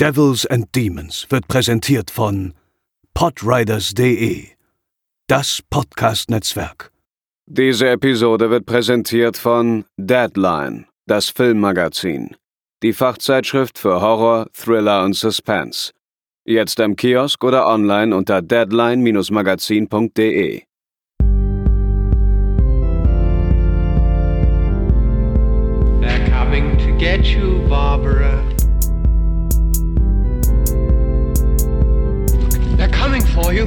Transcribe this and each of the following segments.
Devils and Demons wird präsentiert von podriders.de, das Podcast-Netzwerk. Diese Episode wird präsentiert von Deadline, das Filmmagazin, die Fachzeitschrift für Horror, Thriller und Suspense. Jetzt im Kiosk oder online unter deadline-magazin.de. They're coming to get you, Barbara. For you.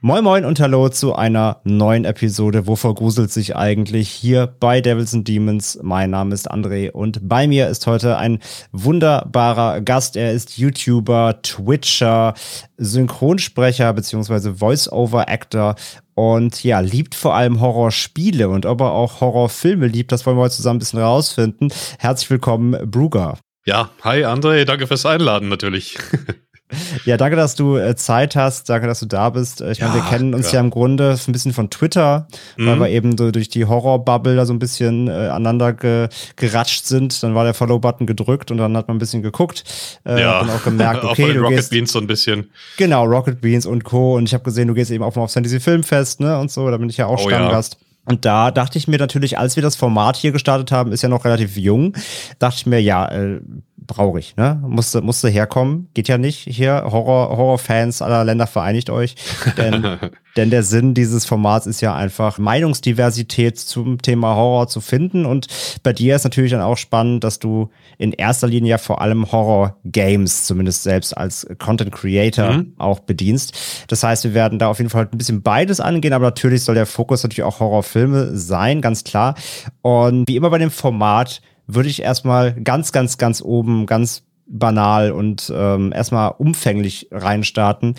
Moin Moin und Hallo zu einer neuen Episode. Wovor gruselt sich eigentlich hier bei Devils and Demons? Mein Name ist André und bei mir ist heute ein wunderbarer Gast. Er ist YouTuber, Twitcher, Synchronsprecher beziehungsweise Voice-Over-Actor und ja, liebt vor allem Horrorspiele und ob er auch Horrorfilme liebt, das wollen wir heute zusammen ein bisschen rausfinden. Herzlich willkommen, Bruger. Ja, hi André, danke fürs Einladen natürlich. Ja, danke, dass du äh, Zeit hast. Danke, dass du da bist. Äh, ich meine, wir kennen uns ja. ja im Grunde ein bisschen von Twitter, mhm. weil wir eben so durch die Horror-Bubble da so ein bisschen äh, aneinander ge geratscht sind. Dann war der Follow-Button gedrückt und dann hat man ein bisschen geguckt. Äh, ja, und auch gemerkt, okay, auch du Rocket gehst, Beans so ein bisschen. Genau, Rocket Beans und Co. Und ich habe gesehen, du gehst eben auch mal aufs Fantasy Filmfest, ne? Und so, da bin ich ja auch oh, Stammgast. Ja. Und da dachte ich mir natürlich, als wir das Format hier gestartet haben, ist ja noch relativ jung, dachte ich mir, ja, äh, brauche ich, ne? Musste, musste herkommen. Geht ja nicht. Hier, Horror, Horrorfans aller Länder vereinigt euch. Denn, denn der Sinn dieses Formats ist ja einfach, Meinungsdiversität zum Thema Horror zu finden. Und bei dir ist natürlich dann auch spannend, dass du in erster Linie ja vor allem Horror-Games, zumindest selbst als Content Creator, mhm. auch bedienst. Das heißt, wir werden da auf jeden Fall ein bisschen beides angehen, aber natürlich soll der Fokus natürlich auch Horrorfilme sein, ganz klar. Und wie immer bei dem Format, würde ich erstmal ganz, ganz, ganz oben, ganz banal und ähm, erstmal umfänglich reinstarten.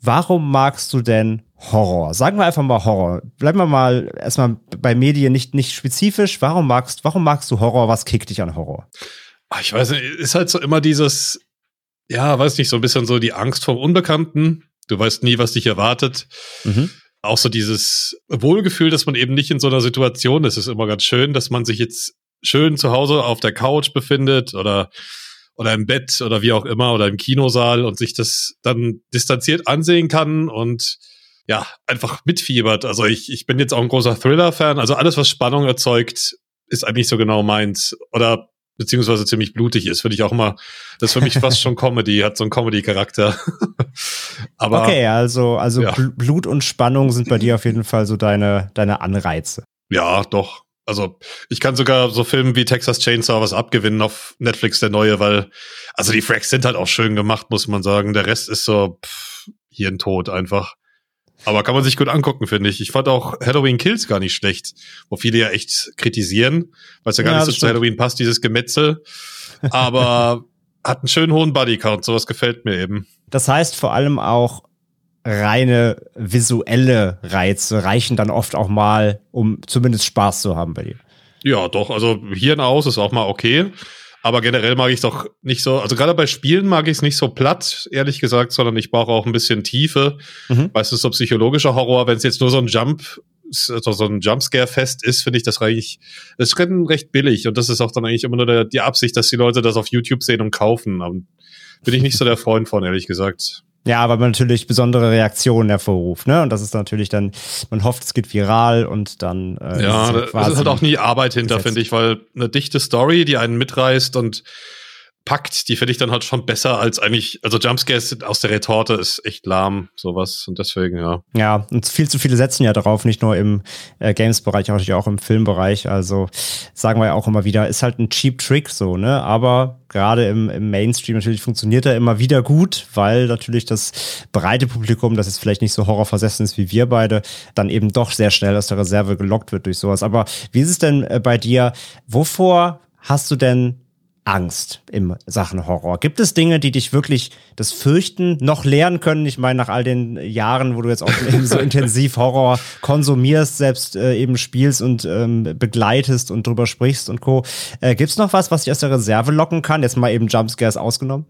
Warum magst du denn Horror? Sagen wir einfach mal Horror. Bleiben wir mal erstmal bei Medien nicht, nicht spezifisch. Warum magst, warum magst du Horror? Was kickt dich an Horror? Ich weiß nicht, ist halt so immer dieses, ja, weiß nicht, so ein bisschen so die Angst vor Unbekannten. Du weißt nie, was dich erwartet. Mhm. Auch so dieses Wohlgefühl, dass man eben nicht in so einer Situation ist, ist immer ganz schön, dass man sich jetzt schön zu Hause auf der Couch befindet oder oder im Bett oder wie auch immer oder im Kinosaal und sich das dann distanziert ansehen kann und ja, einfach mitfiebert. Also ich, ich bin jetzt auch ein großer Thriller-Fan. Also alles, was Spannung erzeugt, ist eigentlich so genau meins. Oder beziehungsweise ziemlich blutig ist, finde ich auch immer, das ist für mich fast schon Comedy, hat so einen Comedy-Charakter. Aber. Okay, also, also ja. Blut und Spannung sind bei dir auf jeden Fall so deine, deine Anreize. Ja, doch. Also ich kann sogar so Filme wie Texas Chainsaw was abgewinnen auf Netflix, der neue, weil also die Fracks sind halt auch schön gemacht, muss man sagen. Der Rest ist so pff, hier ein Tod einfach. Aber kann man sich gut angucken, finde ich. Ich fand auch Halloween Kills gar nicht schlecht, wo viele ja echt kritisieren, weil es ja gar ja, nicht so zu Halloween passt, dieses Gemetzel. Aber hat einen schönen hohen Bodycount, sowas gefällt mir eben. Das heißt vor allem auch reine visuelle Reize reichen dann oft auch mal, um zumindest Spaß zu haben bei dir. Ja, doch. Also hier und aus ist auch mal okay. Aber generell mag ich es doch nicht so, also gerade bei Spielen mag ich es nicht so platt, ehrlich gesagt, sondern ich brauche auch ein bisschen Tiefe. Mhm. Weißt du, so psychologischer Horror, wenn es jetzt nur so ein Jump, so, so ein Jumpscare-Fest ist, finde ich das eigentlich, das ist recht billig und das ist auch dann eigentlich immer nur der, die Absicht, dass die Leute das auf YouTube sehen und kaufen. Und bin ich nicht so der Freund von, ehrlich gesagt. Ja, weil man natürlich besondere Reaktionen hervorruft, ne? Und das ist natürlich dann, man hofft, es geht viral und dann. Äh, ja, ist da ist halt auch nie Arbeit hinter, finde ich, weil eine dichte Story, die einen mitreißt und packt, die finde ich dann halt schon besser als eigentlich, also Jumpscares aus der Retorte ist echt lahm, sowas. Und deswegen, ja. Ja, und viel zu viele setzen ja darauf, nicht nur im äh, Games-Bereich, natürlich auch im Filmbereich. Also sagen wir ja auch immer wieder, ist halt ein cheap Trick so, ne? Aber gerade im, im Mainstream natürlich funktioniert er immer wieder gut, weil natürlich das breite Publikum, das jetzt vielleicht nicht so horrorversessen ist wie wir beide, dann eben doch sehr schnell aus der Reserve gelockt wird durch sowas. Aber wie ist es denn äh, bei dir? Wovor hast du denn Angst im Sachen Horror? Gibt es Dinge, die dich wirklich das Fürchten noch lehren können? Ich meine, nach all den Jahren, wo du jetzt auch so intensiv Horror konsumierst, selbst äh, eben spielst und ähm, begleitest und drüber sprichst und Co. Äh, Gibt es noch was, was dich aus der Reserve locken kann? Jetzt mal eben Jumpscares ausgenommen?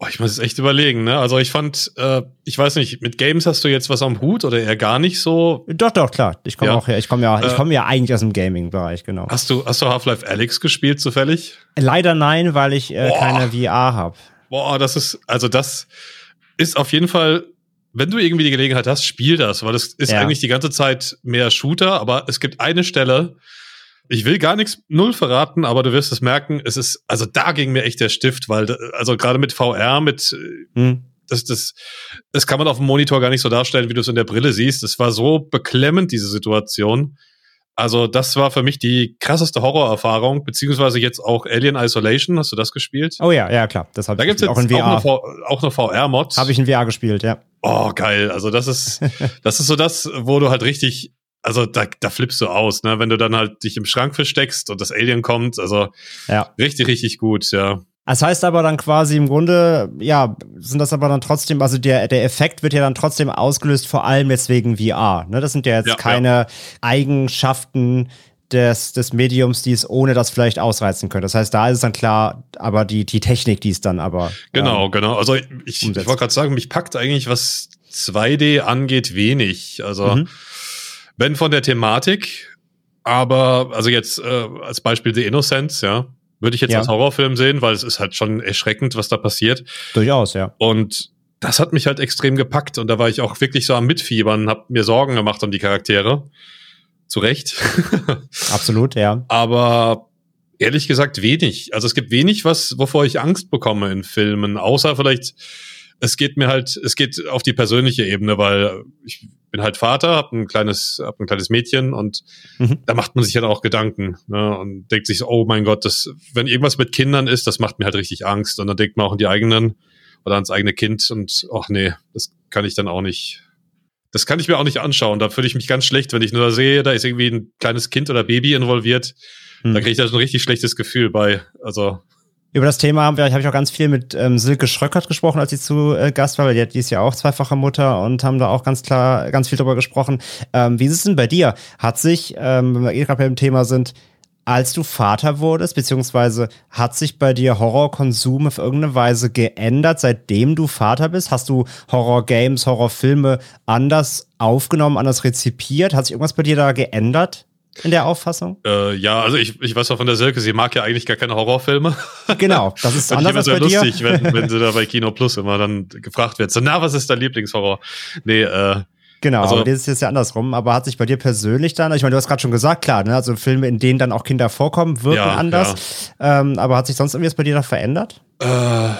Oh, ich muss es echt überlegen, ne? Also ich fand, äh, ich weiß nicht, mit Games hast du jetzt was am Hut oder eher gar nicht so? Doch, doch, klar. Ich komme ja. auch her. Ich komme ja, ich komme ja eigentlich aus dem Gaming-Bereich, genau. Hast du, hast du Half-Life Alyx gespielt zufällig? Leider nein, weil ich äh, keine VR habe. Boah, das ist, also das ist auf jeden Fall, wenn du irgendwie die Gelegenheit hast, spiel das, weil das ist ja. eigentlich die ganze Zeit mehr Shooter, aber es gibt eine Stelle, ich will gar nichts null verraten, aber du wirst es merken, es ist, also da ging mir echt der Stift, weil, also gerade mit VR, mit, hm. das, das, das kann man auf dem Monitor gar nicht so darstellen, wie du es in der Brille siehst. Es war so beklemmend, diese Situation. Also, das war für mich die krasseste Horrorerfahrung, beziehungsweise jetzt auch Alien Isolation. Hast du das gespielt? Oh ja, ja, klar. Das hab da gibt's jetzt auch, in VR. auch eine, VR-Mod. Habe ich in VR gespielt, ja. Oh, geil. Also, das ist, das ist so das, wo du halt richtig also da, da flippst du aus, ne? Wenn du dann halt dich im Schrank versteckst und das Alien kommt, also ja. richtig, richtig gut, ja. Das heißt aber dann quasi im Grunde, ja, sind das aber dann trotzdem, also der, der Effekt wird ja dann trotzdem ausgelöst, vor allem jetzt wegen VR. Ne? Das sind ja jetzt ja, keine ja. Eigenschaften des, des Mediums, die es ohne das vielleicht ausreizen können. Das heißt, da ist es dann klar, aber die, die Technik, die es dann aber. Genau, ähm, genau. Also ich, ich wollte gerade sagen, mich packt eigentlich, was 2D angeht, wenig. Also mhm wenn von der Thematik, aber also jetzt äh, als Beispiel The Innocence, ja, würde ich jetzt ja. als Horrorfilm sehen, weil es ist halt schon erschreckend, was da passiert. Durchaus, ja. Und das hat mich halt extrem gepackt und da war ich auch wirklich so am Mitfiebern, habe mir Sorgen gemacht um die Charaktere. Zu Recht. Absolut, ja. Aber ehrlich gesagt wenig. Also es gibt wenig, was, wovor ich Angst bekomme in Filmen, außer vielleicht es geht mir halt, es geht auf die persönliche Ebene, weil ich bin halt Vater, habe ein kleines, hab ein kleines Mädchen und mhm. da macht man sich halt auch Gedanken ne, und denkt sich, oh mein Gott, das, wenn irgendwas mit Kindern ist, das macht mir halt richtig Angst und dann denkt man auch an die eigenen oder ans eigene Kind und ach nee, das kann ich dann auch nicht. Das kann ich mir auch nicht anschauen. Da fühle ich mich ganz schlecht, wenn ich nur sehe, da ist irgendwie ein kleines Kind oder Baby involviert. Mhm. Da kriege ich da so ein richtig schlechtes Gefühl bei. Also über das Thema haben wir, habe ich auch ganz viel mit ähm, Silke Schröckert gesprochen, als sie zu äh, Gast war, weil die, die ist ja auch zweifache Mutter und haben da auch ganz klar ganz viel drüber gesprochen. Ähm, wie ist es denn bei dir? Hat sich, ähm, wenn wir eh gerade beim Thema sind, als du Vater wurdest, beziehungsweise hat sich bei dir Horrorkonsum auf irgendeine Weise geändert, seitdem du Vater bist? Hast du Horrorgames, Horrorfilme anders aufgenommen, anders rezipiert? Hat sich irgendwas bei dir da geändert? In der Auffassung? Äh, ja, also ich, ich weiß auch von der Silke, sie mag ja eigentlich gar keine Horrorfilme. Genau, das ist anders als bei lustig, dir. Wenn, wenn sie da bei Kino Plus immer dann gefragt wird, so, na, was ist dein Lieblingshorror? Nee, äh, Genau, also, aber das ist jetzt ja andersrum. Aber hat sich bei dir persönlich dann, ich meine, du hast gerade schon gesagt, klar, ne, also Filme, in denen dann auch Kinder vorkommen, wirken ja, anders. Ja. Ähm, aber hat sich sonst irgendwas bei dir da verändert? Äh,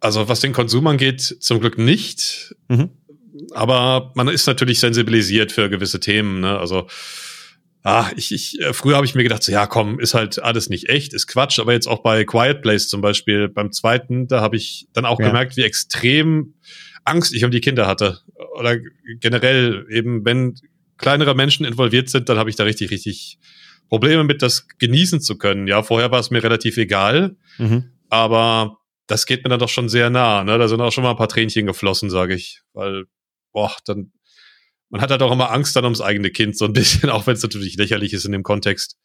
also was den Konsum angeht, zum Glück nicht. Mhm. Aber man ist natürlich sensibilisiert für gewisse Themen. Ne? Also ah, ich, ich, äh, früher habe ich mir gedacht, so, ja, komm, ist halt alles nicht echt, ist Quatsch. Aber jetzt auch bei Quiet Place zum Beispiel, beim zweiten, da habe ich dann auch ja. gemerkt, wie extrem Angst ich um die Kinder hatte. Oder generell eben, wenn kleinere Menschen involviert sind, dann habe ich da richtig, richtig Probleme mit, das genießen zu können. Ja, vorher war es mir relativ egal, mhm. aber das geht mir dann doch schon sehr nah. Ne? Da sind auch schon mal ein paar Tränchen geflossen, sage ich, weil boah, dann man hat halt auch immer Angst dann ums eigene Kind, so ein bisschen, auch wenn es natürlich lächerlich ist in dem Kontext.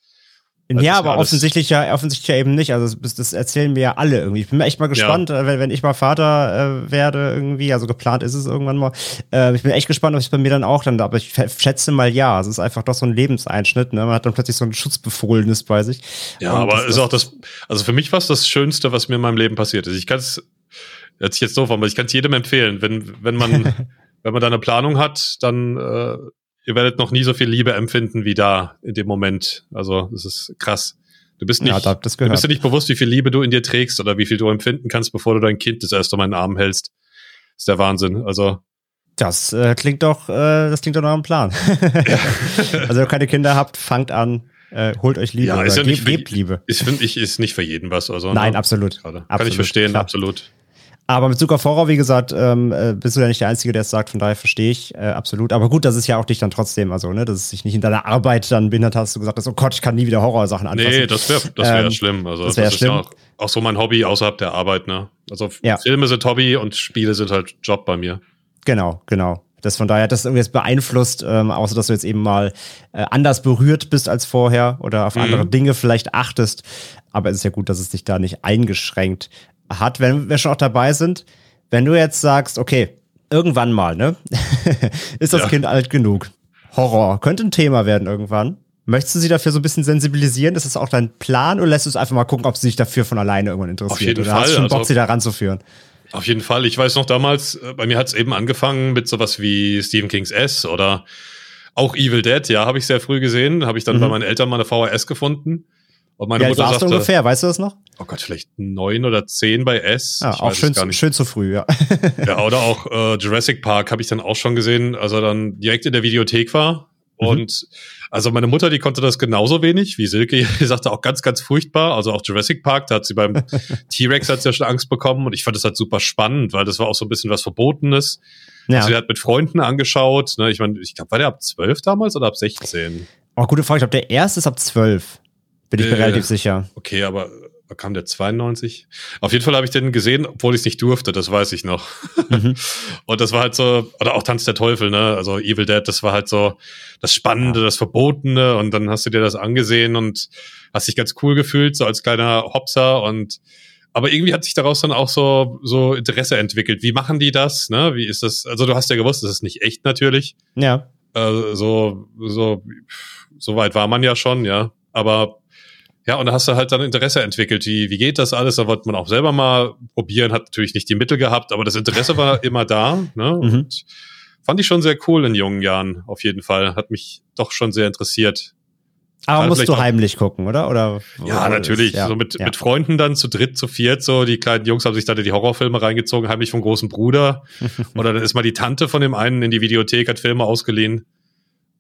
Ja, aber offensichtlich ja, offensichtlich ja eben nicht. Also das, das, erzählen mir ja alle irgendwie. Ich bin echt mal gespannt, ja. Äh, wenn, wenn ich mal Vater äh, werde irgendwie. Also geplant ist es irgendwann mal. Äh, ich bin echt gespannt, ob es bei mir dann auch dann. Aber ich schätze mal ja. Es ist einfach doch so ein Lebenseinschnitt. Ne? Man hat dann plötzlich so ein Schutzbefohlenes bei sich. Ja, Und aber das, ist auch das. Also für mich war es das Schönste, was mir in meinem Leben passiert ist. Ich kann es. Hört sich jetzt doof an, aber ich kann es jedem empfehlen, wenn wenn man wenn man da eine Planung hat, dann äh, ihr werdet noch nie so viel Liebe empfinden wie da in dem Moment. Also das ist krass. Du bist nicht, ja, du bist dir nicht bewusst, wie viel Liebe du in dir trägst oder wie viel du empfinden kannst, bevor du dein Kind das erste Mal in den Arm hältst. Das ist der Wahnsinn. Also das äh, klingt doch, äh, das klingt doch nach einem Plan. also wenn ihr keine Kinder habt, fangt an, äh, holt euch Liebe, ja, ist ja nicht gebt, Liebe. Ich finde, ich ist nicht für jeden was. Also, Nein, ne? absolut. Kann absolut, ich verstehen, klar. absolut. Aber mit Zucker Horror, wie gesagt, ähm, äh, bist du ja nicht der Einzige, der es sagt, von daher verstehe ich äh, absolut. Aber gut, das ist ja auch dich dann trotzdem, also, ne, dass es sich nicht in deiner Arbeit dann behindert hast, du gesagt hast, oh Gott, ich kann nie wieder Horrorsachen anfassen. Nee, das wäre das wär ähm, schlimm. Also, das, wär das schlimm. ist ja auch, auch, so mein Hobby außerhalb der Arbeit, ne? Also ja. Filme sind Hobby und Spiele sind halt Job bei mir. Genau, genau. Das von daher, das irgendwie jetzt beeinflusst, ähm, außer dass du jetzt eben mal äh, anders berührt bist als vorher oder auf mhm. andere Dinge vielleicht achtest. Aber es ist ja gut, dass es dich da nicht eingeschränkt hat, wenn wir schon auch dabei sind, wenn du jetzt sagst, okay, irgendwann mal, ne? ist das ja. Kind alt genug? Horror könnte ein Thema werden irgendwann. Möchtest du sie dafür so ein bisschen sensibilisieren? Ist das auch dein Plan oder lässt du es einfach mal gucken, ob sie sich dafür von alleine irgendwann interessiert? Auf jeden oder Fall. hast du schon Bock, also, sie da ranzuführen? Auf jeden Fall. Ich weiß noch damals, äh, bei mir hat es eben angefangen mit sowas wie Stephen King's S oder auch Evil Dead. Ja, habe ich sehr früh gesehen. Habe ich dann mhm. bei meinen Eltern mal eine VHS gefunden. Und meine ja, Mutter sagte, ungefähr, weißt du das noch? Oh Gott, vielleicht neun oder zehn bei S. Ja, auch schön, zu, schön zu früh, ja. ja, oder auch äh, Jurassic Park habe ich dann auch schon gesehen, als er dann direkt in der Videothek war. Mhm. Und also meine Mutter, die konnte das genauso wenig wie Silke. Die sagte auch ganz, ganz furchtbar. Also auch Jurassic Park, da hat sie beim T-Rex hat sie ja schon Angst bekommen. Und ich fand das halt super spannend, weil das war auch so ein bisschen was Verbotenes. Ja. Also sie hat mit Freunden angeschaut. Ne? Ich meine, ich glaube, war der ab zwölf damals oder ab 16? Oh, gute Frage. Ich glaube, der erste ist ab zwölf. Bin ich mir äh, relativ sicher. Okay, aber kam der 92? Auf jeden Fall habe ich den gesehen, obwohl ich es nicht durfte, das weiß ich noch. Mhm. und das war halt so, oder auch Tanz der Teufel, ne? Also Evil Dead, das war halt so das Spannende, ja. das Verbotene und dann hast du dir das angesehen und hast dich ganz cool gefühlt, so als kleiner Hopser und aber irgendwie hat sich daraus dann auch so, so Interesse entwickelt. Wie machen die das? Ne? Wie ist das? Also du hast ja gewusst, das ist nicht echt natürlich. Ja. Äh, so, so, so weit war man ja schon, ja. Aber ja, und da hast du halt dann Interesse entwickelt. Wie, wie geht das alles? Da wollte man auch selber mal probieren, hat natürlich nicht die Mittel gehabt, aber das Interesse war immer da. Ne? Mhm. Und fand ich schon sehr cool in jungen Jahren, auf jeden Fall. Hat mich doch schon sehr interessiert. Aber musst du heimlich gucken, oder? oder ja, natürlich. Ja, so mit, ja. mit Freunden dann zu dritt, zu viert, so die kleinen Jungs haben sich da die Horrorfilme reingezogen, heimlich vom großen Bruder. oder dann ist mal die Tante von dem einen in die Videothek, hat Filme ausgeliehen.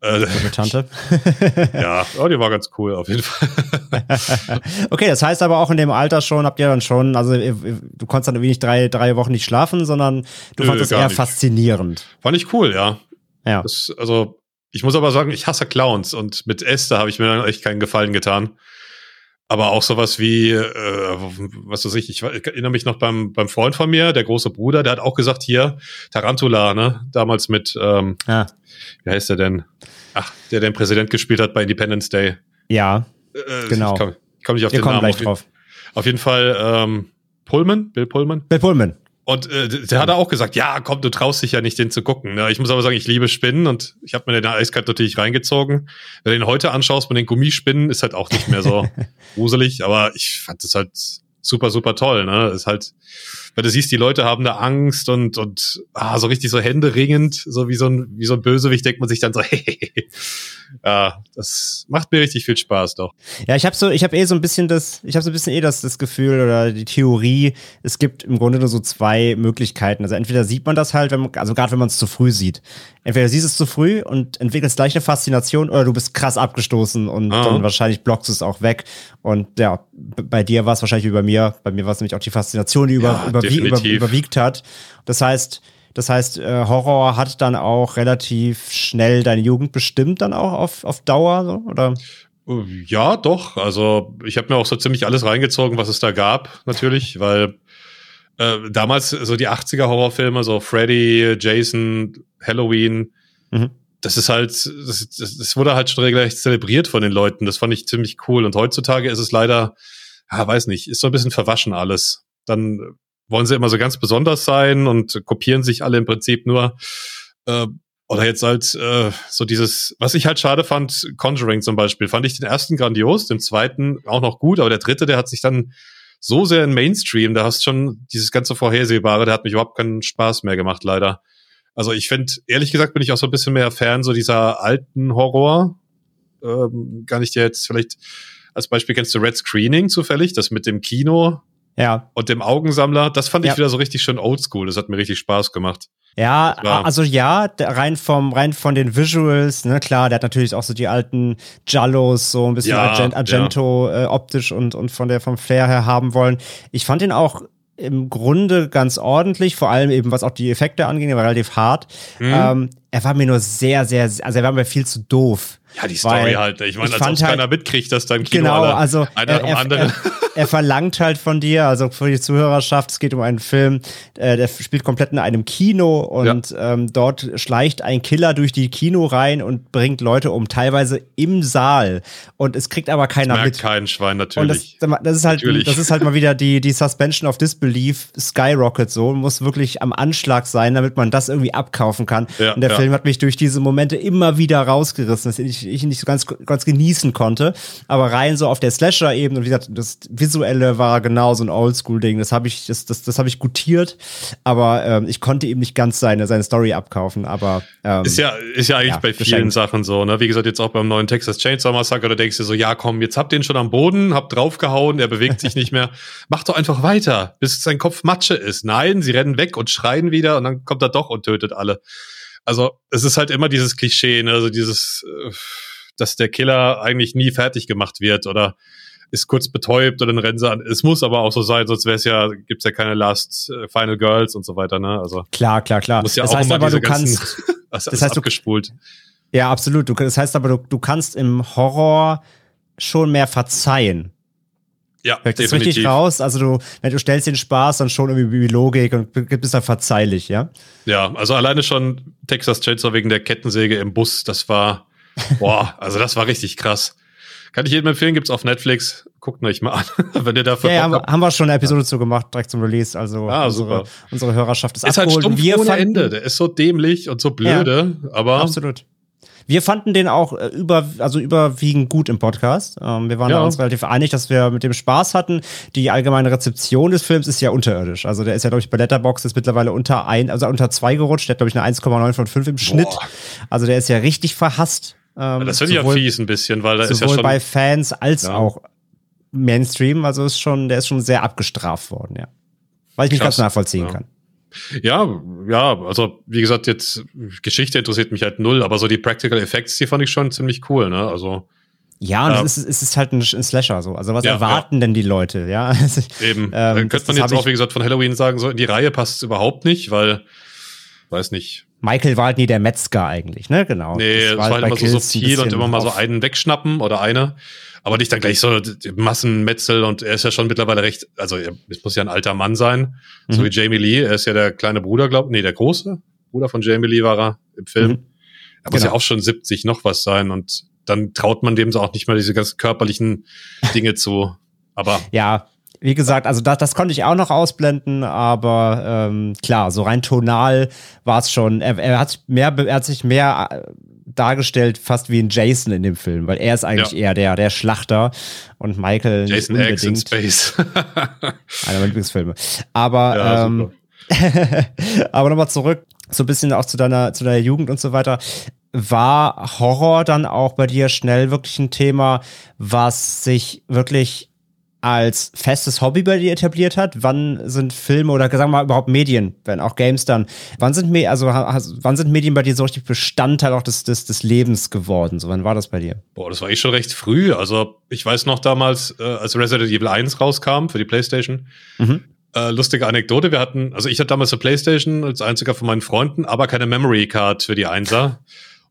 Äh, Tante. ja, oh, die war ganz cool, auf jeden Fall. okay, das heißt aber auch in dem Alter schon, habt ihr dann schon, also du konntest dann irgendwie nicht drei, drei Wochen nicht schlafen, sondern du fandest es eher nicht. faszinierend. Fand ich cool, ja. Ja. Das, also, ich muss aber sagen, ich hasse Clowns und mit Esther habe ich mir dann echt keinen Gefallen getan. Aber auch sowas wie, äh, was weiß ich, ich erinnere mich noch beim, beim Freund von mir, der große Bruder, der hat auch gesagt, hier, Tarantula, ne? Damals mit, ähm, ah. wie heißt der denn? Ach, der den Präsident gespielt hat bei Independence Day. Ja, äh, genau. Ich komme komm nicht auf Wir den Namen. Gleich auf, drauf. auf jeden Fall ähm, Pullman, Bill Pullman. Bill Pullman. Und äh, der hat auch gesagt, ja, komm, du traust dich ja nicht, den zu gucken. Ne? Ich muss aber sagen, ich liebe Spinnen und ich habe mir den eiskalt natürlich reingezogen. Wenn du den heute anschaust mit den Gummispinnen, ist halt auch nicht mehr so gruselig, aber ich fand das halt super, super toll. Ne? Ist halt, weil du siehst, die Leute haben da Angst und, und ah, so richtig so Hände ringend, so wie so ein, wie so ein Bösewicht, denkt man sich dann so, hey, ja, das macht mir richtig viel Spaß doch. Ja, ich habe so, ich habe eh so ein bisschen das, ich habe so ein bisschen eh das, das Gefühl oder die Theorie, es gibt im Grunde nur so zwei Möglichkeiten. Also entweder sieht man das halt, wenn man, also gerade wenn man es zu früh sieht. Entweder siehst es zu früh und entwickelst gleich eine Faszination oder du bist krass abgestoßen und Aha. dann wahrscheinlich blockst du es auch weg. Und ja, bei dir war es wahrscheinlich wie bei mir. Bei mir war es nämlich auch die Faszination, die über, ja, überwie über, überwiegt hat. Das heißt, das heißt, äh, Horror hat dann auch relativ schnell deine Jugend bestimmt, dann auch auf, auf Dauer, so, oder? Ja, doch. Also ich habe mir auch so ziemlich alles reingezogen, was es da gab, natürlich, weil äh, damals so die 80er Horrorfilme, so Freddy, Jason, Halloween, mhm. das ist halt, das, das, wurde halt schon regelrecht zelebriert von den Leuten. Das fand ich ziemlich cool. Und heutzutage ist es leider, ja, weiß nicht, ist so ein bisschen verwaschen alles. Dann wollen sie immer so ganz besonders sein und kopieren sich alle im Prinzip nur. Äh, oder jetzt halt äh, so dieses, was ich halt schade fand, Conjuring zum Beispiel, fand ich den ersten grandios, den zweiten auch noch gut, aber der dritte, der hat sich dann so sehr in Mainstream, da hast schon dieses ganze Vorhersehbare, der hat mich überhaupt keinen Spaß mehr gemacht, leider. Also ich finde, ehrlich gesagt, bin ich auch so ein bisschen mehr Fan so dieser alten Horror. Ähm, gar nicht jetzt vielleicht als Beispiel kennst du Red Screening zufällig, das mit dem Kino ja. Und dem Augensammler, das fand ich ja. wieder so richtig schön oldschool. Das hat mir richtig Spaß gemacht. Ja, also ja, rein vom, rein von den Visuals, ne, klar, der hat natürlich auch so die alten Jallos so ein bisschen ja, Argent, Argento ja. äh, optisch und, und von der, vom Flair her haben wollen. Ich fand ihn auch im Grunde ganz ordentlich, vor allem eben was auch die Effekte anging, er war relativ hart. Mhm. Ähm, er war mir nur sehr, sehr, also er war mir viel zu doof. Ja, die Story halt. Ich meine, als ob halt, keiner mitkriegt, dass dann Kino genau, also einer er, er, er, er, verlangt halt von dir, also für die Zuhörerschaft, es geht um einen Film, äh, der spielt komplett in einem Kino und ja. ähm, dort schleicht ein Killer durch die Kino rein und bringt Leute um, teilweise im Saal. Und es kriegt aber keiner merkt mit. kein Schwein, natürlich. Und das, das, ist halt, natürlich. das ist halt mal wieder die, die Suspension of Disbelief Skyrocket so, muss wirklich am Anschlag sein, damit man das irgendwie abkaufen kann. Ja, und der ja. Film hat mich durch diese Momente immer wieder rausgerissen. Das ich, ich nicht so ganz, ganz genießen konnte. Aber rein so auf der Slasher-Ebene, und wie gesagt, das Visuelle war genau so ein Oldschool-Ding. Das habe ich, das, das, das habe ich gutiert, aber ähm, ich konnte eben nicht ganz seine, seine Story abkaufen. Aber ähm, ist ja, ist ja eigentlich ja, bei vielen Sachen so, ne? Wie gesagt, jetzt auch beim neuen Texas Chainsaw Massacre, da denkst du so, ja komm, jetzt habt ihr ihn schon am Boden, habt draufgehauen, er bewegt sich nicht mehr. Mach doch einfach weiter, bis sein Kopf Matsche ist. Nein, sie rennen weg und schreien wieder und dann kommt er doch und tötet alle. Also es ist halt immer dieses Klischee, ne? also dieses, äh, dass der Killer eigentlich nie fertig gemacht wird oder ist kurz betäubt oder ein Renser an. Es muss aber auch so sein, sonst wäre es ja, gibt's ja keine Last äh, Final Girls und so weiter, ne? Also klar, klar, klar. Muss ja das auch heißt aber, du kannst, das, das heißt, abgespult. Du, ja, absolut. Du, das heißt aber, du, du kannst im Horror schon mehr verzeihen. Ja, das richtig raus? Also du, wenn du stellst den Spaß, dann schon irgendwie wie Logik und bist dann verzeihlich, ja? Ja, also alleine schon Texas Chainsaw wegen der Kettensäge im Bus, das war, boah, also das war richtig krass. Kann ich jedem empfehlen, gibt's auf Netflix. Guckt euch mal an, wenn ihr dafür Ja, ja haben, haben, wir schon eine Episode ja. zu gemacht, direkt zum Release. Also ah, unsere, unsere Hörerschaft ist, ist halt abgeholt. Halt stumpf wir ohne fanden, Ende. Der ist so dämlich und so blöde, ja, aber absolut. Wir fanden den auch äh, über, also überwiegend gut im Podcast. Ähm, wir waren ja. uns relativ einig, dass wir mit dem Spaß hatten. Die allgemeine Rezeption des Films ist ja unterirdisch. Also der ist ja, glaube ich, bei Letterboxd ist mittlerweile unter ein, also unter zwei gerutscht. Der hat, glaube ich, eine 1,9 von 5 im Schnitt. Boah. Also der ist ja richtig verhasst. Ähm, das finde ich ja fies ein bisschen, weil da ist ja schon. bei Fans als ja. auch Mainstream. Also ist schon, der ist schon sehr abgestraft worden, ja. Weil ich nicht ganz nachvollziehen ja. kann. Ja, ja, also wie gesagt, jetzt Geschichte interessiert mich halt null, aber so die Practical Effects, die fand ich schon ziemlich cool, ne? Also ja, und äh, es, ist, es ist halt ein, ein Slasher so. Also was ja, erwarten ja. denn die Leute, ja? Eben. Ähm, könnte man jetzt auch, wie gesagt, von Halloween sagen, so in die Reihe passt es überhaupt nicht, weil, weiß nicht. Michael war halt nie der Metzger eigentlich, ne? Genau. Nee, es war, halt immer so subtil und immer mal so einen wegschnappen oder eine aber nicht dann gleich so Massenmetzel und er ist ja schon mittlerweile recht, also er muss ja ein alter Mann sein, mhm. so wie Jamie Lee, er ist ja der kleine Bruder, glaub, nee, der große Bruder von Jamie Lee war er im Film. Mhm. Er muss genau. ja auch schon 70 noch was sein und dann traut man dem so auch nicht mal diese ganzen körperlichen Dinge zu. Aber ja, wie gesagt, also das, das konnte ich auch noch ausblenden, aber ähm, klar, so rein tonal war es schon. Er, er hat mehr, er hat sich mehr äh, dargestellt fast wie ein Jason in dem Film, weil er ist eigentlich ja. eher der, der Schlachter und Michael Jason nicht unbedingt. X in Space. einer meiner Lieblingsfilme. Aber, ja, ähm, aber nochmal zurück, so ein bisschen auch zu deiner, zu deiner Jugend und so weiter. War Horror dann auch bei dir schnell wirklich ein Thema, was sich wirklich als festes Hobby bei dir etabliert hat? Wann sind Filme oder sagen wir mal überhaupt Medien, wenn auch Games dann, wann sind, also, wann sind Medien bei dir so richtig Bestandteil auch des, des, des Lebens geworden? So, wann war das bei dir? Boah, das war ich schon recht früh. Also ich weiß noch damals, äh, als Resident Evil 1 rauskam für die Playstation, mhm. Äh, lustige Anekdote, wir hatten, also ich hatte damals eine Playstation als einziger von meinen Freunden, aber keine Memory Card für die Einser.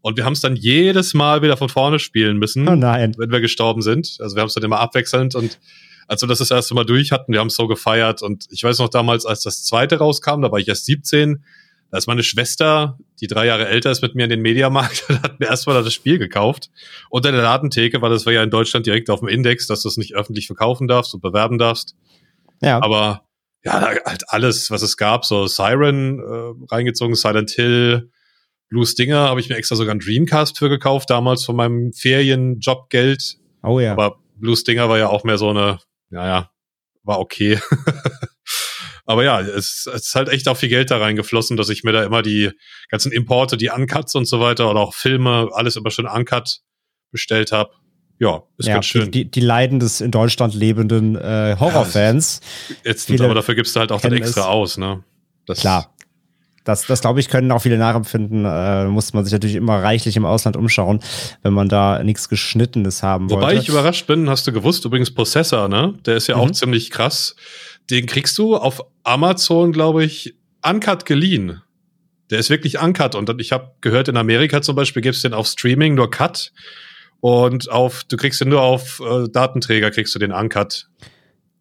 Und wir haben es dann jedes Mal wieder von vorne spielen müssen, oh nein. wenn wir gestorben sind. Also wir haben es dann immer abwechselnd und als wir das das erste Mal durch hatten, wir haben es so gefeiert. Und ich weiß noch damals, als das zweite rauskam, da war ich erst 17, da ist meine Schwester, die drei Jahre älter ist, mit mir in den Mediamarkt und hat mir erstmal das Spiel gekauft. Unter der Ladentheke, weil das war ja in Deutschland direkt auf dem Index, dass du es nicht öffentlich verkaufen darfst und bewerben darfst. Ja. Aber ja, halt alles, was es gab, so Siren äh, reingezogen, Silent Hill, Blue Stinger, habe ich mir extra sogar einen Dreamcast für gekauft, damals von meinem Ferienjobgeld. Oh ja. Aber Blue Stinger war ja auch mehr so eine ja, ja, war okay. Aber ja, es, es ist halt echt auch viel Geld da reingeflossen, dass ich mir da immer die ganzen Importe, die Uncuts und so weiter oder auch Filme, alles immer schön Uncut bestellt habe. Ja, ist ja, ganz schön. Die, die Leiden des in Deutschland lebenden äh, Horrorfans. Ja, jetzt, aber dafür gibst du halt auch dann extra aus, ne? Das Klar. Das, das glaube ich, können auch viele nachempfinden. Äh, muss man sich natürlich immer reichlich im Ausland umschauen, wenn man da nichts Geschnittenes haben Wobei wollte. ich überrascht bin, hast du gewusst, übrigens Possessor, ne? Der ist ja mhm. auch ziemlich krass. Den kriegst du auf Amazon, glaube ich, uncut geliehen. Der ist wirklich uncut. Und ich habe gehört, in Amerika zum Beispiel gibt es den auf Streaming nur Cut. Und auf, du kriegst den nur auf äh, Datenträger, kriegst du den Uncut.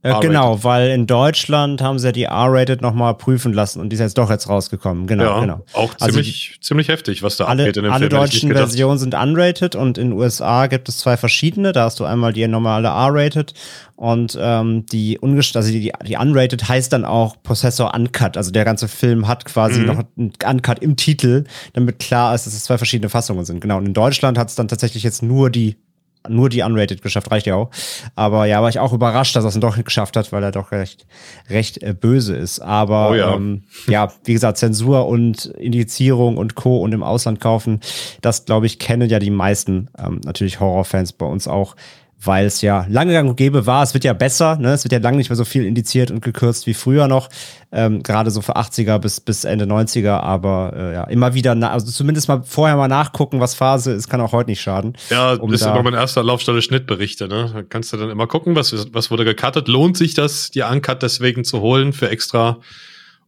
Äh, genau, weil in Deutschland haben sie ja die R-Rated nochmal prüfen lassen und die ist jetzt doch jetzt rausgekommen. Genau, ja, genau. Auch also ziemlich, die, ziemlich heftig, was da alle, abgeht in dem alle Film. Alle deutschen Versionen sind unrated und in den USA gibt es zwei verschiedene. Da hast du einmal die normale R-Rated und ähm, die ungest also die, die unrated heißt dann auch Possessor Uncut. Also der ganze Film hat quasi mhm. noch ein Uncut im Titel, damit klar ist, dass es zwei verschiedene Fassungen sind. Genau. Und in Deutschland hat es dann tatsächlich jetzt nur die nur die Unrated geschafft, reicht ja auch. Aber ja, war ich auch überrascht, dass er es doch geschafft hat, weil er doch recht, recht äh, böse ist. Aber oh ja. Ähm, ja, wie gesagt, Zensur und Indizierung und Co. und im Ausland kaufen, das glaube ich, kennen ja die meisten ähm, natürlich Horrorfans bei uns auch weil es ja lange gang und gäbe war. Es wird ja besser, ne? es wird ja lange nicht mehr so viel indiziert und gekürzt wie früher noch, ähm, gerade so für 80er bis, bis Ende 90er, aber äh, ja, immer wieder, also zumindest mal vorher mal nachgucken, was Phase ist, kann auch heute nicht schaden. Ja, um ist immer mein erster Laufstelle Schnittberichte, ne? Da kannst du dann immer gucken, was, was wurde gecuttet, lohnt sich das, die Uncut deswegen zu holen für extra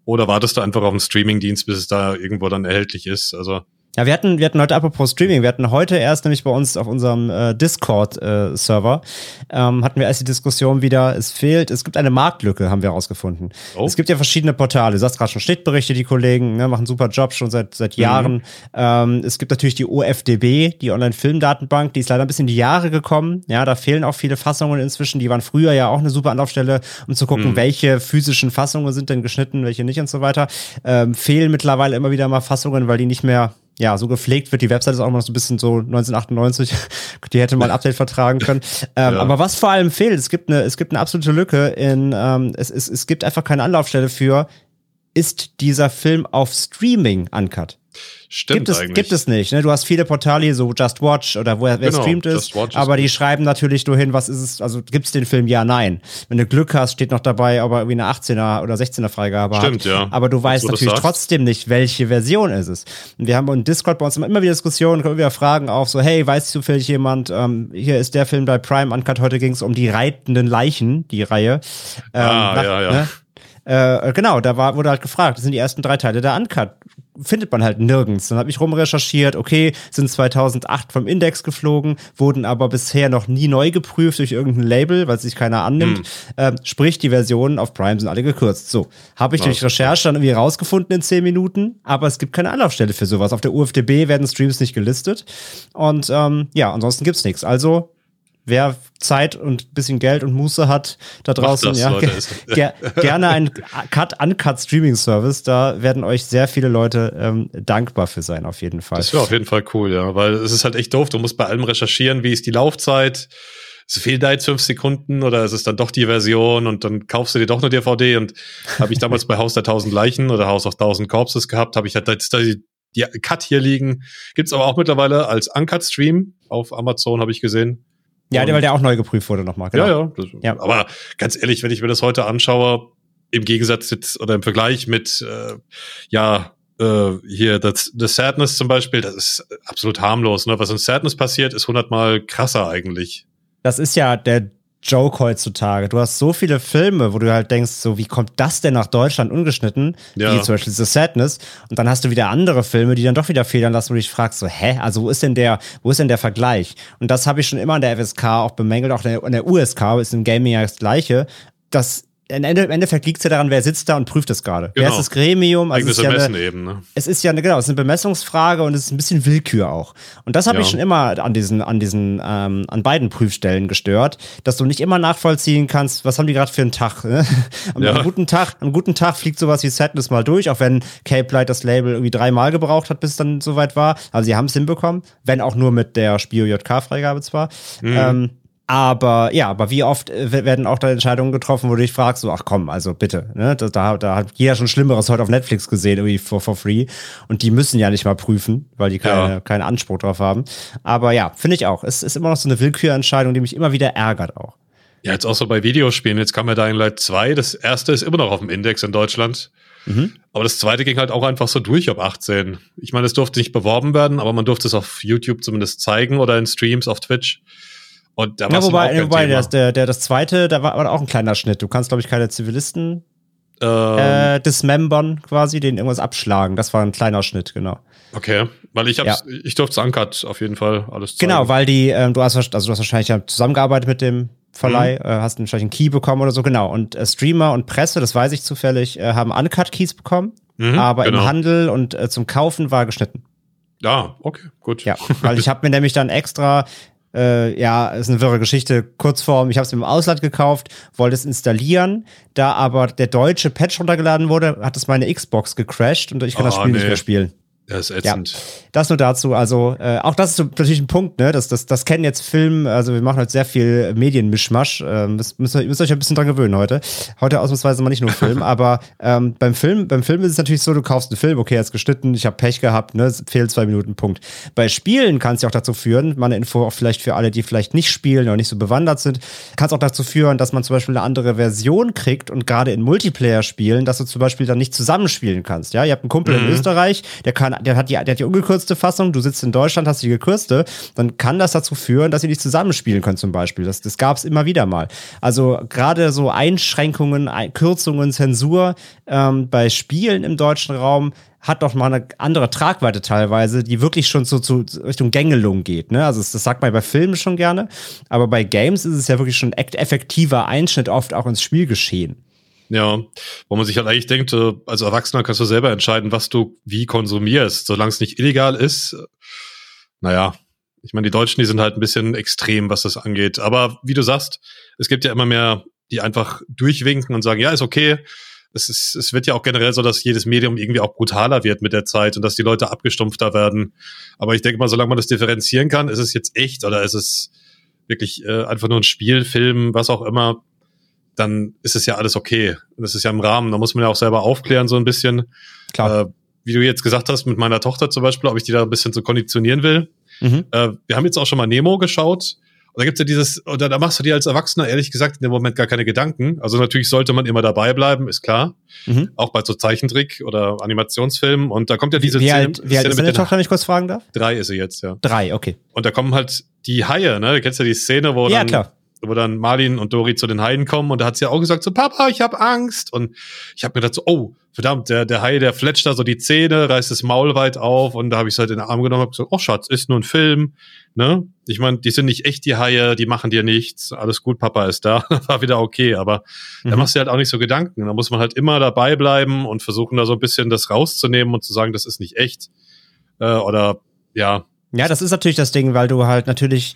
oder wartest du einfach auf einen Streamingdienst, bis es da irgendwo dann erhältlich ist, also ja, wir hatten, wir hatten heute apropos Streaming, wir hatten heute erst nämlich bei uns auf unserem äh, Discord-Server, äh, ähm, hatten wir erst die Diskussion wieder, es fehlt, es gibt eine Marktlücke, haben wir herausgefunden. Oh. Es gibt ja verschiedene Portale, du sagst gerade schon Schnittberichte, die Kollegen ne, machen super Job schon seit, seit Jahren. Mhm. Ähm, es gibt natürlich die OFDB, die Online-Film-Datenbank, die ist leider ein bisschen in die Jahre gekommen. Ja, da fehlen auch viele Fassungen inzwischen, die waren früher ja auch eine super Anlaufstelle, um zu gucken, mhm. welche physischen Fassungen sind denn geschnitten, welche nicht und so weiter. Ähm, fehlen mittlerweile immer wieder mal Fassungen, weil die nicht mehr ja, so gepflegt wird. Die Website ist auch immer noch so ein bisschen so 1998. Die hätte mal ein Update vertragen können. Ähm, ja. Aber was vor allem fehlt, es gibt eine, es gibt eine absolute Lücke in, ähm, es, es, es gibt einfach keine Anlaufstelle für, ist dieser Film auf Streaming uncut? Stimmt gibt es, eigentlich. Gibt es nicht. Ne? Du hast viele Portale, so Just Watch oder wo, wer genau, streamt ist, aber die schreiben natürlich nur hin, was ist es, also gibt es den Film, ja, nein. Wenn du Glück hast, steht noch dabei, ob er irgendwie eine 18er oder 16er Freigabe Stimmt, hat. ja. Aber du weißt natürlich trotzdem nicht, welche Version ist es. Und wir haben in Discord bei uns immer wieder Diskussionen, kommen wieder Fragen auf, so, hey, weiß zufällig jemand, ähm, hier ist der Film bei Prime Uncut, heute ging es um die reitenden Leichen, die Reihe. Ähm, ah, nach, ja, ja. Ne? Äh, genau, da war, wurde halt gefragt, das sind die ersten drei Teile der Uncut. Findet man halt nirgends. Dann habe ich rumrecherchiert, okay, sind 2008 vom Index geflogen, wurden aber bisher noch nie neu geprüft durch irgendein Label, weil sich keiner annimmt. Hm. Ähm, sprich, die Versionen auf Prime sind alle gekürzt. So, habe ich ja, durch Recherche dann irgendwie rausgefunden in 10 Minuten, aber es gibt keine Anlaufstelle für sowas. Auf der UFDB werden Streams nicht gelistet. Und ähm, ja, ansonsten gibt's nichts. Also wer Zeit und ein bisschen Geld und Muße hat da draußen, das, ja, ger gerne ein Cut-Uncut-Streaming-Service. Da werden euch sehr viele Leute ähm, dankbar für sein, auf jeden Fall. Das wäre auf jeden Fall cool, ja, weil es ist halt echt doof. Du musst bei allem recherchieren, wie ist die Laufzeit. Es fehlt da jetzt fünf Sekunden oder ist es dann doch die Version und dann kaufst du dir doch eine DVD und habe ich damals bei Haus der tausend Leichen oder Haus of Tausend Corpses gehabt, habe ich halt jetzt die, die Cut hier liegen. Gibt's aber auch mittlerweile als Uncut-Stream auf Amazon, habe ich gesehen. Ja, weil der auch neu geprüft wurde nochmal. Genau. Ja, ja, das, ja. Aber ganz ehrlich, wenn ich mir das heute anschaue, im Gegensatz jetzt oder im Vergleich mit, äh, ja, äh, hier das, das Sadness zum Beispiel, das ist absolut harmlos. Ne? Was in Sadness passiert, ist hundertmal krasser eigentlich. Das ist ja der Joke heutzutage. Du hast so viele Filme, wo du halt denkst, so, wie kommt das denn nach Deutschland ungeschnitten? Ja. Wie zum Beispiel The Sadness. Und dann hast du wieder andere Filme, die dann doch wieder federn lassen, wo du dich fragst, so, hä? Also, wo ist denn der, wo ist denn der Vergleich? Und das habe ich schon immer an der FSK auch bemängelt, auch in der USK, ist im Gaming ja das Gleiche, dass im Endeffekt liegt es ja daran, wer sitzt da und prüft es gerade. Genau. Wer ist das Gremium? Also Eigenes es ist Ermessen ja eine, eben, ne? Es ist ja eine, genau, es ist eine Bemessungsfrage und es ist ein bisschen Willkür auch. Und das habe ja. ich schon immer an diesen, an diesen, ähm, an beiden Prüfstellen gestört, dass du nicht immer nachvollziehen kannst, was haben die gerade für einen Tag. Ne? Am, ja. guten Tag, am guten Tag fliegt sowas wie Sadness mal durch, auch wenn Cape Light das Label irgendwie dreimal gebraucht hat, bis es dann soweit war. Also sie haben es hinbekommen, wenn auch nur mit der Spio JK-Freigabe zwar. Mhm. Ähm, aber ja, aber wie oft äh, werden auch da Entscheidungen getroffen, wo du dich fragst, so, ach komm, also bitte, ne? Da, da, da hat jeder schon Schlimmeres heute auf Netflix gesehen, irgendwie for, for free. Und die müssen ja nicht mal prüfen, weil die keine, ja. keinen Anspruch drauf haben. Aber ja, finde ich auch. Es ist immer noch so eine Willkürentscheidung, die mich immer wieder ärgert auch. Ja, jetzt auch so bei Videospielen. Jetzt kam ja Dying Light 2. Das erste ist immer noch auf dem Index in Deutschland. Mhm. Aber das zweite ging halt auch einfach so durch ab 18. Ich meine, es durfte nicht beworben werden, aber man durfte es auf YouTube zumindest zeigen oder in Streams auf Twitch. Und da ja, wobei, wobei der, der, der, das zweite, da war aber auch ein kleiner Schnitt. Du kannst, glaube ich, keine Zivilisten Ähm, äh, Dismembern quasi, den irgendwas abschlagen. Das war ein kleiner Schnitt, genau. Okay, weil ich hab's, ja. ich durfte es Uncut auf jeden Fall alles zeigen. Genau, weil die, ähm, du hast, also du hast wahrscheinlich ja zusammengearbeitet mit dem Verleih, mhm. äh, hast wahrscheinlich einen Key bekommen oder so, genau. Und äh, Streamer und Presse, das weiß ich zufällig, äh, haben Uncut-Keys bekommen, mhm, aber genau. im Handel und äh, zum Kaufen war geschnitten. Ja, okay, gut. Ja, weil ich habe mir nämlich dann extra äh, ja, ist eine wirre Geschichte. Kurzform, ich habe es im Ausland gekauft, wollte es installieren, da aber der deutsche Patch runtergeladen wurde, hat es meine Xbox gecrashed und ich kann oh, das Spiel nee. nicht mehr spielen. Das ist ätzend. Ja, das nur dazu. Also, äh, auch das ist natürlich ein Punkt, ne? Das, das, das kennen jetzt Film, also wir machen halt sehr viel Medienmischmasch. Äh, müsst, müsst, ihr, müsst euch ein bisschen dran gewöhnen heute. Heute ausnahmsweise mal nicht nur Film, aber ähm, beim Film, beim Film ist es natürlich so, du kaufst einen Film, okay, er ist geschnitten, ich habe Pech gehabt, ne? Fehlen zwei Minuten, Punkt. Bei Spielen kann es ja auch dazu führen, mal eine Info auch vielleicht für alle, die vielleicht nicht spielen oder nicht so bewandert sind, kann es auch dazu führen, dass man zum Beispiel eine andere Version kriegt und gerade in Multiplayer-Spielen, dass du zum Beispiel dann nicht zusammenspielen kannst. Ja, ihr habt einen Kumpel mhm. in Österreich, der kann, der hat die, der hat die ungekürzte Fassung, du sitzt in Deutschland, hast die gekürzte, dann kann das dazu führen, dass ihr nicht zusammenspielen könnt zum Beispiel. Das, das gab es immer wieder mal. Also gerade so Einschränkungen, Kürzungen, Zensur ähm, bei Spielen im deutschen Raum hat doch mal eine andere Tragweite teilweise, die wirklich schon so zu Richtung Gängelung geht. Ne? Also das, das sagt man bei Filmen schon gerne, aber bei Games ist es ja wirklich schon effektiver Einschnitt oft auch ins Spielgeschehen. Ja, wo man sich halt eigentlich denkt, äh, als Erwachsener kannst du selber entscheiden, was du wie konsumierst, solange es nicht illegal ist. Naja, ich meine, die Deutschen, die sind halt ein bisschen extrem, was das angeht. Aber wie du sagst, es gibt ja immer mehr, die einfach durchwinken und sagen, ja, ist okay. Es, ist, es wird ja auch generell so, dass jedes Medium irgendwie auch brutaler wird mit der Zeit und dass die Leute abgestumpfter werden. Aber ich denke mal, solange man das differenzieren kann, ist es jetzt echt oder ist es wirklich äh, einfach nur ein Spiel, Film, was auch immer, dann ist es ja alles okay. Das ist ja im Rahmen. Da muss man ja auch selber aufklären, so ein bisschen. Klar. Äh, wie du jetzt gesagt hast, mit meiner Tochter zum Beispiel, ob ich die da ein bisschen so konditionieren will. Mhm. Äh, wir haben jetzt auch schon mal Nemo geschaut. Und da gibt's ja dieses, oder da machst du dir als Erwachsener ehrlich gesagt in dem Moment gar keine Gedanken. Also natürlich sollte man immer dabei bleiben, ist klar. Mhm. Auch bei so Zeichentrick oder Animationsfilmen. Und da kommt ja diese wie, wie Szene. Alt, wie alt ist deine Tochter, wenn ich kurz fragen darf? Drei ist sie jetzt, ja. Drei, okay. Und da kommen halt die Haie, ne? Du kennst ja die Szene, wo ja, dann klar wo dann Marlin und Dori zu den Haien kommen und da hat sie auch gesagt so Papa ich habe Angst. Und ich habe mir gedacht so oh verdammt der der Hai der fletscht da so die Zähne reißt das Maul weit auf. Und da habe ich es halt in den Arm genommen und hab gesagt oh Schatz ist nur ein Film ne? Ich meine die sind nicht echt die Haie die machen dir nichts. Alles gut Papa ist da. War wieder okay. Aber mhm. da machst du halt auch nicht so Gedanken. Da muss man halt immer dabei bleiben und versuchen da so ein bisschen das rauszunehmen und zu sagen das ist nicht echt äh, oder ja. Ja, das ist natürlich das Ding, weil du halt natürlich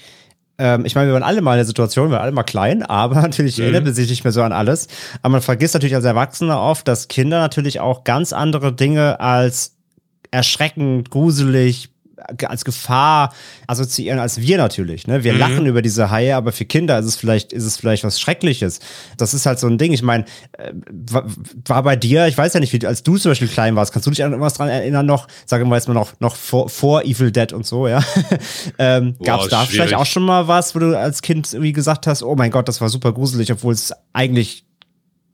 ähm, ich meine, wir waren alle mal in der Situation, wir waren alle mal klein, aber natürlich mhm. erinnert man sich nicht mehr so an alles. Aber man vergisst natürlich als Erwachsener oft, dass Kinder natürlich auch ganz andere Dinge als erschreckend, gruselig, als Gefahr assoziieren als wir natürlich. Ne? Wir mhm. lachen über diese Haie, aber für Kinder ist es vielleicht ist es vielleicht was Schreckliches. Das ist halt so ein Ding. Ich meine, äh, war bei dir, ich weiß ja nicht, wie als du zum Beispiel klein warst, kannst du dich an irgendwas dran erinnern noch? Sagen wir jetzt mal noch noch vor, vor Evil Dead und so, ja. ähm, Gab es da schwierig. vielleicht auch schon mal was, wo du als Kind irgendwie gesagt hast, oh mein Gott, das war super gruselig, obwohl es eigentlich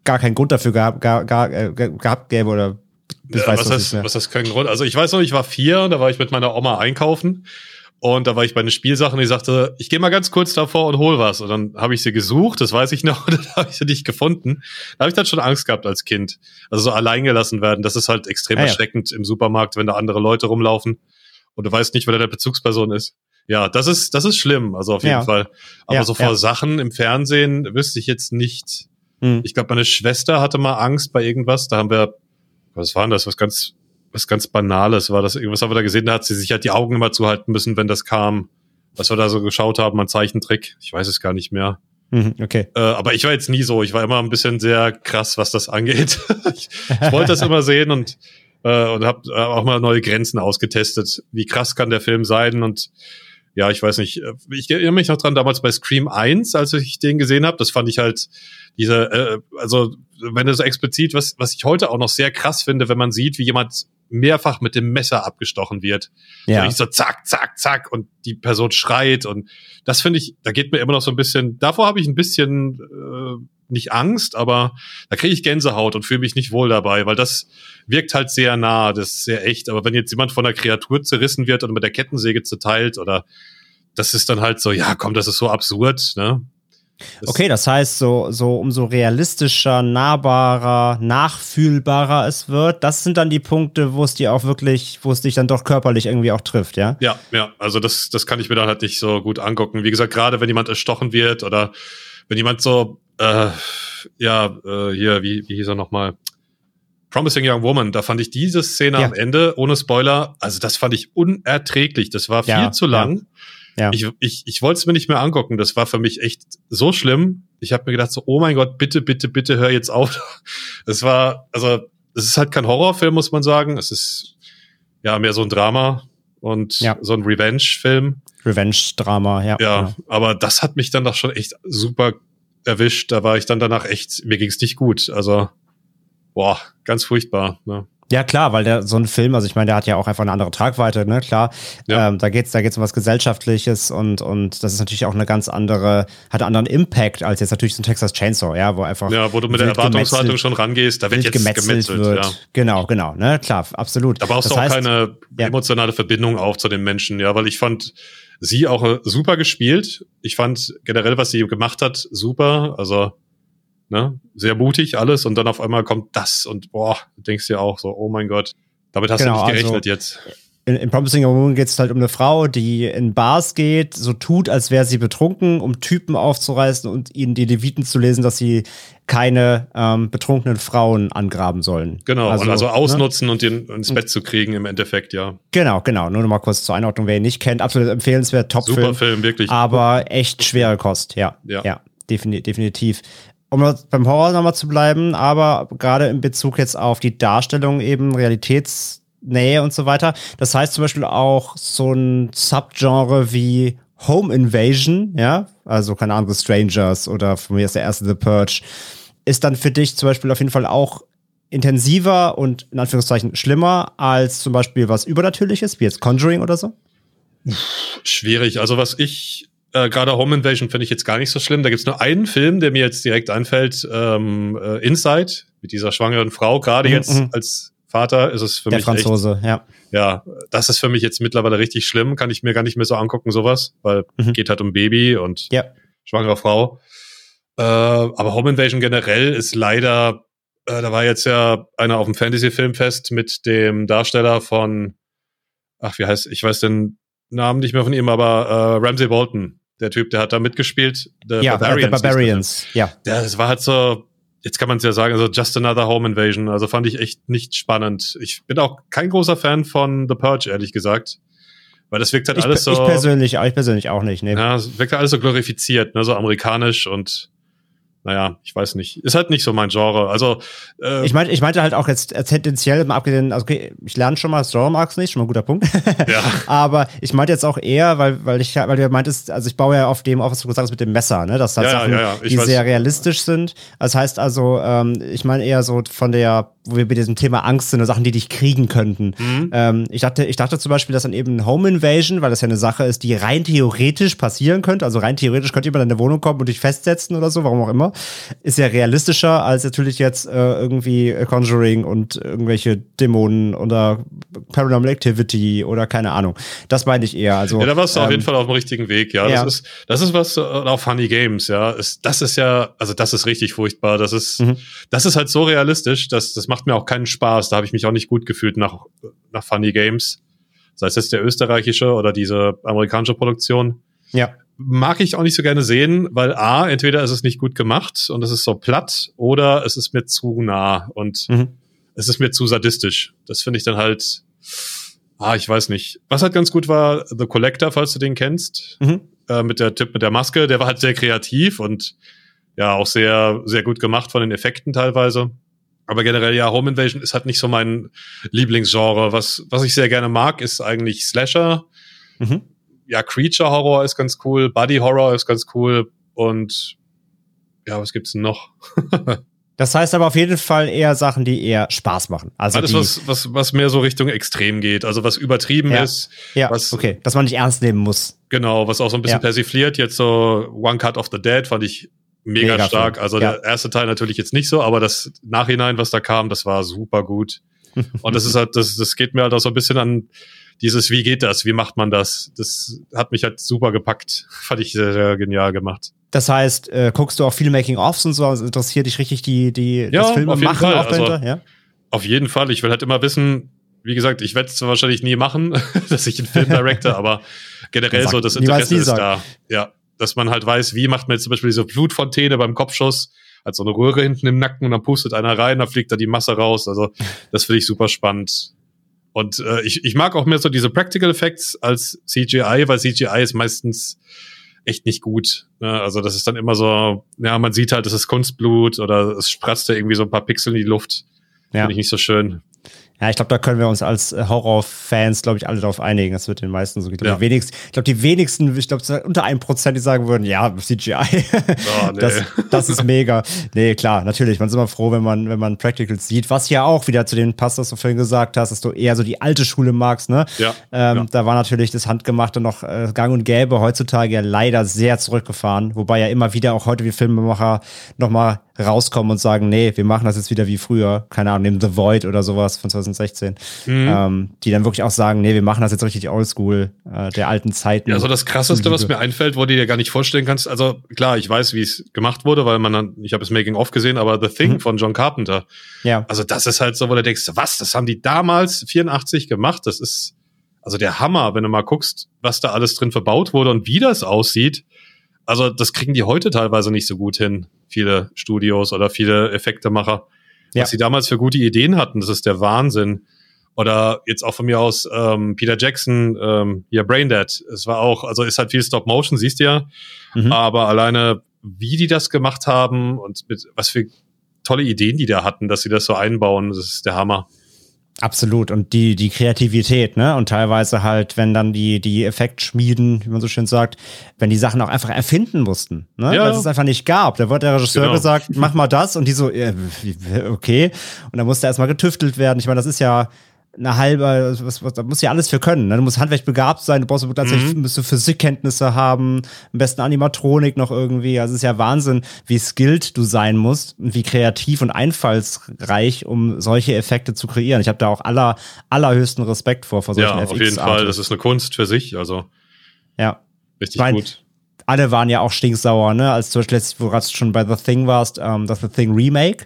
gar keinen Grund dafür gab, gar, gar, äh, gehabt gäbe oder ja, was, heißt, was heißt kein Grund? Also ich weiß noch, ich war vier, da war ich mit meiner Oma einkaufen und da war ich bei den Spielsachen, die sagte, ich gehe mal ganz kurz davor und hol was. Und dann habe ich sie gesucht, das weiß ich noch, und dann habe ich sie nicht gefunden. Da habe ich dann schon Angst gehabt als Kind. Also so allein gelassen werden, das ist halt extrem ah, erschreckend ja. im Supermarkt, wenn da andere Leute rumlaufen und du weißt nicht, wer deine Bezugsperson ist. Ja, das ist, das ist schlimm, also auf jeden ja. Fall. Aber ja, so vor Sachen im Fernsehen wüsste ich jetzt nicht. Hm. Ich glaube, meine Schwester hatte mal Angst bei irgendwas. Da haben wir was war denn das? Was ganz, was ganz Banales war das. Irgendwas haben wir da gesehen, da hat sie sich halt die Augen immer zuhalten müssen, wenn das kam. Was wir da so geschaut haben an Zeichentrick. Ich weiß es gar nicht mehr. Mhm, okay. Äh, aber ich war jetzt nie so. Ich war immer ein bisschen sehr krass, was das angeht. ich, ich wollte das immer sehen und äh, und habe äh, auch mal neue Grenzen ausgetestet. Wie krass kann der Film sein? Und ja, ich weiß nicht. Äh, ich erinnere mich noch dran, damals bei Scream 1, als ich den gesehen habe. Das fand ich halt diese, äh, also wenn du so explizit, was, was ich heute auch noch sehr krass finde, wenn man sieht, wie jemand mehrfach mit dem Messer abgestochen wird. Ja. So, so zack, zack, zack und die Person schreit und das finde ich, da geht mir immer noch so ein bisschen, davor habe ich ein bisschen äh, nicht Angst, aber da kriege ich Gänsehaut und fühle mich nicht wohl dabei, weil das wirkt halt sehr nah, das ist sehr echt. Aber wenn jetzt jemand von einer Kreatur zerrissen wird und mit der Kettensäge zerteilt oder das ist dann halt so, ja, komm, das ist so absurd, ne? Das okay, das heißt, so, so umso realistischer, nahbarer, nachfühlbarer es wird, das sind dann die Punkte, wo es dir auch wirklich, wo es dich dann doch körperlich irgendwie auch trifft, ja? Ja, ja, also das, das kann ich mir dann halt nicht so gut angucken. Wie gesagt, gerade wenn jemand erstochen wird oder wenn jemand so, äh, ja, äh, hier, wie, wie hieß er nochmal? Promising Young Woman, da fand ich diese Szene ja. am Ende, ohne Spoiler, also das fand ich unerträglich. Das war viel ja, zu lang. Ja. Ich, ich, ich wollte es mir nicht mehr angucken. Das war für mich echt so schlimm. Ich habe mir gedacht, so, oh mein Gott, bitte, bitte, bitte hör jetzt auf. Es war, also, es ist halt kein Horrorfilm, muss man sagen. Es ist ja mehr so ein Drama und so ein Revenge-Film. Revenge-Drama, ja. Ja, aber das hat mich dann doch schon echt super erwischt. Da war ich dann danach echt, mir ging es nicht gut. Also, boah, ganz furchtbar. Ne? Ja, klar, weil der so ein Film, also ich meine, der hat ja auch einfach eine andere Tragweite, ne? Klar. Ja. Ähm, da geht's, da geht's um was Gesellschaftliches und, und das ist natürlich auch eine ganz andere, hat einen anderen Impact als jetzt natürlich so ein Texas Chainsaw, ja, wo einfach. Ja, wo du mit der Erwartungshaltung schon rangehst, da wird jetzt gemetzelt, gemetzelt wird. Ja. Genau, genau, ne? Klar, absolut. Da brauchst das du auch heißt, keine ja. emotionale Verbindung auf zu den Menschen, ja, weil ich fand sie auch super gespielt. Ich fand generell, was sie gemacht hat, super. Also, ne? Sehr mutig alles und dann auf einmal kommt das und boah, du denkst dir auch so, oh mein Gott, damit hast genau, du nicht gerechnet also, jetzt. In, in Promising Young Woman geht es halt um eine Frau, die in Bars geht, so tut, als wäre sie betrunken, um Typen aufzureißen und ihnen die Leviten zu lesen, dass sie keine ähm, betrunkenen Frauen angraben sollen. Genau, also, und also ne? ausnutzen ne? und ihn ins Bett zu kriegen im Endeffekt, ja. Genau, genau. Nur noch mal kurz zur Einordnung, wer ihn nicht kennt. Absolut empfehlenswert, Top-Film. Super Film, wirklich. Aber echt schwere Kost, ja. Ja. ja definitiv um beim Horror nochmal zu bleiben, aber gerade in Bezug jetzt auf die Darstellung eben Realitätsnähe und so weiter. Das heißt zum Beispiel auch so ein Subgenre wie Home Invasion, ja, also keine Ahnung, The Strangers oder von mir ist der erste The Purge, ist dann für dich zum Beispiel auf jeden Fall auch intensiver und in Anführungszeichen schlimmer als zum Beispiel was Übernatürliches, wie jetzt Conjuring oder so? Schwierig. Also was ich äh, Gerade Home Invasion finde ich jetzt gar nicht so schlimm. Da gibt's nur einen Film, der mir jetzt direkt einfällt, ähm, äh, Inside, mit dieser schwangeren Frau. Gerade mhm. jetzt mhm. als Vater ist es für der mich. Der Franzose, echt, ja. Ja, das ist für mich jetzt mittlerweile richtig schlimm. Kann ich mir gar nicht mehr so angucken, sowas, weil mhm. geht halt um Baby und ja. schwangere Frau. Äh, aber Home Invasion generell ist leider, äh, da war jetzt ja einer auf dem Fantasy-Filmfest mit dem Darsteller von, ach, wie heißt, ich weiß den Namen nicht mehr von ihm, aber äh, Ramsey Bolton der Typ, der hat da mitgespielt. The ja, Barbarians. The Barbarians, ja. Das war halt so, jetzt kann man es ja sagen, also just another home invasion. Also fand ich echt nicht spannend. Ich bin auch kein großer Fan von The Purge, ehrlich gesagt. Weil das wirkt halt ich, alles so. Ich persönlich, ich persönlich auch nicht, ne. Ja, es wirkt halt alles so glorifiziert, ne, so amerikanisch und naja, ich weiß nicht. Ist halt nicht so mein Genre. Also äh, ich meinte, ich meinte halt auch jetzt äh, tendenziell mal abgesehen, also okay, ich lerne schon mal Genre Marks nicht, schon mal ein guter Punkt. Ja. Aber ich meinte jetzt auch eher, weil weil ich weil du meintest, also ich baue ja auf dem auf was du gesagt hast mit dem Messer, ne, das halt ja, Sachen, ja, ja, die weiß. sehr realistisch sind. Das heißt also, ähm, ich meine eher so von der wo wir bei diesem Thema Angst sind und Sachen, die dich kriegen könnten. Mhm. Ähm, ich, dachte, ich dachte zum Beispiel, dass dann eben Home Invasion, weil das ja eine Sache ist, die rein theoretisch passieren könnte. Also rein theoretisch könnte jemand in deine Wohnung kommen und dich festsetzen oder so, warum auch immer. Ist ja realistischer als natürlich jetzt äh, irgendwie Conjuring und irgendwelche Dämonen oder Paranormal Activity oder keine Ahnung. Das meine ich eher. Also, ja, da warst du ähm, auf jeden Fall auf dem richtigen Weg, ja. ja. Das ist, das ist was, äh, auch Funny Games, ja. Das ist ja, also das ist richtig furchtbar. Das ist, mhm. das ist halt so realistisch, dass das macht mir auch keinen Spaß. Da habe ich mich auch nicht gut gefühlt nach, nach Funny Games. Sei es jetzt der österreichische oder diese amerikanische Produktion. Ja. Mag ich auch nicht so gerne sehen, weil A, entweder ist es nicht gut gemacht und es ist so platt oder es ist mir zu nah und mhm. es ist mir zu sadistisch. Das finde ich dann halt, ah, ich weiß nicht. Was halt ganz gut war, The Collector, falls du den kennst, mhm. äh, mit der Typ mit der Maske, der war halt sehr kreativ und ja, auch sehr, sehr gut gemacht von den Effekten teilweise. Aber generell ja, Home Invasion ist halt nicht so mein Lieblingsgenre. Was, was ich sehr gerne mag, ist eigentlich Slasher. Mhm. Ja, Creature Horror ist ganz cool, Body Horror ist ganz cool und ja, was gibt's denn noch? das heißt aber auf jeden Fall eher Sachen, die eher Spaß machen. Also alles, was, was, was mehr so Richtung Extrem geht, also was übertrieben ja. ist. Ja, was, okay, dass man nicht ernst nehmen muss. Genau, was auch so ein bisschen ja. persifliert. Jetzt so One Cut of the Dead fand ich mega, mega stark. Also ja. der erste Teil natürlich jetzt nicht so, aber das Nachhinein, was da kam, das war super gut. Und das ist halt, das, das geht mir halt auch so ein bisschen an dieses, wie geht das, wie macht man das? Das hat mich halt super gepackt. Fand ich sehr, sehr genial gemacht. Das heißt, äh, guckst du auch viele Making-ofs und so, also interessiert dich richtig die, die ja, das Filme auf jeden machen Fall. Also, ja? Auf jeden Fall. Ich will halt immer wissen, wie gesagt, ich werde es wahrscheinlich nie machen, dass ich einen Film directe, aber generell so das Interesse ist da. Ja, dass man halt weiß, wie macht man jetzt zum Beispiel diese Blutfontäne beim Kopfschuss, hat so eine Röhre hinten im Nacken und dann pustet einer rein, dann fliegt da die Masse raus. Also das finde ich super spannend. Und äh, ich, ich mag auch mehr so diese Practical Effects als CGI, weil CGI ist meistens echt nicht gut. Ne? Also das ist dann immer so, ja, man sieht halt, es ist Kunstblut oder es spratzt da irgendwie so ein paar Pixel in die Luft. Ja. Finde ich nicht so schön. Ja, ich glaube, da können wir uns als äh, Horrorfans, glaube ich, alle darauf einigen. Das wird den meisten so. Ich glaube, ja. die, wenigsten, ich glaub, die wenigsten, ich glaube, unter einem Prozent, die sagen würden, ja, CGI. Oh, nee. das, das ist mega. Nee, klar, natürlich. Man ist immer froh, wenn man, wenn man Practicals sieht. Was ja auch wieder zu dem passt, was du vorhin gesagt hast, dass du eher so die alte Schule magst, ne? Ja. Ähm, ja. Da war natürlich das Handgemachte noch äh, gang und gäbe. Heutzutage ja leider sehr zurückgefahren. Wobei ja immer wieder auch heute wie Filmemacher nochmal rauskommen und sagen, nee, wir machen das jetzt wieder wie früher, keine Ahnung, neben The Void oder sowas von 2016, mhm. ähm, die dann wirklich auch sagen, nee, wir machen das jetzt richtig oldschool, äh, der alten Zeiten. Ja, also das krasseste, was mir einfällt, wo du dir gar nicht vorstellen kannst, also klar, ich weiß, wie es gemacht wurde, weil man dann, ich habe es Making of gesehen, aber The Thing mhm. von John Carpenter. Ja. Also das ist halt so, wo du denkst, was, das haben die damals 84 gemacht, das ist also der Hammer, wenn du mal guckst, was da alles drin verbaut wurde und wie das aussieht. Also das kriegen die heute teilweise nicht so gut hin, viele Studios oder viele Effektemacher. Ja. Was sie damals für gute Ideen hatten, das ist der Wahnsinn. Oder jetzt auch von mir aus ähm, Peter Jackson, ähm, ja Braindead. Es war auch, also ist halt viel Stop Motion, siehst du ja. Mhm. Aber alleine, wie die das gemacht haben und mit was für tolle Ideen die da hatten, dass sie das so einbauen, das ist der Hammer. Absolut. Und die, die Kreativität, ne? Und teilweise halt, wenn dann die, die Effektschmieden, wie man so schön sagt, wenn die Sachen auch einfach erfinden mussten, ne? Ja. Weil es es einfach nicht gab. Da wurde der Regisseur genau. gesagt, mach mal das und die so, okay. Und dann musste erstmal getüftelt werden. Ich meine, das ist ja, eine halbe, was, was, da muss ja alles für können. Ne? Du musst handwerklich begabt sein, du brauchst tatsächlich, mhm. musst du Physikkenntnisse haben, am besten Animatronik noch irgendwie. Also es ist ja Wahnsinn, wie skilled du sein musst und wie kreativ und einfallsreich, um solche Effekte zu kreieren. Ich habe da auch aller, allerhöchsten Respekt vor, vor solchen Ja, auf jeden Fall. Das ist eine Kunst für sich, also. Ja. Richtig mein, gut. Alle waren ja auch stinksauer, ne? Als zum Beispiel letztes, wo du schon bei The Thing warst, ähm, das The Thing Remake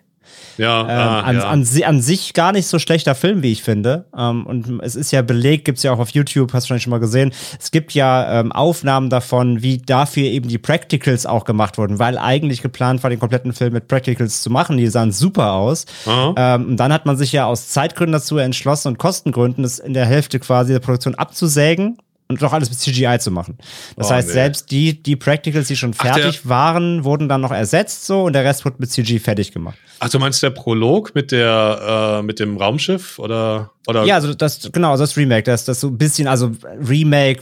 ja, ähm, ah, an, ja. An, an, sich gar nicht so schlechter Film, wie ich finde. Ähm, und es ist ja belegt, gibt's ja auch auf YouTube, hast du schon mal gesehen. Es gibt ja ähm, Aufnahmen davon, wie dafür eben die Practicals auch gemacht wurden, weil eigentlich geplant war, den kompletten Film mit Practicals zu machen. Die sahen super aus. Ähm, und dann hat man sich ja aus Zeitgründen dazu entschlossen und Kostengründen, das in der Hälfte quasi der Produktion abzusägen und doch alles mit CGI zu machen. Das oh, heißt, nee. selbst die, die Practicals, die schon fertig Ach, waren, wurden dann noch ersetzt so und der Rest wurde mit CG fertig gemacht. Ach, du meinst der Prolog mit der, äh, mit dem Raumschiff oder, oder? Ja, also das, genau, also das Remake, das, das so ein bisschen, also Remake,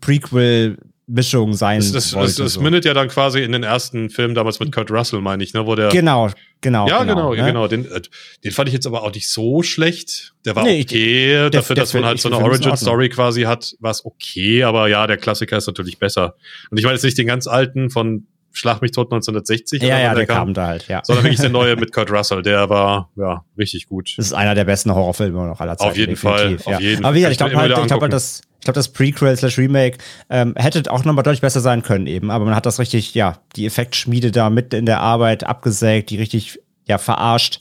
Prequel, Mischung sein das, das, wollte. Das, das so. mündet ja dann quasi in den ersten Film damals mit Kurt Russell, meine ich, ne, wo der. Genau, genau. Ja, genau, genau. Ne? genau. Den, äh, den fand ich jetzt aber auch nicht so schlecht. Der war nee, okay, ich, dafür, dass man halt so eine Origin-Story quasi hat, war es okay, aber ja, der Klassiker ist natürlich besser. Und ich meine jetzt nicht den ganz alten von Schlag mich tot 1960. Ja, ja, der, der kam, da halt, ja. Sondern wirklich der neue mit Kurt Russell, der war, ja, richtig gut. Das ist einer der besten Horrorfilme noch aller Zeiten. Auf jeden Fall, auf jeden Fall. Aber wie gesagt, ich glaube halt, ich glaube halt, das, ich glaube, das Prequel slash Remake ähm, hätte auch nochmal deutlich besser sein können eben, aber man hat das richtig, ja, die Effektschmiede da mit in der Arbeit abgesägt, die richtig, ja, verarscht.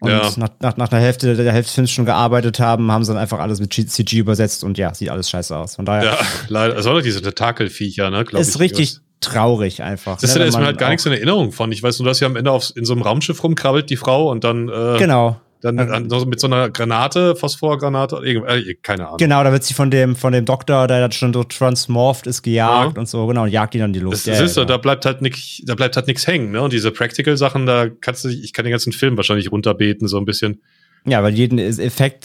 Und ja. nach, nach, nach einer Hälfte der Hälfte Films schon gearbeitet haben, haben sie dann einfach alles mit CG übersetzt und ja, sieht alles scheiße aus. Von daher. Ja, leider. Es war doch diese Tentakelviecher, ne, glaube ich. Ist richtig traurig einfach. Das ne, ist mir halt gar nichts in Erinnerung von. Ich weiß nur, dass sie am Ende auf, in so einem Raumschiff rumkrabbelt, die Frau, und dann. Äh, genau. Dann also mit so einer Granate, Phosphorgranate, äh, keine Ahnung. Genau, da wird sie von dem, von dem Doktor, der dann schon so transmorphed ist, gejagt ja. und so, genau, und jagt ihn dann die Luft. Das, das ja, ist so, genau. da bleibt halt nix, da bleibt halt nichts hängen, ne? Und diese Practical-Sachen, da kannst du, ich kann den ganzen Film wahrscheinlich runterbeten, so ein bisschen. Ja, weil jeden Effekt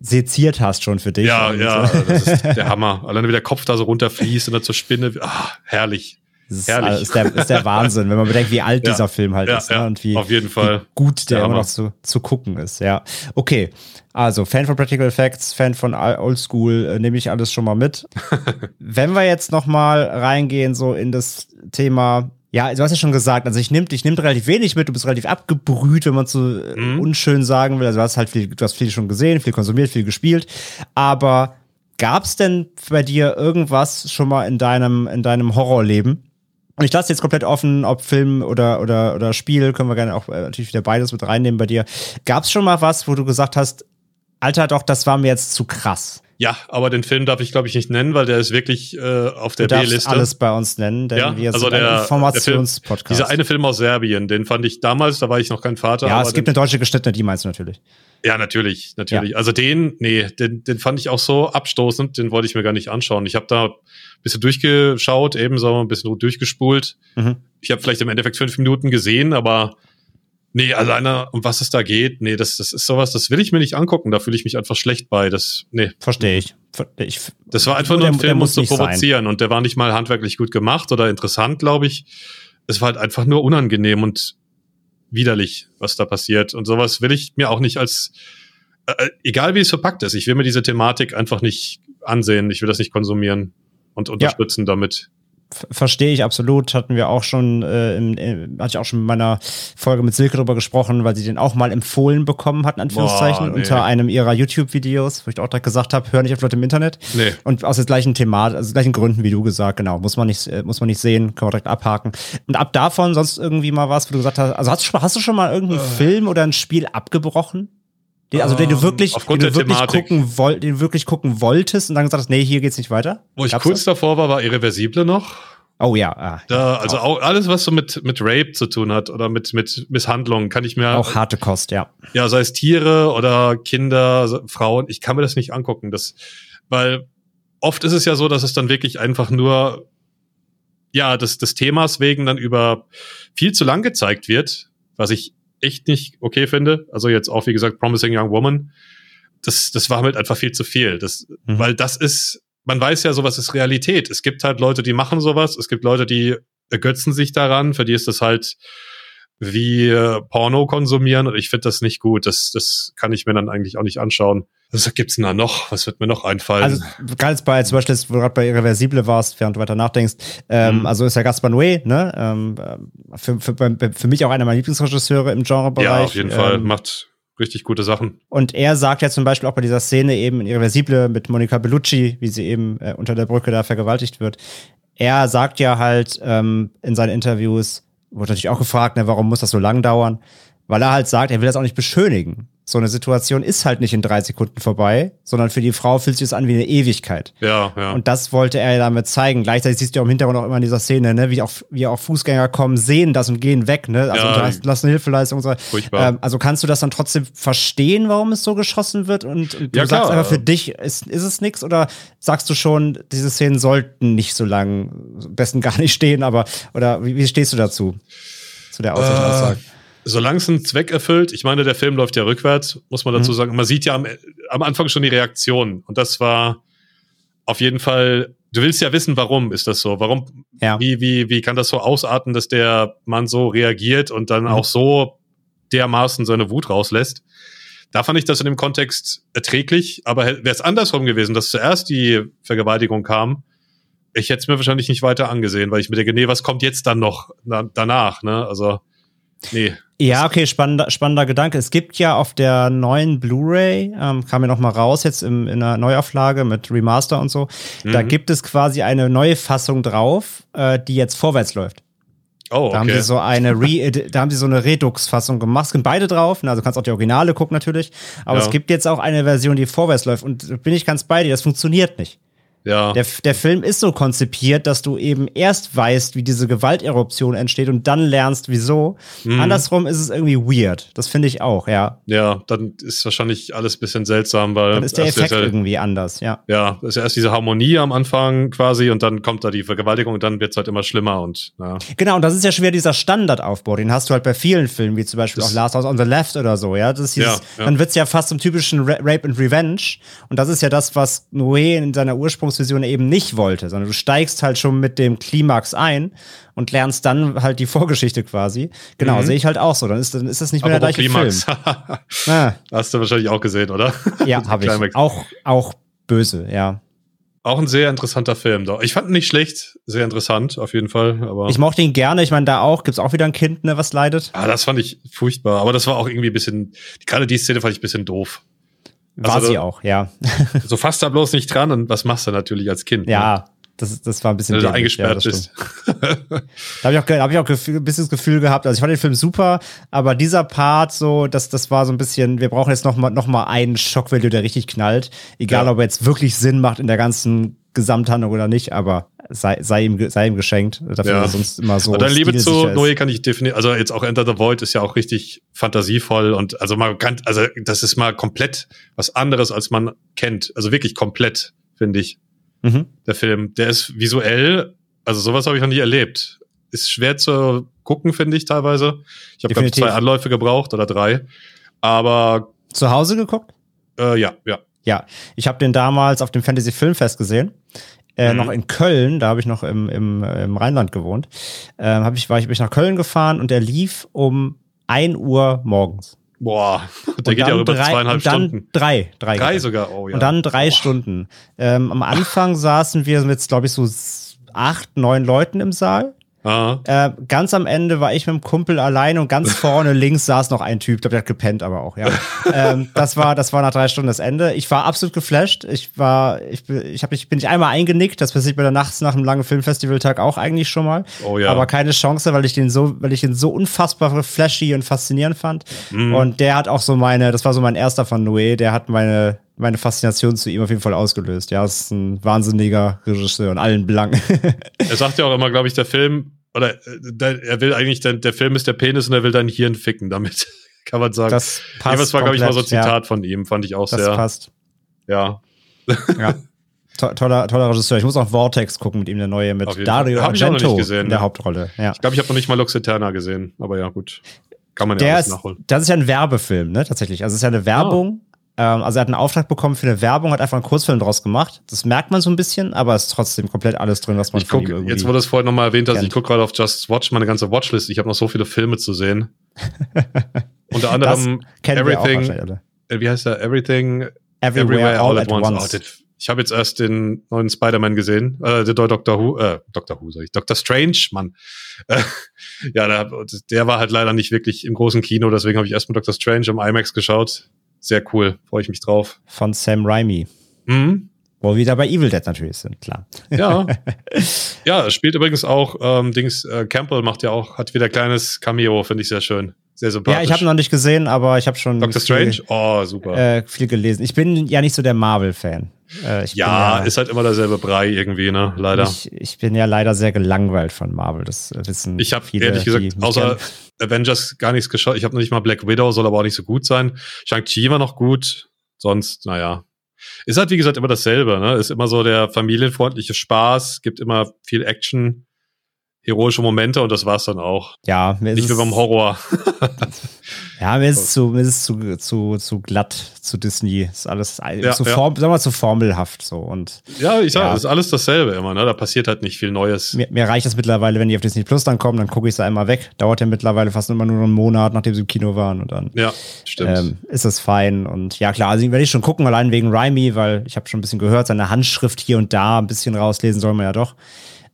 seziert hast schon für dich. Ja, ja, so. das ist der Hammer. Alleine wie der Kopf da so runterfließt und dann zur Spinne. Ah, herrlich. Das ist, Herrlich. ist, der, ist der Wahnsinn, wenn man bedenkt, wie alt ja. dieser Film halt ja, ist ne? und wie, wie gut der, immer noch zu, zu gucken ist. Ja, okay. Also Fan von Practical Effects, Fan von Oldschool, äh, nehme ich alles schon mal mit. wenn wir jetzt noch mal reingehen so in das Thema ja, du hast ja schon gesagt, also ich nehme ich nehm relativ wenig mit, du bist relativ abgebrüht, wenn man so äh, mhm. unschön sagen will. Also du hast halt viel, du hast viel schon gesehen, viel konsumiert, viel gespielt. Aber gab es denn bei dir irgendwas schon mal in deinem, in deinem Horrorleben, Und ich lasse jetzt komplett offen, ob Film oder, oder, oder Spiel, können wir gerne auch äh, natürlich wieder beides mit reinnehmen bei dir. Gab es schon mal was, wo du gesagt hast, Alter, doch, das war mir jetzt zu krass? Ja, aber den Film darf ich, glaube ich, nicht nennen, weil der ist wirklich äh, auf der B-Liste. alles bei uns nennen, denn ja, wir also sind der, ein Informationspodcast. Dieser eine Film aus Serbien, den fand ich damals, da war ich noch kein Vater. Ja, es gibt eine deutsche geschnittene, die meinst du natürlich. Ja, natürlich, natürlich. Ja. Also den, nee, den, den fand ich auch so abstoßend, den wollte ich mir gar nicht anschauen. Ich habe da ein bisschen durchgeschaut, ebenso ein bisschen durchgespult. Mhm. Ich habe vielleicht im Endeffekt fünf Minuten gesehen, aber nee, alleine um was es da geht, nee, das, das ist sowas, das will ich mir nicht angucken. Da fühle ich mich einfach schlecht bei. Das, nee. Verstehe ich. ich. Das war einfach nur ein Film, um zu provozieren sein. und der war nicht mal handwerklich gut gemacht oder interessant, glaube ich. Es war halt einfach nur unangenehm und widerlich, was da passiert. Und sowas will ich mir auch nicht als, äh, äh, egal wie es verpackt ist, ich will mir diese Thematik einfach nicht ansehen. Ich will das nicht konsumieren und unterstützen ja. damit verstehe ich absolut. Hatten wir auch schon, äh, im, äh, hatte ich auch schon in meiner Folge mit Silke drüber gesprochen, weil sie den auch mal empfohlen bekommen hat, in Anführungszeichen, Boah, nee. unter einem ihrer YouTube-Videos, wo ich auch direkt gesagt habe, hör nicht auf Leute im Internet. Nee. Und aus den gleichen Themat, also gleichen Gründen wie du gesagt, genau, muss man nicht, äh, muss man nicht sehen, kann man direkt abhaken. Und ab davon sonst irgendwie mal was, wo du gesagt hast, also hast du, hast du schon mal irgendeinen äh. Film oder ein Spiel abgebrochen? Den, also den du ähm, wirklich, den du wirklich gucken woll, den du wirklich gucken wolltest und dann gesagt hast, nee, hier geht's nicht weiter. Wo ich Gab's kurz das? davor war, war Irreversible noch. Oh ja. Ah, da, also auch alles, was so mit, mit Rape zu tun hat oder mit, mit Misshandlungen, kann ich mir. Auch harte Kost, ja. Ja, sei es Tiere oder Kinder, Frauen, ich kann mir das nicht angucken. Das, weil oft ist es ja so, dass es dann wirklich einfach nur, ja, des, des Themas wegen dann über viel zu lang gezeigt wird, was ich echt nicht okay finde. Also jetzt auch, wie gesagt, Promising Young Woman. Das, das war halt einfach viel zu viel. Das, mhm. Weil das ist, man weiß ja, sowas ist Realität. Es gibt halt Leute, die machen sowas. Es gibt Leute, die ergötzen sich daran. Für die ist das halt wie äh, Porno konsumieren und ich finde das nicht gut. Das, das kann ich mir dann eigentlich auch nicht anschauen. Was gibt's denn da noch? Was wird mir noch einfallen? Also ganz bei zum Beispiel, wo du gerade bei Irreversible warst, während du weiter nachdenkst. Ähm, mhm. Also ist ja Gaspar Noé, ne? Ähm, für, für, für mich auch einer meiner Lieblingsregisseure im Genrebereich. Ja, auf jeden ähm, Fall. Macht richtig gute Sachen. Und er sagt ja zum Beispiel auch bei dieser Szene eben in Irreversible mit Monica Bellucci, wie sie eben äh, unter der Brücke da vergewaltigt wird. Er sagt ja halt ähm, in seinen Interviews, wurde natürlich auch gefragt, ne, warum muss das so lang dauern? Weil er halt sagt, er will das auch nicht beschönigen. So eine Situation ist halt nicht in drei Sekunden vorbei, sondern für die Frau fühlt sich das an wie eine Ewigkeit. Ja, ja. Und das wollte er damit zeigen. Gleichzeitig siehst du auch im Hintergrund auch immer in dieser Szene, ne, wie auch, wie auch Fußgänger kommen, sehen das und gehen weg, ne? Also ja, lassen Hilfeleistung und so. Furchtbar. Ähm, also kannst du das dann trotzdem verstehen, warum es so geschossen wird? Und, und du ja, sagst aber für dich, ist, ist es nichts? Oder sagst du schon, diese Szenen sollten nicht so lang, besten gar nicht stehen, aber, oder wie, wie stehst du dazu? Zu der Aussage? Äh solange es einen Zweck erfüllt, ich meine, der Film läuft ja rückwärts, muss man dazu mhm. sagen. Man sieht ja am, am Anfang schon die Reaktion. Und das war auf jeden Fall, du willst ja wissen, warum ist das so? Warum, ja. wie, wie, wie kann das so ausarten, dass der Mann so reagiert und dann mhm. auch so dermaßen seine Wut rauslässt? Da fand ich das in dem Kontext erträglich, aber wäre es andersrum gewesen, dass zuerst die Vergewaltigung kam, ich hätte es mir wahrscheinlich nicht weiter angesehen, weil ich mir denke, nee, was kommt jetzt dann noch na, danach, ne? Also, nee. Ja, okay, spannender, spannender Gedanke. Es gibt ja auf der neuen Blu-ray, ähm, kam ja noch mal raus jetzt im, in einer Neuauflage mit Remaster und so, mhm. da gibt es quasi eine neue Fassung drauf, äh, die jetzt vorwärts läuft. Oh, okay. Da haben sie so eine Re da haben sie so eine Redux-Fassung gemacht. Es sind beide drauf, ne? also du kannst auch die Originale gucken natürlich. Aber ja. es gibt jetzt auch eine Version, die vorwärts läuft. Und bin ich ganz bei dir, das funktioniert nicht. Ja. Der, der Film ist so konzipiert, dass du eben erst weißt, wie diese Gewalteruption entsteht und dann lernst, wieso. Mhm. Andersrum ist es irgendwie weird. Das finde ich auch, ja. Ja, dann ist wahrscheinlich alles ein bisschen seltsam, weil. Dann ist der Effekt ja, irgendwie anders, ja. Ja, ist ja erst diese Harmonie am Anfang quasi und dann kommt da die Vergewaltigung und dann wird es halt immer schlimmer und, ja. Genau, und das ist ja schwer dieser Standardaufbau. Den hast du halt bei vielen Filmen, wie zum Beispiel das auch Last House on the Left oder so, ja. Das ist dieses, ja, ja. Dann wird's ja fast zum typischen Rape and Revenge. Und das ist ja das, was Noé in seiner Ursprungs Ursprungsversion eben nicht wollte, sondern du steigst halt schon mit dem Klimax ein und lernst dann halt die Vorgeschichte quasi. Genau, mhm. sehe ich halt auch so. Dann ist, dann ist das nicht mehr Aber der gleiche Klimax. Film. ah. Hast du wahrscheinlich auch gesehen, oder? Ja, habe ich. Auch, auch böse, ja. Auch ein sehr interessanter Film. Ich fand ihn nicht schlecht, sehr interessant auf jeden Fall. Aber ich mochte ihn gerne. Ich meine, da auch gibt's auch wieder ein Kind, ne, was leidet. Ah, das fand ich furchtbar. Aber das war auch irgendwie ein bisschen. Gerade die Szene fand ich ein bisschen doof. War also, sie auch, ja. so fasst da bloß nicht dran und was machst du natürlich als Kind? Ja, ne? Das, das war ein bisschen Wenn du eingesperrt ja, bist. da habe ich auch, hab ich auch Gefühl, ein bisschen das Gefühl gehabt, also ich fand den Film super, aber dieser Part so, das, das war so ein bisschen, wir brauchen jetzt noch mal, noch mal einen Schockvalue, der richtig knallt. Egal, ja. ob er jetzt wirklich Sinn macht in der ganzen Gesamthandlung oder nicht, aber sei, sei, ihm, sei ihm geschenkt. Dafür ja. sonst immer so. Deine Liebe zu Noé kann ich definieren. Also jetzt auch Enter the Void ist ja auch richtig fantasievoll und also man kann, also das ist mal komplett was anderes, als man kennt. Also wirklich komplett, finde ich. Mhm. Der Film. Der ist visuell, also sowas habe ich noch nie erlebt. Ist schwer zu gucken, finde ich teilweise. Ich habe, glaube zwei Anläufe gebraucht oder drei. Aber. Zu Hause geguckt? Äh, ja, ja. Ja, ich habe den damals auf dem Fantasy Filmfest gesehen. Äh, mhm. Noch in Köln, da habe ich noch im, im, im Rheinland gewohnt. Äh, hab ich, war ich, bin ich nach Köln gefahren und der lief um 1 Uhr morgens. Boah, der geht ja über drei, zweieinhalb und dann Stunden. Drei, drei. Drei sogar, oh ja. Und dann drei Boah. Stunden. Ähm, am Anfang saßen wir mit, glaube ich, so acht, neun Leuten im Saal. Äh, ganz am Ende war ich mit dem Kumpel allein und ganz vorne links saß noch ein Typ, der hat gepennt, aber auch, ja. ähm, das war, das war nach drei Stunden das Ende. Ich war absolut geflasht. Ich war, ich, ich hab, ich bin nicht einmal eingenickt. Das passiert bei der Nachts nach einem langen Filmfestivaltag auch eigentlich schon mal. Oh ja. Aber keine Chance, weil ich den so, weil ich ihn so unfassbar flashy und faszinierend fand. Mhm. Und der hat auch so meine, das war so mein erster von Noé, der hat meine, meine Faszination zu ihm auf jeden Fall ausgelöst. Ja, es ist ein wahnsinniger Regisseur in allen Belangen. er sagt ja auch immer, glaube ich, der Film, oder äh, er will eigentlich, der, der Film ist der Penis und er will dein Hirn ficken damit. Kann man sagen. Das passt. Das war, glaube ich, mal so ein Zitat ja. von ihm, fand ich auch das sehr. Das passt. Ja. Ja. toller, toller Regisseur. Ich muss auch Vortex gucken mit ihm, der neue, mit Dario Argento gesehen, in der Hauptrolle. Ja. Ich glaube, ich habe noch nicht mal Lux Eterna gesehen, aber ja, gut. Kann man der ja alles nachholen. Das ist ja ein Werbefilm, ne, tatsächlich. Also es ist ja eine Werbung ah. Ähm, also er hat einen Auftrag bekommen für eine Werbung, hat einfach einen Kurzfilm draus gemacht. Das merkt man so ein bisschen, aber es ist trotzdem komplett alles drin, was man ich guck, Jetzt, wo du es vorhin nochmal erwähnt hast, ich gucke gerade auf Just Watch, meine ganze Watchlist. Ich habe noch so viele Filme zu sehen. Unter anderem Everything, äh, wie heißt der? Everything, Everywhere, Everywhere All, all, at Once. once. Oh, ich habe jetzt erst den neuen Spider-Man gesehen, äh, der Doctor Who, äh, Doctor Who, sag ich, Doctor Strange, Mann. Äh, ja, der, der war halt leider nicht wirklich im großen Kino, deswegen habe ich erstmal Doctor Strange im IMAX geschaut sehr cool. Freue ich mich drauf. Von Sam Raimi. Mhm. Wo wir wieder bei Evil Dead natürlich sind, klar. Ja. ja, spielt übrigens auch, ähm, Dings, äh, Campbell macht ja auch, hat wieder ein kleines Cameo, finde ich sehr schön. Sehr sympathisch. Ja, ich habe noch nicht gesehen, aber ich habe schon. Doctor viel, Strange? Oh, super. Äh, viel gelesen. Ich bin ja nicht so der Marvel-Fan. Äh, ja, ja, ist halt immer derselbe Brei irgendwie, ne? Leider. Ich, ich, bin ja leider sehr gelangweilt von Marvel. Das wissen Ich habe ehrlich gesagt, außer Avengers gar nichts geschaut. Ich habe noch nicht mal Black Widow, soll aber auch nicht so gut sein. Shang-Chi war noch gut. Sonst, naja. Ist halt, wie gesagt, immer dasselbe, ne? Ist immer so der familienfreundliche Spaß, gibt immer viel Action heroische Momente und das war's dann auch. Ja, mir nicht wie beim Horror. ja, mir ist es zu, mir ist es zu, zu, zu glatt zu Disney. Ist alles ja, zu, ja. Form, sagen wir, zu formelhaft so und. Ja, ich sag, ja. ist alles dasselbe immer, ne? Da passiert halt nicht viel Neues. Mir, mir reicht das mittlerweile, wenn die auf Disney Plus dann kommen, dann gucke ich es einmal weg. Dauert ja mittlerweile fast immer nur einen Monat, nachdem sie im Kino waren und dann. Ja, stimmt. Ähm, ist das fein und ja klar, also werde ich schon gucken, allein wegen Raimi, weil ich habe schon ein bisschen gehört, seine Handschrift hier und da ein bisschen rauslesen soll man ja doch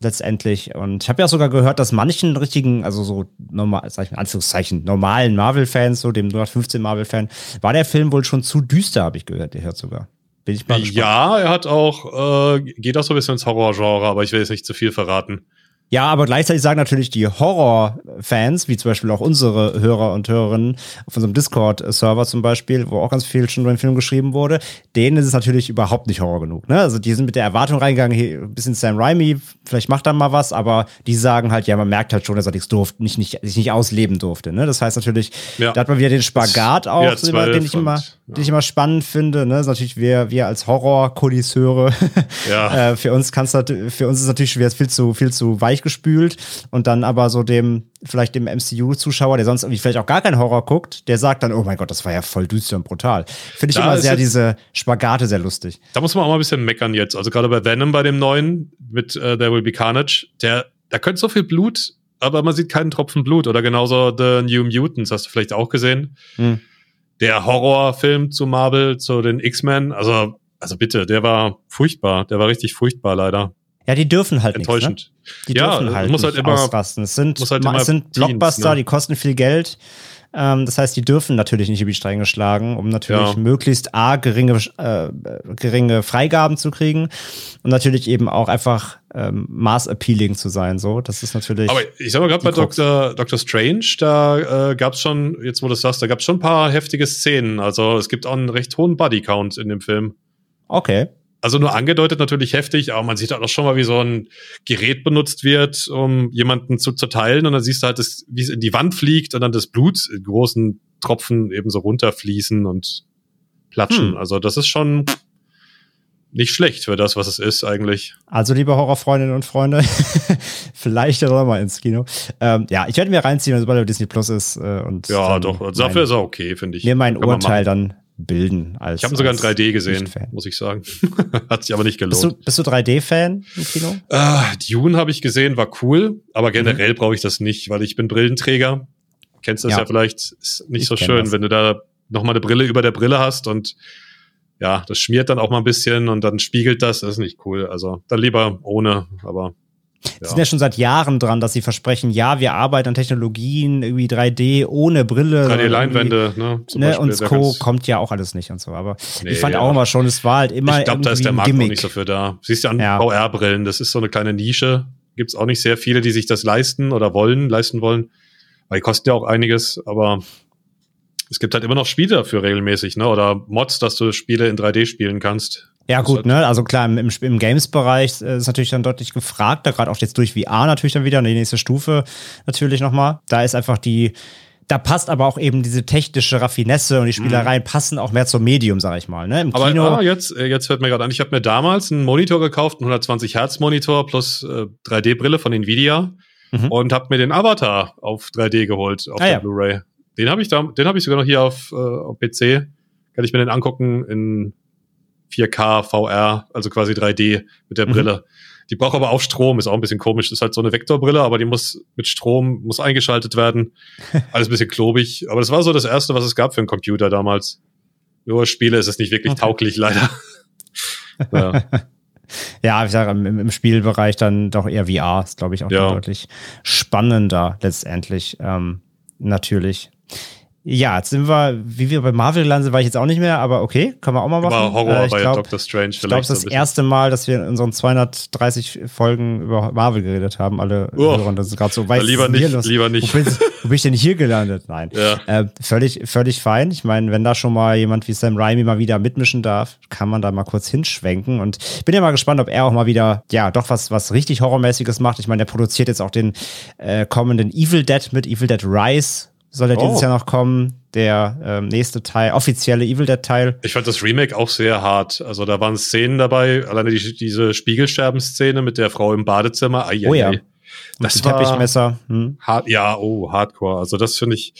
letztendlich. Und ich habe ja sogar gehört, dass manchen richtigen, also so normal, sag ich mal, Anführungszeichen, normalen Marvel-Fans, so dem 115 Marvel-Fan, war der Film wohl schon zu düster, habe ich gehört, der hört sogar. Bin ich mal gespannt. Ja, er hat auch, äh, geht auch so ein bisschen ins Horror-Genre, aber ich will jetzt nicht zu viel verraten. Ja, aber gleichzeitig sagen natürlich die Horror-Fans, wie zum Beispiel auch unsere Hörer und Hörerinnen auf unserem Discord-Server zum Beispiel, wo auch ganz viel schon über den Film geschrieben wurde, denen ist es natürlich überhaupt nicht Horror genug. Ne? Also die sind mit der Erwartung reingegangen, hier ein bisschen Sam Raimi, vielleicht macht er mal was, aber die sagen halt, ja, man merkt halt schon, dass er nichts durfte, nicht, nicht, sich nicht ausleben durfte. Ne? Das heißt natürlich, ja. da hat man wieder den Spagat auch, ja, den, ich immer, ja. den ich immer spannend finde. Ne? Das ist natürlich wir, wir als Horror-Kodisseure, ja. äh, für uns kann's, für uns ist natürlich schwer, viel zu, viel zu weich gespült und dann aber so dem, vielleicht dem MCU-Zuschauer, der sonst irgendwie vielleicht auch gar keinen Horror guckt, der sagt dann, oh mein Gott, das war ja voll düster und brutal. Finde ich da immer sehr diese Spagate sehr lustig. Da muss man auch mal ein bisschen meckern jetzt. Also gerade bei Venom, bei dem neuen, mit uh, There Will Be Carnage, der, da könnte so viel Blut, aber man sieht keinen Tropfen Blut. Oder genauso The New Mutants, hast du vielleicht auch gesehen. Hm. Der Horrorfilm zu Marvel, zu den X-Men, also also bitte, der war furchtbar. Der war richtig furchtbar, leider. Ja, die dürfen halt Enttäuschend. Nichts, ne? Die ja, dürfen halt muss halt immer, ausrasten. Es sind, halt es sind Blockbuster, ne? die kosten viel Geld. Ähm, das heißt, die dürfen natürlich nicht über die Stränge schlagen, um natürlich ja. möglichst A, geringe, äh, geringe Freigaben zu kriegen und natürlich eben auch einfach ähm, maß-appealing zu sein. So, das ist natürlich. Aber ich sag mal, gerade bei Dr. Dr. Strange, da äh, gab es schon, jetzt wo du das sagst, da gab es schon ein paar heftige Szenen. Also es gibt auch einen recht hohen Bodycount in dem Film. Okay. Also nur angedeutet natürlich heftig, aber man sieht halt auch schon mal, wie so ein Gerät benutzt wird, um jemanden zu zerteilen. Und dann siehst du halt, das, wie es in die Wand fliegt und dann das Blut in großen Tropfen eben so runterfließen und platschen. Hm. Also das ist schon nicht schlecht für das, was es ist eigentlich. Also liebe Horrorfreundinnen und Freunde, vielleicht ja doch mal ins Kino. Ähm, ja, ich werde mir reinziehen, sobald er Disney Plus ist. Äh, und ja, doch. Dafür ist er okay, finde ich. Mir mein Urteil dann bilden. Als, ich habe sogar in 3D gesehen, muss ich sagen. Hat sich aber nicht gelohnt. Bist du, bist du 3D-Fan im Kino? Uh, Dune habe ich gesehen, war cool, aber generell mhm. brauche ich das nicht, weil ich bin Brillenträger. Kennst du das ja, ja vielleicht? Ist nicht ich so schön, das. wenn du da noch mal eine Brille über der Brille hast und ja, das schmiert dann auch mal ein bisschen und dann spiegelt das. Das ist nicht cool. Also dann lieber ohne, aber Sie sind ja schon seit Jahren dran, dass sie versprechen, ja, wir arbeiten an Technologien, irgendwie 3D ohne Brille. 3D-Leinwände, ne? Ne und Co. kommt ja auch alles nicht und so. Aber nee, ich fand ja. auch immer schon, es war halt immer. Ich glaube, da ist der Markt Gimmick. auch nicht so für da. Siehst du an ja. VR-Brillen, das ist so eine kleine Nische. Gibt's auch nicht sehr viele, die sich das leisten oder wollen, leisten wollen. Weil die kosten ja auch einiges, aber es gibt halt immer noch Spiele dafür regelmäßig, ne? Oder Mods, dass du Spiele in 3D spielen kannst. Ja, gut, ne? Also klar, im, im Games-Bereich äh, ist natürlich dann deutlich gefragt, da gerade auch jetzt durch VR natürlich dann wieder, die nächste Stufe natürlich nochmal. Da ist einfach die, da passt aber auch eben diese technische Raffinesse und die Spielereien mhm. passen auch mehr zum Medium, sag ich mal. Ne? Im aber, Kino. Aber jetzt, äh, jetzt hört mir gerade an, ich habe mir damals einen Monitor gekauft, einen 120 Hertz Monitor plus äh, 3D-Brille von Nvidia mhm. und habe mir den Avatar auf 3D geholt auf ah, der ja. Blu-ray. Den habe ich da, den habe ich sogar noch hier auf, äh, auf PC. Kann ich mir den angucken in 4K VR, also quasi 3D mit der mhm. Brille. Mhm. Die braucht aber auch Strom, ist auch ein bisschen komisch. Das ist halt so eine Vektorbrille, aber die muss mit Strom, muss eingeschaltet werden. Alles ein bisschen klobig. Aber das war so das erste, was es gab für einen Computer damals. Nur Spiele ist es nicht wirklich okay. tauglich, leider. ja. ja, ich sage, im, im, Spielbereich dann doch eher VR, ist glaube ich auch ja. deutlich spannender letztendlich. Ähm, natürlich. Ja, jetzt sind wir, wie wir bei Marvel gelandet sind, war ich jetzt auch nicht mehr, aber okay, können wir auch mal machen. War Horror äh, bei glaub, Doctor Strange Ich glaube, es ist das erste Mal, dass wir in unseren 230 Folgen über Marvel geredet haben, alle oh, Hörer. Das ist gerade so, weiß lieber nicht, los? lieber nicht. Wo bin, wo bin, ich denn hier gelandet? Nein. Ja. Äh, völlig, völlig fein. Ich meine, wenn da schon mal jemand wie Sam Raimi mal wieder mitmischen darf, kann man da mal kurz hinschwenken. Und bin ja mal gespannt, ob er auch mal wieder, ja, doch was, was richtig Horrormäßiges macht. Ich meine, der produziert jetzt auch den äh, kommenden Evil Dead mit Evil Dead Rise soll ja oh. dieses Jahr noch kommen. Der ähm, nächste Teil, offizielle Evil Dead Teil. Ich fand das Remake auch sehr hart. Also da waren Szenen dabei, alleine die, diese Spiegelsterben-Szene mit der Frau im Badezimmer. Ai, oh ja. Das war Teppichmesser. Hm. Hard, ja, oh, Hardcore. Also das finde ich,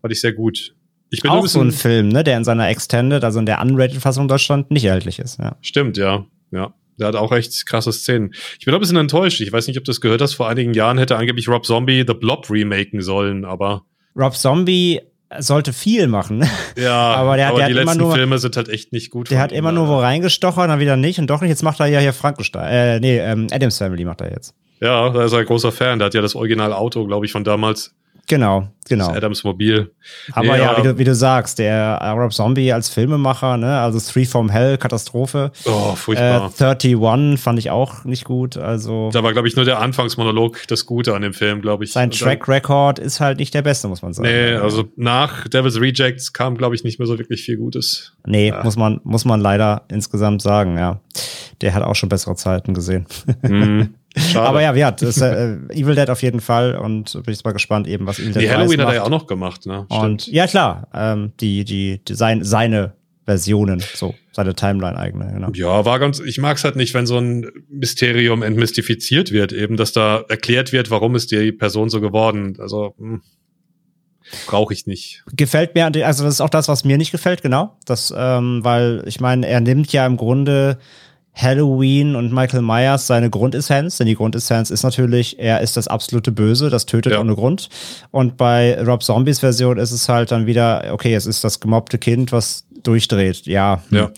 fand ich sehr gut. Ich bin auch so ein Film, ne, der in seiner Extended, also in der Unrated-Fassung Deutschland nicht erhältlich ist. Ja. Stimmt, ja, ja. Der hat auch echt krasse Szenen. Ich bin ein bisschen enttäuscht. Ich weiß nicht, ob du das gehört hast. Vor einigen Jahren hätte angeblich Rob Zombie The Blob remaken sollen, aber Rob Zombie sollte viel machen. Ja, aber der hat, aber der die hat letzten immer nur, Filme sind halt echt nicht gut. Der hat immer nur wo reingestochert, dann wieder nicht und doch nicht. Jetzt macht er ja hier Frankenstein. Äh, nee, ähm, Adams Family macht er jetzt. Ja, da ist er ein großer Fan. Der hat ja das Original-Auto, glaube ich, von damals. Genau, genau. Das Adams Mobil. Aber nee, ja, wie du, wie du sagst, der Rob Zombie als Filmemacher, ne, also Three from Hell, Katastrophe. Oh, furchtbar. Äh, 31 fand ich auch nicht gut, also. Da war, glaube ich, nur der Anfangsmonolog das Gute an dem Film, glaube ich. Sein Track Record ist halt nicht der beste, muss man sagen. Nee, also nach Devil's Rejects kam, glaube ich, nicht mehr so wirklich viel Gutes. Nee, ja. muss man, muss man leider insgesamt sagen, ja. Der hat auch schon bessere Zeiten gesehen. Mhm. Schade. Aber ja, wie hat ist, äh, Evil Dead auf jeden Fall und bin ich mal gespannt eben, was Evil Dead Die Halloween hat er ja auch noch gemacht, ne? Stimmt. Und ja klar, ähm, die die, die sein, seine Versionen, so seine Timeline eigene. Genau. Ja, war ganz. Ich mag es halt nicht, wenn so ein Mysterium entmystifiziert wird, eben, dass da erklärt wird, warum ist die Person so geworden. Also hm, brauche ich nicht. Gefällt mir, also das ist auch das, was mir nicht gefällt, genau. Das, ähm, weil ich meine, er nimmt ja im Grunde Halloween und Michael Myers seine Grundessenz, denn die Grundessenz ist natürlich, er ist das absolute Böse, das tötet ja. ohne Grund. Und bei Rob Zombies Version ist es halt dann wieder, okay, es ist das gemobbte Kind, was durchdreht. Ja. Ja.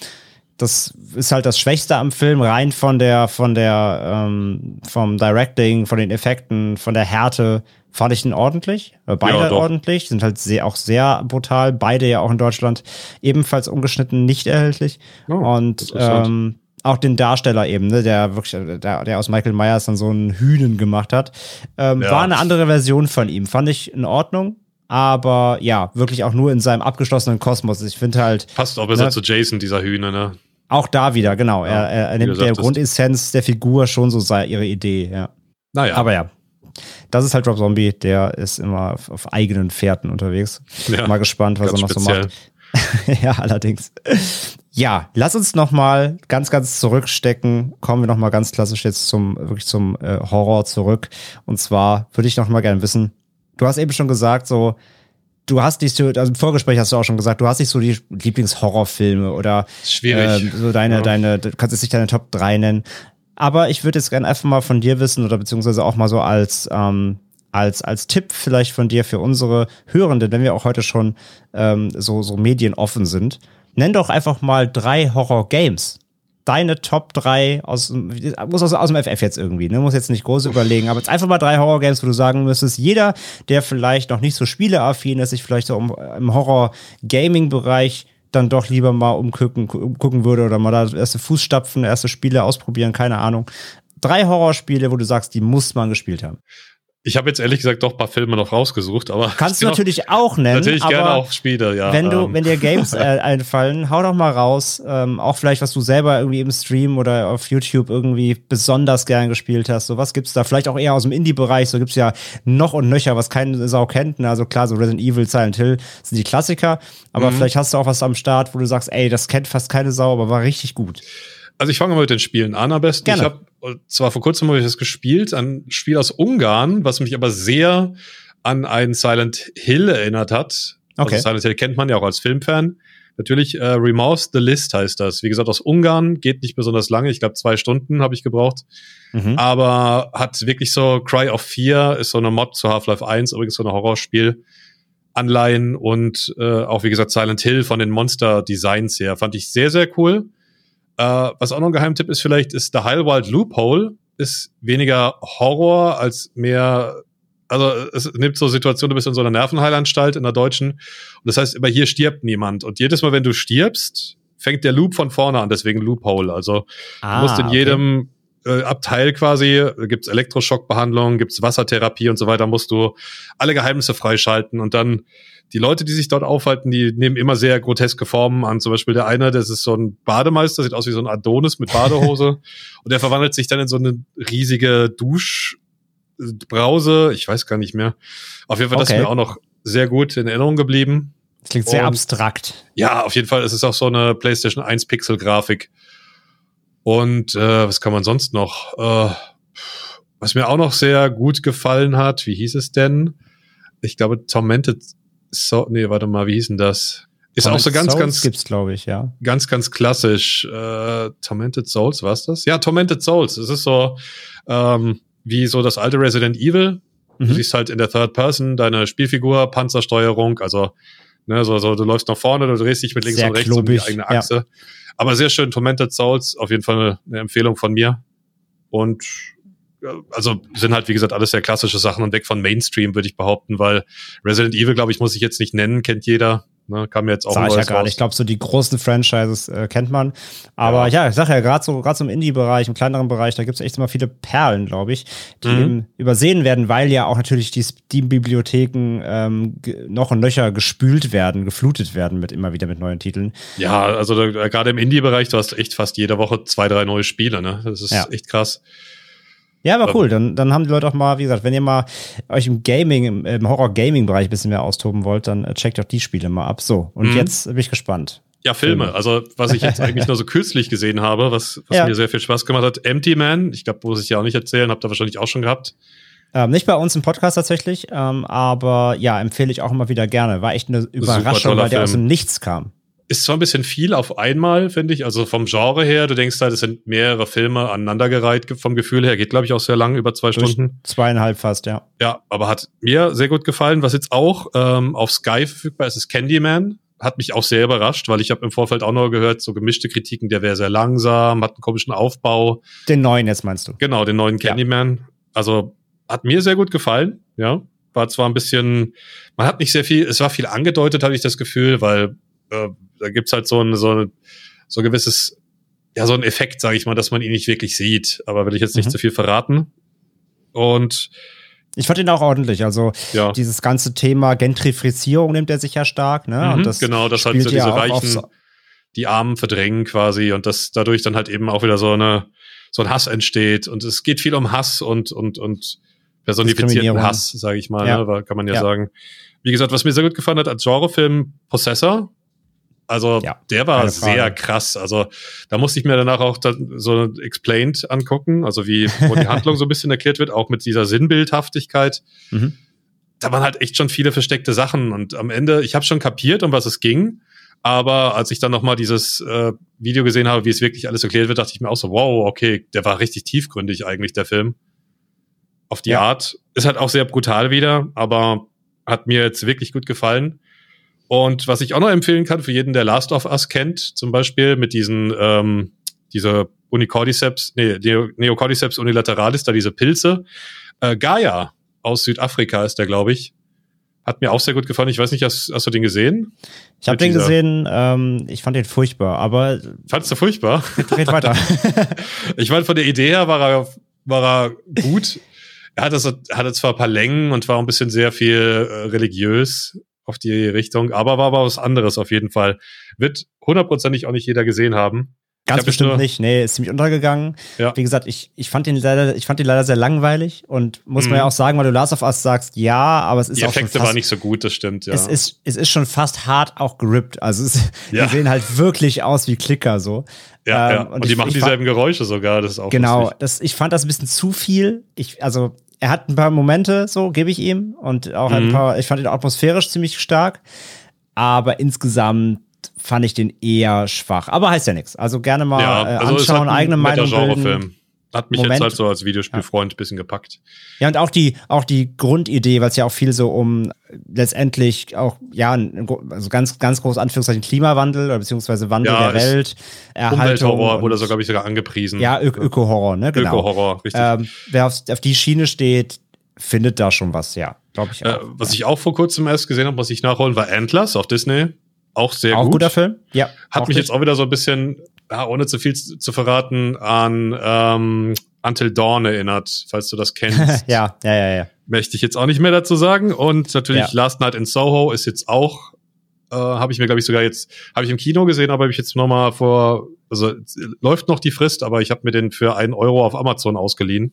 Das ist halt das Schwächste am Film, rein von der, von der, ähm, vom Directing, von den Effekten, von der Härte Fand ich ihn ordentlich. Äh, beide ja, ordentlich. Sind halt sehr, auch sehr brutal. Beide ja auch in Deutschland ebenfalls ungeschnitten nicht erhältlich. Oh, und ähm, auch den Darsteller eben, ne, der wirklich, der, der aus Michael Myers dann so einen Hühnen gemacht hat. Ähm, ja. War eine andere Version von ihm. Fand ich in Ordnung. Aber ja, wirklich auch nur in seinem abgeschlossenen Kosmos. Ich finde halt. Passt auch besser ne, zu Jason, dieser Hühner, ne? Auch da wieder, genau. Ja, er, er nimmt der Grundessenz der Figur schon so sei ihre Idee, ja. Naja. Aber ja, das ist halt Rob Zombie, der ist immer auf, auf eigenen Fährten unterwegs. Ja, Mal gespannt, was er noch speziell. so macht. ja, allerdings. Ja, lass uns noch mal ganz, ganz zurückstecken. Kommen wir noch mal ganz klassisch jetzt zum wirklich zum äh, Horror zurück. Und zwar würde ich noch mal gerne wissen. Du hast eben schon gesagt, so du hast nicht so, also im Vorgespräch hast du auch schon gesagt, du hast nicht so die Lieblingshorrorfilme oder schwierig. Ähm, so deine, ja. deine, du kannst jetzt nicht deine Top 3 nennen. Aber ich würde jetzt gerne einfach mal von dir wissen oder beziehungsweise auch mal so als, ähm, als, als Tipp vielleicht von dir für unsere Hörenden, wenn wir auch heute schon ähm, so, so medienoffen sind. Nenn doch einfach mal drei Horror-Games. Deine Top 3 aus, muss aus, aus dem FF jetzt irgendwie, ne? Muss jetzt nicht groß überlegen, aber jetzt einfach mal drei Horror-Games, wo du sagen müsstest, jeder, der vielleicht noch nicht so spieleaffin ist, sich vielleicht so im Horror-Gaming-Bereich dann doch lieber mal umgucken, umgucken würde oder mal da erste Fußstapfen, erste Spiele ausprobieren, keine Ahnung. Drei Horrorspiele, wo du sagst, die muss man gespielt haben. Ich habe jetzt ehrlich gesagt doch ein paar Filme noch rausgesucht, aber. Kannst du natürlich auch, auch nennen. Natürlich gerne auch Spiele, ja. Wenn du, ähm. wenn dir Games äh, einfallen, hau doch mal raus. Ähm, auch vielleicht, was du selber irgendwie im Stream oder auf YouTube irgendwie besonders gern gespielt hast. So was gibt's da? Vielleicht auch eher aus dem Indie-Bereich. So gibt's ja noch und nöcher, was keine Sau kennt. Ne? Also klar, so Resident Evil, Silent Hill sind die Klassiker. Aber mhm. vielleicht hast du auch was am Start, wo du sagst, ey, das kennt fast keine Sau, aber war richtig gut. Also ich fange mal mit den Spielen an am besten. Gerne. Ich habe zwar vor kurzem habe ich das gespielt, ein Spiel aus Ungarn, was mich aber sehr an ein Silent Hill erinnert hat. Also okay. Also Silent Hill kennt man ja auch als Filmfan. Natürlich, äh, Remorse the List heißt das. Wie gesagt, aus Ungarn, geht nicht besonders lange. Ich glaube, zwei Stunden habe ich gebraucht. Mhm. Aber hat wirklich so Cry of Fear, ist so eine Mod zu Half-Life 1, übrigens so ein Horrorspiel. Anleihen und äh, auch, wie gesagt, Silent Hill von den Monster-Designs her. Fand ich sehr, sehr cool. Äh, was auch noch ein Geheimtipp ist vielleicht, ist The Wild Loophole. Ist weniger Horror als mehr also es nimmt so Situationen, du bist in so einer Nervenheilanstalt in der deutschen und das heißt, immer hier stirbt niemand und jedes Mal, wenn du stirbst, fängt der Loop von vorne an, deswegen Loophole. Also ah, du musst in jedem okay. äh, Abteil quasi, gibt's Elektroschockbehandlung, gibt's Wassertherapie und so weiter, musst du alle Geheimnisse freischalten und dann die Leute, die sich dort aufhalten, die nehmen immer sehr groteske Formen an. Zum Beispiel der eine, das ist so ein Bademeister, sieht aus wie so ein Adonis mit Badehose. und der verwandelt sich dann in so eine riesige Duschbrause. Ich weiß gar nicht mehr. Auf jeden Fall, okay. das ist mir auch noch sehr gut in Erinnerung geblieben. Das klingt sehr und, abstrakt. Ja, auf jeden Fall. Es ist auch so eine PlayStation 1 Pixel Grafik. Und äh, was kann man sonst noch? Äh, was mir auch noch sehr gut gefallen hat, wie hieß es denn? Ich glaube, Tormented so, nee, warte mal, wie hieß denn das? Ist Tormented auch so ganz, Souls ganz. Gibt's, glaube ich, ja. Ganz, ganz klassisch. Äh, Tormented Souls, was das? Ja, Tormented Souls. Es ist so, ähm, wie so das alte Resident Evil. Mhm. Du siehst halt in der Third Person deine Spielfigur, Panzersteuerung, also, ne, so, so, du läufst nach vorne, du drehst dich mit links sehr und rechts klobig, um die eigene Achse. Ja. Aber sehr schön, Tormented Souls, auf jeden Fall eine, eine Empfehlung von mir. Und also sind halt, wie gesagt, alles sehr klassische Sachen und weg von Mainstream, würde ich behaupten, weil Resident Evil, glaube ich, muss ich jetzt nicht nennen, kennt jeder. Ne, kam jetzt auch Sag ich ja gerade. Ich glaube, so die großen Franchises äh, kennt man. Aber ja, ja ich sage ja, gerade so, gerade so im Indie-Bereich, im kleineren Bereich, da gibt es echt immer viele Perlen, glaube ich, die mhm. übersehen werden, weil ja auch natürlich die Steam-Bibliotheken ähm, noch und nöcher gespült werden, geflutet werden mit immer wieder mit neuen Titeln. Ja, also gerade im Indie-Bereich, du hast echt fast jede Woche zwei, drei neue Spiele, ne? Das ist ja. echt krass. Ja, aber cool. Dann, dann haben die Leute auch mal, wie gesagt, wenn ihr mal euch im Gaming, im, Horror-Gaming-Bereich ein bisschen mehr austoben wollt, dann äh, checkt doch die Spiele mal ab. So, und mhm. jetzt bin ich gespannt. Ja, Filme. Filme. Also, was ich jetzt eigentlich nur so kürzlich gesehen habe, was, was ja. mir sehr viel Spaß gemacht hat. Empty Man, ich glaube, muss ich ja auch nicht erzählen, habt ihr wahrscheinlich auch schon gehabt. Ähm, nicht bei uns im Podcast tatsächlich, ähm, aber ja, empfehle ich auch immer wieder gerne. War echt eine Überraschung, weil der Film. aus dem Nichts kam ist zwar ein bisschen viel auf einmal, finde ich. Also vom Genre her, du denkst halt, es sind mehrere Filme aneinandergereiht vom Gefühl her. Geht, glaube ich, auch sehr lang, über zwei Durch Stunden. Zweieinhalb fast, ja. Ja, aber hat mir sehr gut gefallen. Was jetzt auch ähm, auf Sky verfügbar ist, ist Candyman. Hat mich auch sehr überrascht, weil ich habe im Vorfeld auch noch gehört, so gemischte Kritiken, der wäre sehr langsam, hat einen komischen Aufbau. Den neuen jetzt meinst du? Genau, den neuen Candyman. Ja. Also hat mir sehr gut gefallen, ja. war zwar ein bisschen, man hat nicht sehr viel, es war viel angedeutet, hatte ich das Gefühl, weil äh, da gibt's halt so ein, so, so ein gewisses, ja, so ein Effekt, sage ich mal, dass man ihn nicht wirklich sieht. Aber will ich jetzt nicht mhm. zu viel verraten. Und ich fand ihn auch ordentlich. Also ja. dieses ganze Thema Gentrifizierung nimmt er sich ja stark, ne? Mhm, und das genau, das halt so diese ja Reichen, die Armen verdrängen quasi und dass dadurch dann halt eben auch wieder so eine so ein Hass entsteht. Und es geht viel um Hass und und und personifizierten Hass, sage ich mal, ja. ne? kann man ja, ja, sagen. Wie gesagt, was mir sehr gut gefallen hat als Genrefilm, Possessor. Also ja, der war sehr krass. Also da musste ich mir danach auch so Explained angucken, also wie wo die Handlung so ein bisschen erklärt wird, auch mit dieser Sinnbildhaftigkeit. Mhm. Da waren halt echt schon viele versteckte Sachen und am Ende, ich habe schon kapiert, um was es ging, aber als ich dann nochmal dieses äh, Video gesehen habe, wie es wirklich alles erklärt wird, dachte ich mir auch so, wow, okay, der war richtig tiefgründig eigentlich, der Film. Auf die ja. Art. Ist halt auch sehr brutal wieder, aber hat mir jetzt wirklich gut gefallen. Und was ich auch noch empfehlen kann für jeden, der Last of Us kennt, zum Beispiel mit diesen, ähm, dieser Unicordyceps, nee, Neocordyceps unilateralis, da diese Pilze. Äh, Gaia aus Südafrika ist der, glaube ich. Hat mir auch sehr gut gefallen. Ich weiß nicht, hast, hast du den gesehen? Ich habe den gesehen, ähm, ich fand den furchtbar, aber. Fandest du furchtbar? Red weiter. ich meine, von der Idee her war er, war er gut. er hatte, hatte zwar ein paar Längen und war ein bisschen sehr viel äh, religiös, auf die Richtung, aber war aber was anderes auf jeden Fall. Wird hundertprozentig auch nicht jeder gesehen haben. Ganz bestimmt nicht. Nee, ist ziemlich untergegangen. Ja. Wie gesagt, ich, ich fand den leider, ich fand den leider sehr langweilig und muss mhm. man ja auch sagen, weil du Last of Us sagst, ja, aber es ist die auch Effekte schon fast, war nicht so gut, das stimmt, ja. Es ist, es ist schon fast hart auch gerippt. Also es, ja. die sehen halt wirklich aus wie Klicker so. Ja, ähm, ja. Und, und die ich, machen ich dieselben fand, Geräusche sogar, das ist auch Genau, das, ich fand das ein bisschen zu viel. Ich, also er hat ein paar Momente, so gebe ich ihm. Und auch mhm. ein paar, ich fand ihn atmosphärisch ziemlich stark. Aber insgesamt fand ich den eher schwach. Aber heißt ja nichts. Also gerne mal ja, äh, also anschauen, eigene Meinung bilden. Hat mich Moment. jetzt halt so als Videospielfreund ja. bisschen gepackt. Ja, und auch die, auch die Grundidee, weil es ja auch viel so um letztendlich auch, ja, also ganz, ganz groß Anführungszeichen Klimawandel oder beziehungsweise Wandel ja, der Welt. Umwelthorror wurde so, glaube ich, sogar angepriesen. Ja, Öko-Horror, ne? Genau. Öko-Horror, richtig. Ähm, wer auf, auf die Schiene steht, findet da schon was, ja. Glaube ich äh, auch. Äh, was ja. ich auch vor kurzem erst gesehen habe, was ich nachholen, war Antlers auf Disney. Auch sehr auch gut. Auch guter Film, ja. Hat mich jetzt auch wieder so ein bisschen ja, ohne zu viel zu verraten, an ähm, Until Dawn erinnert, falls du das kennst. ja, ja, ja, ja. Möchte ich jetzt auch nicht mehr dazu sagen. Und natürlich ja. Last Night in Soho ist jetzt auch, äh, habe ich mir, glaube ich, sogar jetzt, habe ich im Kino gesehen, aber habe ich jetzt noch mal vor, also läuft noch die Frist, aber ich habe mir den für einen Euro auf Amazon ausgeliehen.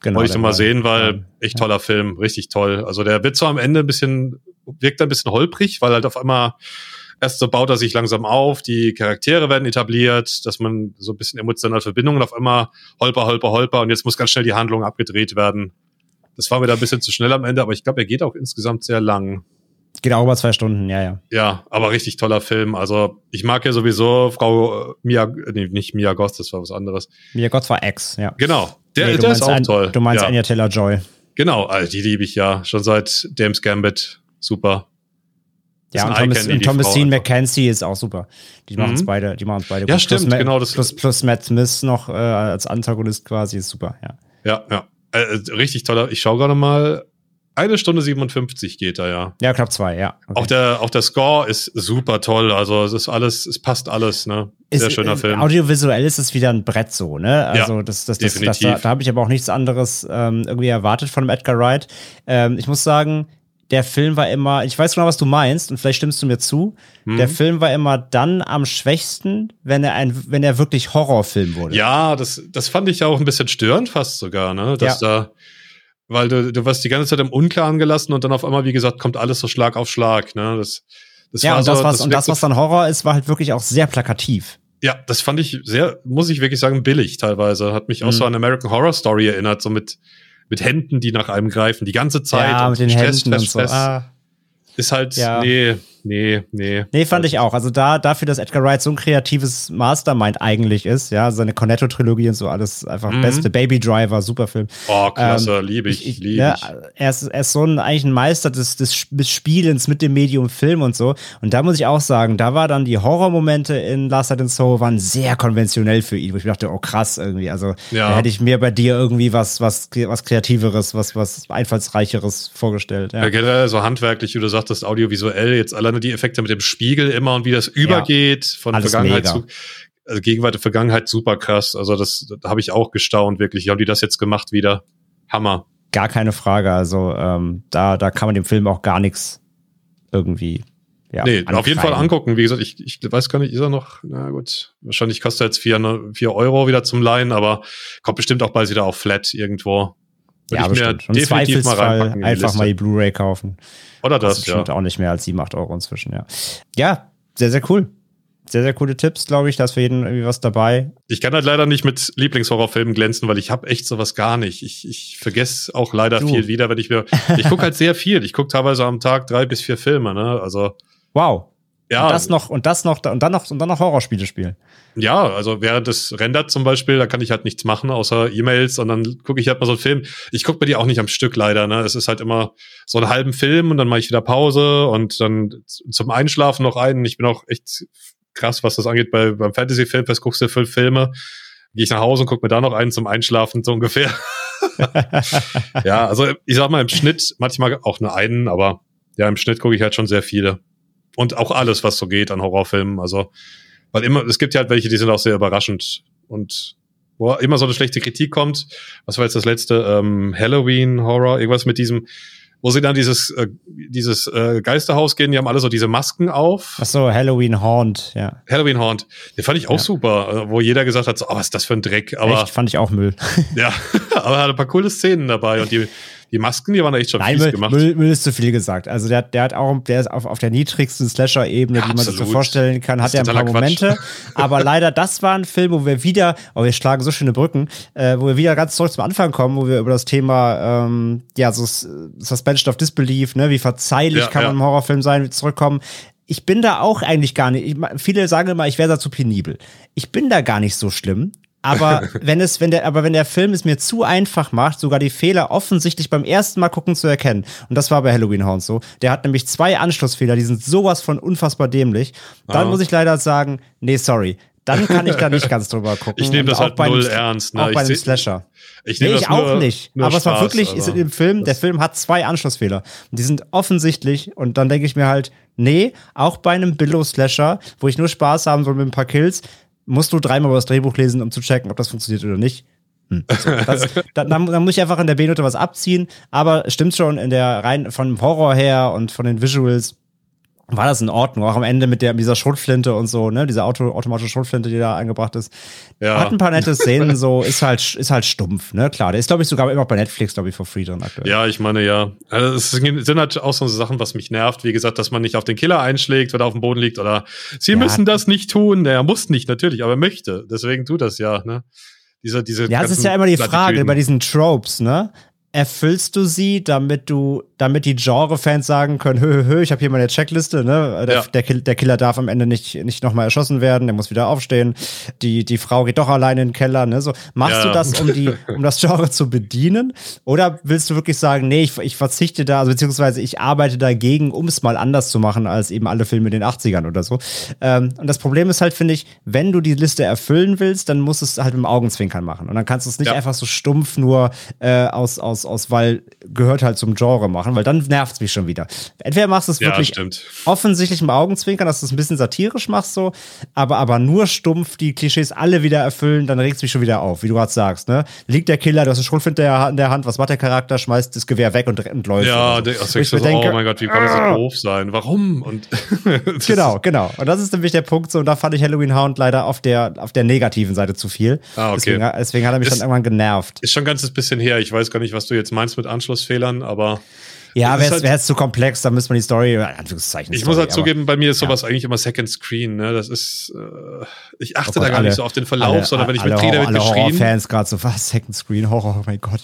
Genau, Wollte ich noch mal sehen, weil echt toller Film, richtig toll. Also der wird zwar am Ende ein bisschen, wirkt ein bisschen holprig, weil halt auf einmal erst so baut er sich langsam auf, die Charaktere werden etabliert, dass man so ein bisschen emotionale Verbindungen auf einmal holper, holper, holper und jetzt muss ganz schnell die Handlung abgedreht werden. Das war mir da ein bisschen zu schnell am Ende, aber ich glaube, er geht auch insgesamt sehr lang. Geht auch über zwei Stunden, ja, ja. Ja, aber richtig toller Film. Also ich mag ja sowieso Frau Mia, nee, nicht Mia Goth, das war was anderes. Mia Goth war Ex, ja. Genau, der, nee, der ist auch ein, toll. Du meinst ja. Anya Taylor-Joy. Genau, also die liebe ich ja, schon seit James Gambit, super. Ja, und Thomas, und Thomasine McKenzie ist auch super. Die machen es mhm. beide, die machen beide ja, gut. stimmt, plus, genau. Das plus, plus Matt Smith noch äh, als Antagonist quasi ist super, ja. Ja, ja. Äh, äh richtig toller. Ich schaue gerade mal. Eine Stunde 57 geht da, ja. Ja, knapp zwei, ja. Okay. Auch, der, auch der Score ist super toll. Also es ist alles, es passt alles, ne? Sehr ist, schöner Film. Audiovisuell ist es wieder ein Brett so, ne? Also ja, das, das, das, das, da, da habe ich aber auch nichts anderes ähm, irgendwie erwartet von Edgar Wright. Ähm, ich muss sagen, der Film war immer, ich weiß genau, was du meinst, und vielleicht stimmst du mir zu, mhm. der Film war immer dann am schwächsten, wenn er ein, wenn er wirklich Horrorfilm wurde. Ja, das, das fand ich ja auch ein bisschen störend fast sogar, ne? Dass ja. da, weil du, du warst die ganze Zeit im Unklaren gelassen und dann auf einmal, wie gesagt, kommt alles so Schlag auf Schlag, ne? Das, das ja, und, das, was, das und das, was dann Horror ist, war halt wirklich auch sehr plakativ. Ja, das fand ich sehr, muss ich wirklich sagen, billig teilweise. Hat mich auch mhm. so an American Horror Story erinnert, so mit, mit Händen, die nach einem greifen, die ganze Zeit. Ja, mit den Stress, Händen Stress, und so. Ah. Ist halt, ja. nee, nee, nee. Nee, fand ich auch. Also da, dafür, dass Edgar Wright so ein kreatives Mastermind eigentlich ist, ja, seine Cornetto-Trilogie und so alles einfach mhm. beste. Baby Driver, super Film. Oh, klasse, ähm, liebe ich, ich liebe ja, ich. Er ist, er ist so ein, eigentlich ein Meister des, des Spielens mit dem Medium Film und so. Und da muss ich auch sagen, da war dann die Horrormomente in Last Night in Soho waren sehr konventionell für ihn, wo ich dachte, oh krass irgendwie. Also ja. da hätte ich mir bei dir irgendwie was, was, was Kreativeres, was, was Einfallsreicheres vorgestellt. Ja, ja generell so handwerklich, wie du sagtest, audiovisuell, jetzt alleine die Effekte mit dem Spiegel immer und wie das übergeht ja, von Vergangenheit mega. zu also Gegenwart und Vergangenheit super krass. Also das, da habe ich auch gestaunt, wirklich. Wie haben die das jetzt gemacht wieder? Hammer. Gar keine Frage. Also ähm, da, da kann man dem Film auch gar nichts irgendwie. Ja, nee, auf jeden Fall angucken. Wie gesagt, ich, ich weiß gar nicht, ist er noch, na gut, wahrscheinlich kostet er jetzt vier, vier Euro wieder zum Leihen, aber kommt bestimmt auch bald wieder auf Flat irgendwo. Ja, bestimmt. Und definitiv mal reinpacken. Einfach mal die Blu-ray kaufen. Oder das, das ja. auch nicht mehr als 7, 8 Euro inzwischen, ja. Ja, sehr, sehr cool. Sehr, sehr coole Tipps, glaube ich. Da ist für jeden irgendwie was dabei. Ich kann halt leider nicht mit Lieblingshorrorfilmen glänzen, weil ich habe echt sowas gar nicht. Ich, ich vergesse auch leider du. viel wieder, wenn ich mir. Ich gucke halt sehr viel. Ich gucke teilweise am Tag drei bis vier Filme, ne? Also. Wow. Ja. Und das noch, und das noch, und dann noch, und dann noch Horrorspiele spielen. Ja, also während es rendert zum Beispiel, da kann ich halt nichts machen, außer E-Mails und dann gucke ich halt mal so einen Film. Ich gucke mir die auch nicht am Stück leider, ne? Es ist halt immer so einen halben Film und dann mache ich wieder Pause und dann zum Einschlafen noch einen. Ich bin auch echt krass, was das angeht. Bei, beim Fantasy-Filmfest guckst du fünf Filme, gehe ich nach Hause und gucke mir da noch einen zum Einschlafen, so ungefähr. ja, also ich sag mal im Schnitt manchmal auch nur einen, aber ja, im Schnitt gucke ich halt schon sehr viele und auch alles, was so geht an Horrorfilmen. Also, weil immer, es gibt ja halt welche, die sind auch sehr überraschend und wo immer so eine schlechte Kritik kommt. Was war jetzt das letzte? Ähm, Halloween Horror, irgendwas mit diesem, wo sie dann dieses, äh, dieses äh, Geisterhaus gehen, die haben alle so diese Masken auf. Ach so, Halloween Haunt, ja. Halloween Haunt. Den fand ich auch ja. super, äh, wo jeder gesagt hat, so, oh, was ist das für ein Dreck. Aber, Echt, fand ich auch Müll. ja, aber er hat ein paar coole Szenen dabei und die, die Masken, die waren echt schon Nein, fies Müll, gemacht. Müll, Müll ist zu viel gesagt. Also der, der hat auch, der ist auf, auf der niedrigsten Slasher-Ebene, ja, die man sich so vorstellen kann, hat er ein paar Momente. aber leider, das war ein Film, wo wir wieder, oh, wir schlagen so schöne Brücken, äh, wo wir wieder ganz zurück zum Anfang kommen, wo wir über das Thema, ähm, ja, so Suspension of Disbelief, ne, wie verzeihlich ja, kann man im Horrorfilm sein, zurückkommen ich bin da auch eigentlich gar nicht. Ich, viele sagen immer, ich wäre da zu penibel. Ich bin da gar nicht so schlimm. Aber wenn es, wenn der, aber wenn der Film es mir zu einfach macht, sogar die Fehler offensichtlich beim ersten Mal gucken zu erkennen, und das war bei Halloween Hound so, der hat nämlich zwei Anschlussfehler, die sind sowas von unfassbar dämlich, dann oh. muss ich leider sagen, nee, sorry, dann kann ich da nicht ganz drüber gucken. Ich nehme das halt null einem, ernst. Ne? Auch bei einem Slasher. Ich nehme nee, ich auch nicht. aber es war wirklich, ist im Film, der Film hat zwei Anschlussfehler. Und die sind offensichtlich. Und dann denke ich mir halt, nee, auch bei einem Billow-Slasher, wo ich nur Spaß haben soll mit ein paar Kills, musst du dreimal über das Drehbuch lesen, um zu checken, ob das funktioniert oder nicht. Hm. So, das, dann, dann, muss ich einfach in der B-Note was abziehen, aber stimmt schon in der rein von Horror her und von den Visuals war das in Ordnung. Auch am Ende mit, der, mit dieser Schrotflinte und so, ne, diese Auto, automatische Schrotflinte, die da eingebracht ist. Ja. Hat ein paar nette Szenen, so, ist halt, ist halt stumpf, ne, klar. Der ist, glaube ich, sogar immer bei Netflix, glaube ich, for free drin aktuell. Ja, ich meine, ja. Also, es sind halt auch so Sachen, was mich nervt. Wie gesagt, dass man nicht auf den Killer einschlägt, wenn er auf dem Boden liegt oder sie ja. müssen das nicht tun. Er muss nicht, natürlich, aber er möchte. Deswegen tut das ja, ne. Diese, diese ja, es ist ja immer die Frage bei diesen Tropes, ne? erfüllst du sie, damit du, damit die Genre-Fans sagen können, hö, hö, hö, ich habe hier meine Checkliste, ne? Der, ja. der, der, Killer darf am Ende nicht, nicht nochmal erschossen werden, der muss wieder aufstehen. Die, die Frau geht doch alleine in den Keller, ne? So, machst ja. du das, um die, um das Genre zu bedienen? Oder willst du wirklich sagen, nee, ich, ich verzichte da, also beziehungsweise ich arbeite dagegen, um es mal anders zu machen, als eben alle Filme in den 80ern oder so? Ähm, und das Problem ist halt, finde ich, wenn du die Liste erfüllen willst, dann musst du es halt mit dem Augenzwinkern machen. Und dann kannst du es nicht ja. einfach so stumpf nur äh, aus, aus aus, aus, weil gehört halt zum Genre machen, weil dann nervt es mich schon wieder. Entweder machst du es wirklich stimmt. offensichtlich im Augenzwinkern, dass du es ein bisschen satirisch machst, so, aber, aber nur stumpf die Klischees alle wieder erfüllen, dann regt es mich schon wieder auf, wie du gerade sagst, ne? Liegt der Killer, du hast einen Schrotflint in der Hand, was macht der Charakter, schmeißt das Gewehr weg und, und läuft. Ja, so. also ich so, denke, oh mein Gott, wie kann das so ah! doof sein? Warum? Und genau, genau. Und das ist nämlich der Punkt so, und da fand ich Halloween Hound leider auf der, auf der negativen Seite zu viel. Ah, okay. Deswegen, deswegen hat er mich ist, dann irgendwann genervt. Ist schon ein ganzes bisschen her. Ich weiß gar nicht, was du jetzt meinst mit Anschlussfehlern, aber Ja, wäre es halt, zu komplex, dann müsste man die Story, Anführungszeichen. Ich Story, muss halt zugeben, bei mir ist sowas ja. eigentlich immer Second Screen, ne? Das ist, äh, ich achte oh Gott, da gar alle, nicht so auf den Verlauf, alle, sondern wenn ich alle, mitkriege, wird alle beschrieben. Horror-Fans gerade so, was, Second Screen Horror, oh mein Gott.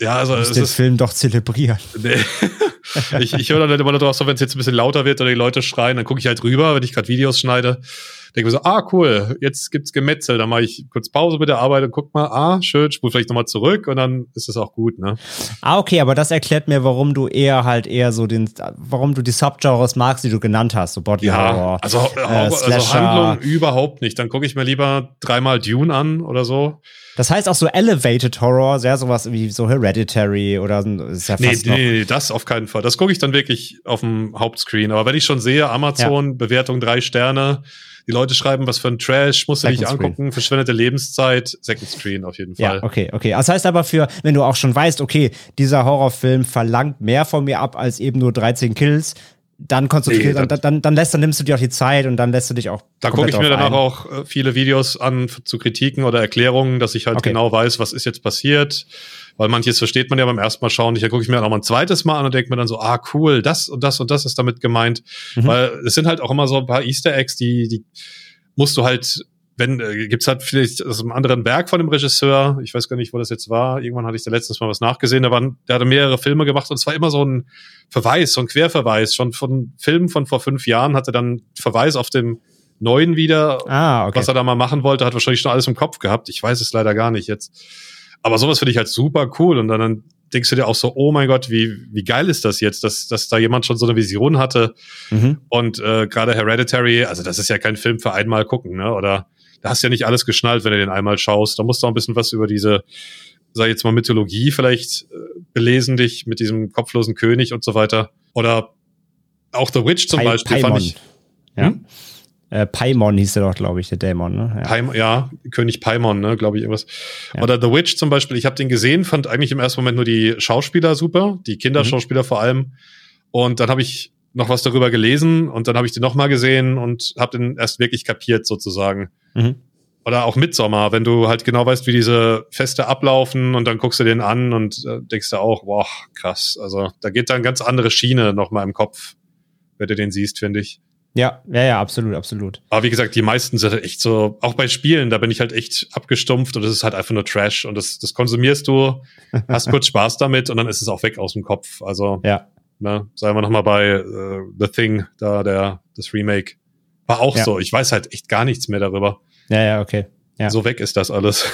Ja, also. Ich den Film doch zelebrieren. Nee. ich ich höre dann halt immer darauf, so, wenn es jetzt ein bisschen lauter wird oder die Leute schreien, dann gucke ich halt rüber, wenn ich gerade Videos schneide denke mir so, ah, cool, jetzt gibt's Gemetzel, dann mache ich kurz Pause mit der Arbeit und guck mal, ah, schön, spul vielleicht nochmal zurück und dann ist es auch gut, ne? Ah, okay, aber das erklärt mir, warum du eher halt eher so den, warum du die Subgenres magst, die du genannt hast, so Body ja, Horror. Also, äh, also Handlung überhaupt nicht. Dann gucke ich mir lieber dreimal Dune an oder so. Das heißt auch so Elevated Horror, sehr sowas wie so Hereditary oder ist ja fast nee, nee, das auf keinen Fall. Das gucke ich dann wirklich auf dem Hauptscreen. Aber wenn ich schon sehe, Amazon, ja. Bewertung drei Sterne, die Leute schreiben, was für ein Trash, musst du Second dich angucken, Screen. verschwendete Lebenszeit, Second Screen auf jeden Fall. Ja, okay, okay. Das heißt aber für, wenn du auch schon weißt, okay, dieser Horrorfilm verlangt mehr von mir ab als eben nur 13 Kills, dann konzentrierst nee, dann, dann, dann, lässt, dann nimmst du dir auch die Zeit und dann lässt du dich auch. Da gucke ich mir danach ein. auch äh, viele Videos an zu Kritiken oder Erklärungen, dass ich halt okay. genau weiß, was ist jetzt passiert. Weil manches versteht man ja beim ersten Mal schauen. Da gucke ich mir auch mal ein zweites Mal an und denke mir dann so, ah, cool, das und das und das ist damit gemeint. Mhm. Weil es sind halt auch immer so ein paar Easter Eggs, die, die musst du halt wenn äh, gibt's halt vielleicht aus einem anderen Werk von dem Regisseur, ich weiß gar nicht, wo das jetzt war. Irgendwann hatte ich da letztens mal was nachgesehen. Da waren, der hatte mehrere Filme gemacht und es war immer so ein Verweis, so ein Querverweis. Schon von Filmen von vor fünf Jahren hatte dann Verweis auf dem neuen wieder, ah, okay. was er da mal machen wollte, hat wahrscheinlich schon alles im Kopf gehabt. Ich weiß es leider gar nicht jetzt. Aber sowas finde ich halt super cool und dann, dann denkst du dir auch so, oh mein Gott, wie, wie geil ist das jetzt, dass, dass da jemand schon so eine Vision hatte. Mhm. Und äh, gerade Hereditary, also das ist ja kein Film für einmal gucken, ne? Oder da hast du ja nicht alles geschnallt, wenn du den einmal schaust. Da musst du auch ein bisschen was über diese, sag ich jetzt mal, Mythologie vielleicht äh, belesen, dich mit diesem kopflosen König und so weiter. Oder auch The Witch zum Pai Beispiel Paimon. fand ich. Ja. Hm? Äh, Paimon hieß er doch, glaube ich, der Dämon, ne? Ja, Paimon, ja König Paimon, ne, glaube ich, irgendwas. Ja. Oder The Witch zum Beispiel, ich habe den gesehen, fand eigentlich im ersten Moment nur die Schauspieler super, die Kinderschauspieler mhm. vor allem. Und dann habe ich noch was darüber gelesen und dann habe ich den nochmal gesehen und habe den erst wirklich kapiert sozusagen. Mhm. Oder auch Midsommer, wenn du halt genau weißt, wie diese Feste ablaufen und dann guckst du den an und äh, denkst du auch, wow, krass. Also da geht dann ganz andere Schiene nochmal im Kopf, wenn du den siehst, finde ich. Ja, ja, ja, absolut, absolut. Aber wie gesagt, die meisten sind halt echt so, auch bei Spielen, da bin ich halt echt abgestumpft und es ist halt einfach nur Trash und das, das konsumierst du, hast kurz Spaß damit und dann ist es auch weg aus dem Kopf. Also, ja. ne, sagen wir nochmal bei äh, The Thing, da der, das Remake. War auch ja. so. Ich weiß halt echt gar nichts mehr darüber. Ja, ja, okay. Ja. So weg ist das alles.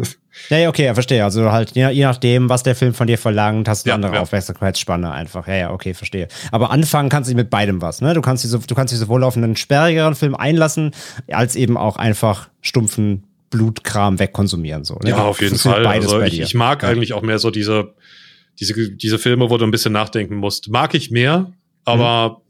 ja, ja, okay, ja, verstehe. Also halt, je, je, nachdem, was der Film von dir verlangt, hast du eine ja, andere ja. Aufmerksamkeitsspanne einfach. Ja, ja, okay, verstehe. Aber anfangen kannst du mit beidem was, ne? Du kannst dich, so, du kannst dich sowohl auf einen sperrigeren Film einlassen, als eben auch einfach stumpfen Blutkram wegkonsumieren. So, ne? Ja, auf jeden Fall. Also ich, ich, mag eigentlich auch mehr so diese, diese, diese Filme, wo du ein bisschen nachdenken musst. Mag ich mehr, aber mhm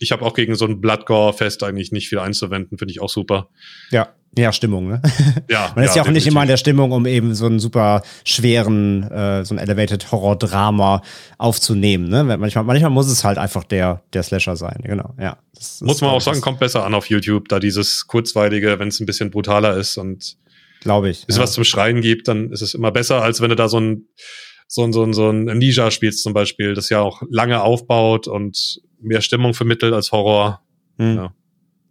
ich habe auch gegen so ein Bloodgore-Fest eigentlich nicht viel einzuwenden, finde ich auch super. Ja, ja, Stimmung, ne? Ja. Man ist ja, ja auch definitiv. nicht immer in der Stimmung, um eben so einen super schweren, äh, so ein Elevated Horror-Drama aufzunehmen, ne? Manchmal, manchmal muss es halt einfach der, der Slasher sein, genau, ja. Das, muss man auch sagen, kommt besser an auf YouTube, da dieses kurzweilige, wenn es ein bisschen brutaler ist und glaube ich. Ist ja. was zum Schreien gibt, dann ist es immer besser, als wenn du da so ein so ein, so ein, so ein Amnesia spielst zum Beispiel, das ja auch lange aufbaut und mehr Stimmung vermittelt als Horror. Hm. Ja,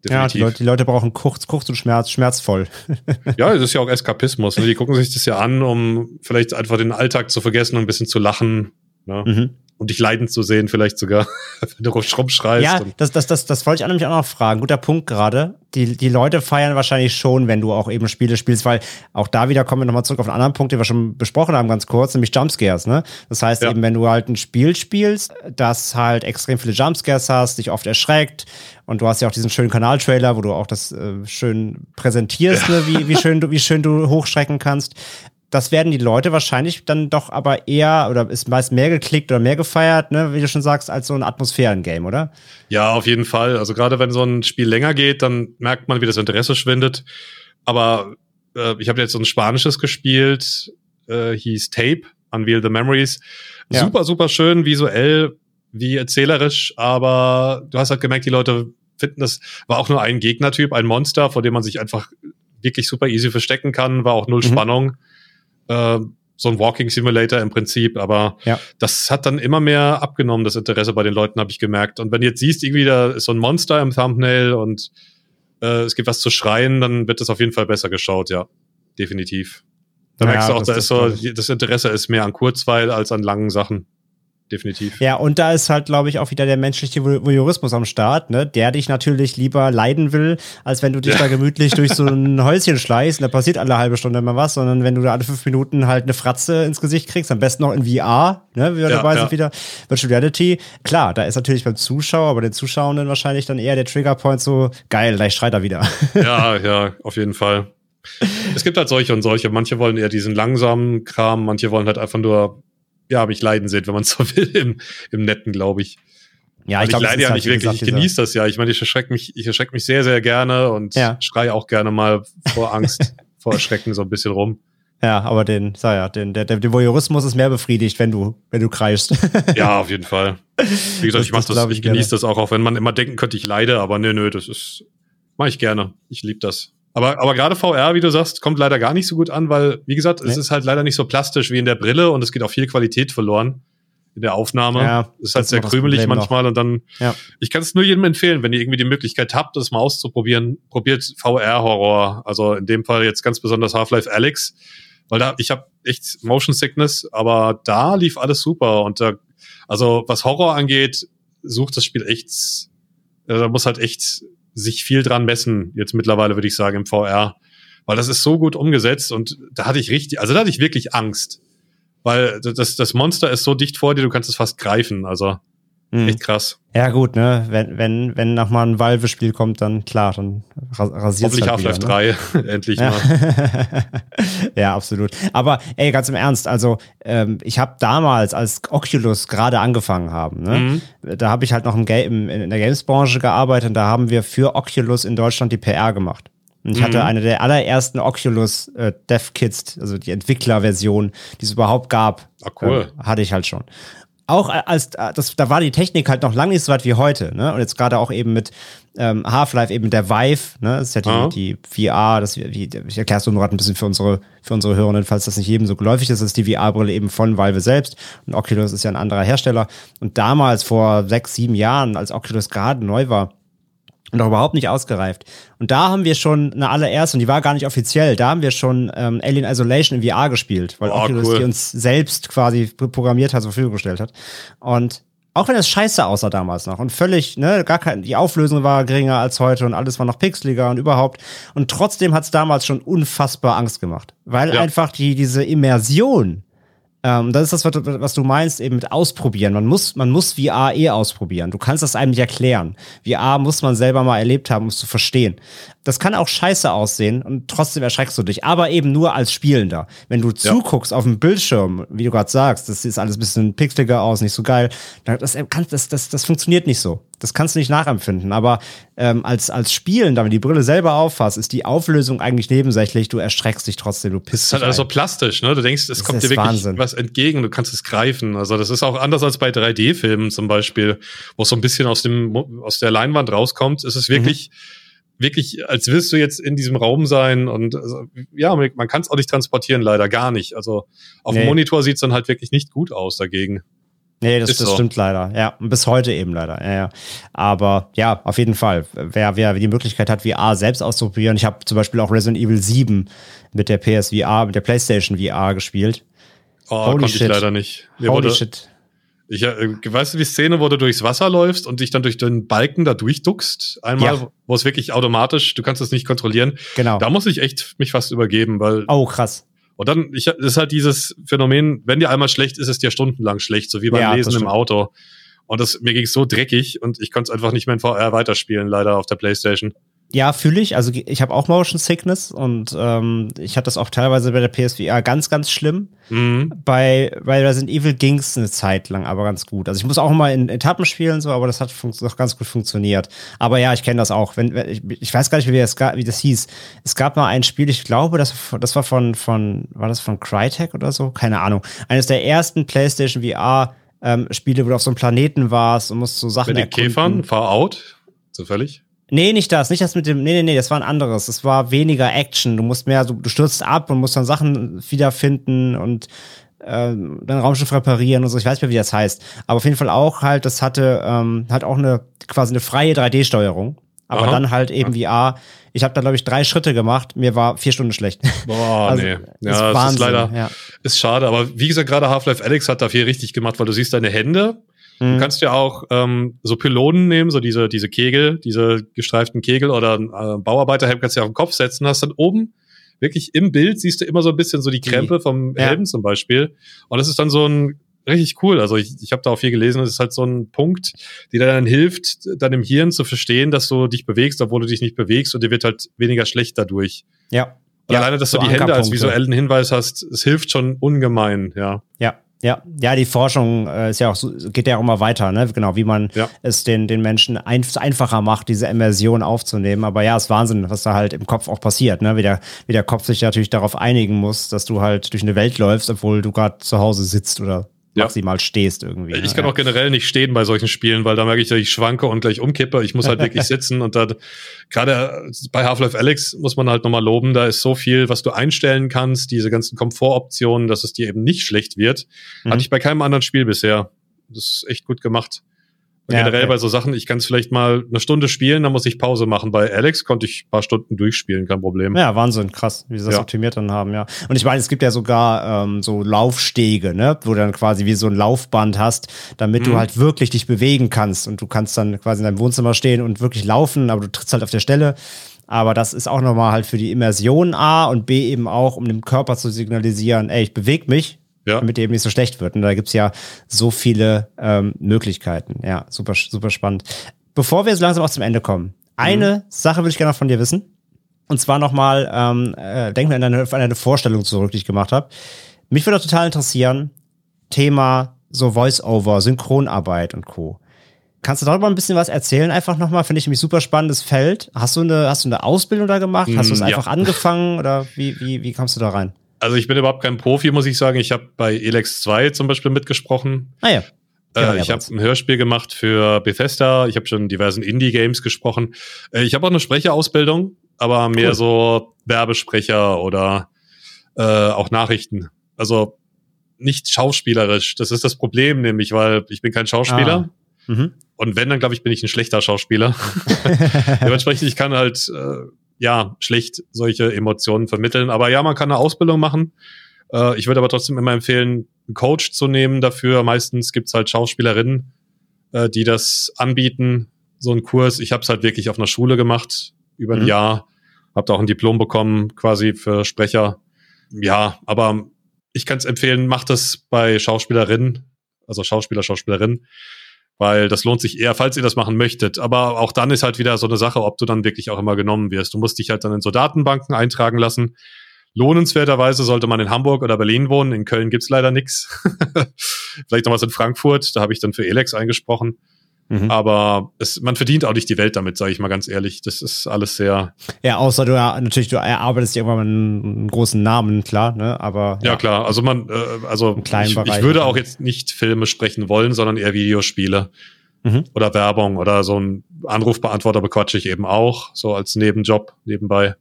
ja die, Leute, die Leute brauchen kurz, kurz und schmerz, schmerzvoll. ja, es ist ja auch Eskapismus. Ne? Die gucken sich das ja an, um vielleicht einfach den Alltag zu vergessen und ein bisschen zu lachen. Ne? Mhm und dich leidend zu sehen, vielleicht sogar, wenn du rumschreist. Ja, das, das, das, das wollte ich nämlich auch noch fragen. Guter Punkt gerade. Die, die Leute feiern wahrscheinlich schon, wenn du auch eben Spiele spielst, weil auch da wieder kommen wir nochmal zurück auf einen anderen Punkt, den wir schon besprochen haben, ganz kurz, nämlich Jumpscares, ne? Das heißt ja. eben, wenn du halt ein Spiel spielst, das halt extrem viele Jumpscares hast, dich oft erschreckt und du hast ja auch diesen schönen Kanaltrailer, wo du auch das äh, schön präsentierst, ja. ne? wie, wie, schön du, wie schön du hochschrecken kannst das werden die Leute wahrscheinlich dann doch aber eher oder ist meist mehr geklickt oder mehr gefeiert, ne, wie du schon sagst, als so ein Atmosphären-Game, oder? Ja, auf jeden Fall. Also gerade wenn so ein Spiel länger geht, dann merkt man, wie das Interesse schwindet. Aber äh, ich habe jetzt so ein spanisches gespielt, äh, hieß Tape, Unveil the Memories. Ja. Super, super schön, visuell, wie erzählerisch, aber du hast halt gemerkt, die Leute finden das, war auch nur ein Gegnertyp, ein Monster, vor dem man sich einfach wirklich super easy verstecken kann, war auch null mhm. Spannung. Äh, so ein Walking Simulator im Prinzip, aber ja. das hat dann immer mehr abgenommen, das Interesse bei den Leuten, habe ich gemerkt. Und wenn du jetzt siehst, irgendwie da ist so ein Monster im Thumbnail und äh, es gibt was zu schreien, dann wird das auf jeden Fall besser geschaut, ja. Definitiv. Da ja, merkst du auch, da ist so, das Interesse ist mehr an Kurzweil als an langen Sachen definitiv. Ja, und da ist halt, glaube ich, auch wieder der menschliche Voyeurismus am Start, ne? Der dich natürlich lieber leiden will, als wenn du dich ja. da gemütlich durch so ein Häuschen schleißt und da passiert alle halbe Stunde mal was, sondern wenn du da alle fünf Minuten halt eine Fratze ins Gesicht kriegst, am besten noch in VR, ne? Wie wir ja, dabei ja. sind wieder. Virtual Reality. Klar, da ist natürlich beim Zuschauer, aber den Zuschauenden wahrscheinlich dann eher der Triggerpoint so, geil, gleich schreit er wieder. Ja, ja, auf jeden Fall. Es gibt halt solche und solche. Manche wollen eher diesen langsamen Kram, manche wollen halt einfach nur ja, mich leiden sehen, wenn man so will, im, im Netten, glaube ich. Ja, ich, glaub, ich leide ja halt, nicht wirklich, gesagt, ich genieße das ja. Ich meine, ich erschrecke mich, ich erschrecke mich sehr, sehr gerne und ja. schreie auch gerne mal vor Angst, vor Erschrecken so ein bisschen rum. Ja, aber den, sag ja, den, der, der Voyeurismus ist mehr befriedigt, wenn du, wenn du kreischst. ja, auf jeden Fall. Wie gesagt, das, ich mach das, das ich, ich genieße das auch, auch wenn man immer denken könnte, ich leide, aber nö, nö, das ist, mache ich gerne. Ich liebe das. Aber, aber gerade VR, wie du sagst, kommt leider gar nicht so gut an, weil, wie gesagt, nee. es ist halt leider nicht so plastisch wie in der Brille und es geht auch viel Qualität verloren in der Aufnahme. Ja, es ist halt sehr krümelig manchmal noch. und dann, ja. ich kann es nur jedem empfehlen, wenn ihr irgendwie die Möglichkeit habt, das mal auszuprobieren, probiert VR-Horror. Also in dem Fall jetzt ganz besonders Half-Life Alex, weil da, ich habe echt Motion Sickness, aber da lief alles super und da, also was Horror angeht, sucht das Spiel echt, da muss halt echt sich viel dran messen, jetzt mittlerweile würde ich sagen, im VR. Weil das ist so gut umgesetzt und da hatte ich richtig, also da hatte ich wirklich Angst. Weil das, das Monster ist so dicht vor dir, du kannst es fast greifen. Also Mhm. Echt krass. Ja, gut, ne? Wenn, wenn, wenn nochmal ein Valve-Spiel kommt, dann klar, dann rasiert. Hoffentlich halt Half-Life ne? 3, endlich ja. mal. ja, absolut. Aber ey, ganz im Ernst, also ähm, ich habe damals, als Oculus gerade angefangen haben, ne, mhm. da habe ich halt noch im Game, in der Games-Branche gearbeitet und da haben wir für Oculus in Deutschland die PR gemacht. Und ich mhm. hatte eine der allerersten Oculus äh, Dev Kits, also die Entwicklerversion, die es überhaupt gab. Ah, cool. Äh, hatte ich halt schon auch als das, da war die Technik halt noch lange nicht so weit wie heute, ne? Und jetzt gerade auch eben mit ähm, Half-Life, eben der Vive, ne? Das ist ja die, mhm. die VR, das wie, ich erkläre es nur gerade ein bisschen für unsere, für unsere Hörerinnen, falls das nicht jedem so geläufig ist, das ist die VR-Brille eben von Valve selbst. Und Oculus ist ja ein anderer Hersteller. Und damals, vor sechs, sieben Jahren, als Oculus gerade neu war, noch überhaupt nicht ausgereift. Und da haben wir schon eine allererste, und die war gar nicht offiziell, da haben wir schon ähm, Alien Isolation in VR gespielt, weil oh, Oculus cool. die uns selbst quasi programmiert hat, zur Verfügung gestellt hat. Und auch wenn es scheiße aussah damals noch und völlig, ne, gar kein, die Auflösung war geringer als heute und alles war noch pixeliger und überhaupt. Und trotzdem hat es damals schon unfassbar Angst gemacht, weil ja. einfach die, diese Immersion ähm, das ist das, was du meinst, eben mit ausprobieren. Man muss, man muss VR eh ausprobieren. Du kannst das einem nicht erklären. VR muss man selber mal erlebt haben, um es zu verstehen. Das kann auch scheiße aussehen und trotzdem erschreckst du dich, aber eben nur als Spielender. Wenn du ja. zuguckst auf dem Bildschirm, wie du gerade sagst, das sieht alles ein bisschen pixeliger aus, nicht so geil, das, das, das, das funktioniert nicht so. Das kannst du nicht nachempfinden. Aber ähm, als, als Spielender, wenn die Brille selber auffasst, ist die Auflösung eigentlich nebensächlich. Du erschreckst dich trotzdem, du pisst. Es ist halt also plastisch, ne? Du denkst, es das kommt dir wirklich Wahnsinn. was entgegen, du kannst es greifen. Also das ist auch anders als bei 3D-Filmen zum Beispiel, wo es so ein bisschen aus dem aus der Leinwand rauskommt. Es ist wirklich mhm wirklich, als wirst du jetzt in diesem Raum sein und also, ja, man kann es auch nicht transportieren, leider gar nicht. Also auf nee. dem Monitor sieht es dann halt wirklich nicht gut aus dagegen. Nee, das, das so. stimmt leider. Ja, bis heute eben leider. Ja, ja. Aber ja, auf jeden Fall. Wer, wer die Möglichkeit hat, VR selbst auszuprobieren. Ich habe zum Beispiel auch Resident Evil 7 mit der PSVR, mit der PlayStation VR gespielt. Oh, Holy konnte shit. ich leider nicht. Mir Holy wurde, shit. Ich äh, weißt du die Szene, wo du durchs Wasser läufst und dich dann durch den Balken da durchduckst? Einmal, ja. wo es wirklich automatisch, du kannst es nicht kontrollieren. Genau. Da muss ich echt mich fast übergeben, weil. Oh, krass. Und dann, ich, ist halt dieses Phänomen, wenn dir einmal schlecht ist, ist es dir stundenlang schlecht, so wie beim ja, Lesen im Auto. Und das, mir ging es so dreckig und ich konnte es einfach nicht mehr in VR weiterspielen, leider auf der Playstation. Ja, fühle ich. Also ich habe auch Motion Sickness und ähm, ich hatte das auch teilweise bei der PSVR ganz, ganz schlimm. Mhm. Bei, bei Resident Evil ging's eine Zeit lang, aber ganz gut. Also ich muss auch mal in Etappen spielen, so, aber das hat noch ganz gut funktioniert. Aber ja, ich kenne das auch. Wenn, wenn ich, ich, weiß gar nicht, wie das, wie das hieß. Es gab mal ein Spiel, ich glaube, das, das war von, von, war das von Crytek oder so? Keine Ahnung. Eines der ersten PlayStation VR ähm, Spiele, wo du auf so einem Planeten warst und musst so Sachen Mit den Käfern, Far Out, zufällig? Nee, nicht das, nicht das mit dem, nee, nee, nee, das war ein anderes. Es war weniger Action. Du musst mehr, so, du stürzt ab und musst dann Sachen wiederfinden und äh, dein Raumschiff reparieren und so. Ich weiß nicht mehr, wie das heißt. Aber auf jeden Fall auch halt, das hatte ähm, hat auch eine quasi eine freie 3D-Steuerung. Aber Aha. dann halt eben VR. Ich habe da, glaube ich, drei Schritte gemacht. Mir war vier Stunden schlecht. Boah, also, nee. Ja, ist das ist leider, ja. ist schade. Aber wie gesagt, gerade Half-Life Alex hat da viel richtig gemacht, weil du siehst deine Hände. Mhm. Du kannst ja auch ähm, so Pylonen nehmen, so diese, diese Kegel, diese gestreiften Kegel oder äh, Bauarbeiterhelm kannst du ja auf den Kopf setzen, hast dann oben wirklich im Bild siehst du immer so ein bisschen so die Krempe vom ja. Helm zum Beispiel. Und das ist dann so ein richtig cool. Also ich, ich habe da auch viel gelesen. Es ist halt so ein Punkt, der dann hilft, dann im Hirn zu verstehen, dass du dich bewegst, obwohl du dich nicht bewegst und dir wird halt weniger schlecht dadurch. Ja. Und ja, alleine, dass so du die Hände als visuellen Hinweis hast, es hilft schon ungemein, ja. Ja, ja, ja, die Forschung äh, ist ja auch so, geht ja auch immer weiter, ne? Genau, wie man ja. es den, den Menschen ein, einfacher macht, diese Immersion aufzunehmen. Aber ja, es ist Wahnsinn, was da halt im Kopf auch passiert, ne? Wie der, wie der Kopf sich natürlich darauf einigen muss, dass du halt durch eine Welt läufst, obwohl du gerade zu Hause sitzt oder maximal stehst irgendwie. Ich ne? kann ja. auch generell nicht stehen bei solchen Spielen, weil da merke ich, dass ich schwanke und gleich umkippe. Ich muss halt wirklich sitzen und da gerade bei Half-Life Alex muss man halt nochmal loben, da ist so viel, was du einstellen kannst, diese ganzen Komfortoptionen, dass es dir eben nicht schlecht wird. Mhm. Hatte ich bei keinem anderen Spiel bisher. Das ist echt gut gemacht. Ja, generell okay. bei so Sachen, ich kann es vielleicht mal eine Stunde spielen, dann muss ich Pause machen. Bei Alex konnte ich ein paar Stunden durchspielen, kein Problem. Ja, Wahnsinn, krass, wie sie das ja. optimiert dann haben, ja. Und ich meine, es gibt ja sogar ähm, so Laufstege, ne, wo du dann quasi wie so ein Laufband hast, damit mhm. du halt wirklich dich bewegen kannst und du kannst dann quasi in deinem Wohnzimmer stehen und wirklich laufen, aber du trittst halt auf der Stelle. Aber das ist auch nochmal halt für die Immersion A und B eben auch, um dem Körper zu signalisieren, ey, ich bewege mich, ja. damit eben nicht so schlecht wird. Und da gibt's ja so viele ähm, Möglichkeiten. Ja, super, super spannend. Bevor wir so langsam auch zum Ende kommen, eine mhm. Sache würde ich gerne noch von dir wissen. Und zwar nochmal, ähm, äh, denk mal an eine, an eine Vorstellung zurück, die ich gemacht habe. Mich würde total interessieren, Thema so Voice-Over, Synchronarbeit und Co. Kannst du darüber ein bisschen was erzählen? Einfach nochmal, finde ich nämlich super spannendes Feld. Hast du eine, hast du eine Ausbildung da gemacht? Hast du es ja. einfach angefangen oder wie, wie, wie kommst du da rein? Also ich bin überhaupt kein Profi, muss ich sagen. Ich habe bei Elex 2 zum Beispiel mitgesprochen. Ah ja. Äh, ich habe ein Hörspiel gemacht für Bethesda. Ich habe schon diversen Indie-Games gesprochen. Äh, ich habe auch eine Sprecherausbildung, aber mehr cool. so Werbesprecher oder äh, auch Nachrichten. Also nicht schauspielerisch. Das ist das Problem, nämlich, weil ich bin kein Schauspieler. Ah. Mhm. Und wenn, dann glaube ich, bin ich ein schlechter Schauspieler. Dementsprechend, ich kann halt äh, ja, schlecht solche Emotionen vermitteln. Aber ja, man kann eine Ausbildung machen. Äh, ich würde aber trotzdem immer empfehlen, einen Coach zu nehmen dafür. Meistens gibt's halt Schauspielerinnen, äh, die das anbieten, so einen Kurs. Ich habe es halt wirklich auf einer Schule gemacht, über ein mhm. Jahr. Hab da auch ein Diplom bekommen, quasi für Sprecher. Ja, aber ich kann es empfehlen, macht das bei Schauspielerinnen, also Schauspieler, Schauspielerinnen weil das lohnt sich eher, falls ihr das machen möchtet. Aber auch dann ist halt wieder so eine Sache, ob du dann wirklich auch immer genommen wirst. Du musst dich halt dann in so Datenbanken eintragen lassen. Lohnenswerterweise sollte man in Hamburg oder Berlin wohnen. In Köln gibt's leider nix. Vielleicht noch was in Frankfurt. Da habe ich dann für Elex eingesprochen. Mhm. Aber es, man verdient auch nicht die Welt damit, sage ich mal ganz ehrlich. Das ist alles sehr. Ja, außer du natürlich, du erarbeitest dir irgendwann einen großen Namen, klar, ne? Aber. Ja, ja klar. Also man, äh, also ich, ich, würde auch jetzt nicht Filme sprechen wollen, sondern eher Videospiele. Mhm. Oder Werbung oder so ein Anrufbeantworter bequatsche ich eben auch, so als Nebenjob nebenbei.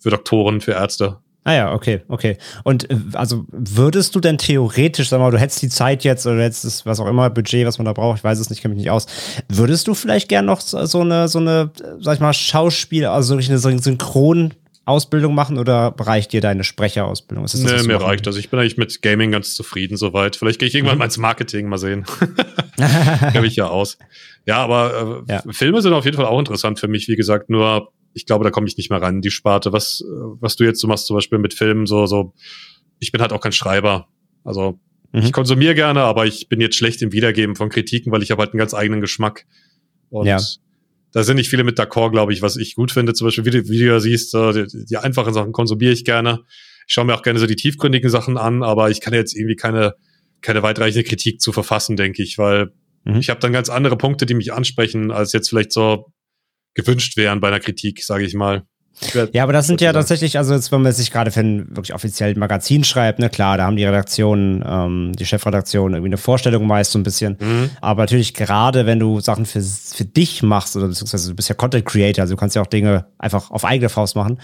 Für Doktoren, für Ärzte. Ah ja, okay, okay. Und äh, also würdest du denn theoretisch, sag mal, du hättest die Zeit jetzt oder hättest das, was auch immer, Budget, was man da braucht, ich weiß es nicht, kenne mich nicht aus, würdest du vielleicht gern noch so eine, so eine, sag ich mal, Schauspiel, also wirklich eine Synchron- Ausbildung machen oder reicht dir deine Sprecherausbildung? Ist das nee, mir reicht das. Ich bin eigentlich mit Gaming ganz zufrieden soweit. Vielleicht gehe ich irgendwann mhm. mal ins Marketing, mal sehen. Kenne ich ja aus. Ja, aber äh, ja. Filme sind auf jeden Fall auch interessant für mich, wie gesagt, nur ich glaube, da komme ich nicht mehr ran, die Sparte. Was, was du jetzt so machst, zum Beispiel mit Filmen, so, so, ich bin halt auch kein Schreiber. Also mhm. ich konsumiere gerne, aber ich bin jetzt schlecht im Wiedergeben von Kritiken, weil ich habe halt einen ganz eigenen Geschmack. Und ja. da sind nicht viele mit d'accord, glaube ich, was ich gut finde. Zum Beispiel, wie du, wie du ja siehst, die, die einfachen Sachen konsumiere ich gerne. Ich schaue mir auch gerne so die tiefgründigen Sachen an, aber ich kann jetzt irgendwie keine, keine weitreichende Kritik zu verfassen, denke ich, weil mhm. ich habe dann ganz andere Punkte, die mich ansprechen, als jetzt vielleicht so gewünscht wären bei einer Kritik, sage ich mal. Ja, aber das sind ja tatsächlich, also jetzt, wenn man sich gerade für ein wirklich offizielles Magazin schreibt, ne, klar, da haben die Redaktionen, ähm, die Chefredaktion irgendwie eine Vorstellung meist so ein bisschen. Mhm. Aber natürlich gerade, wenn du Sachen für, für dich machst, oder beziehungsweise du bist ja Content Creator, also du kannst ja auch Dinge einfach auf eigene Faust machen.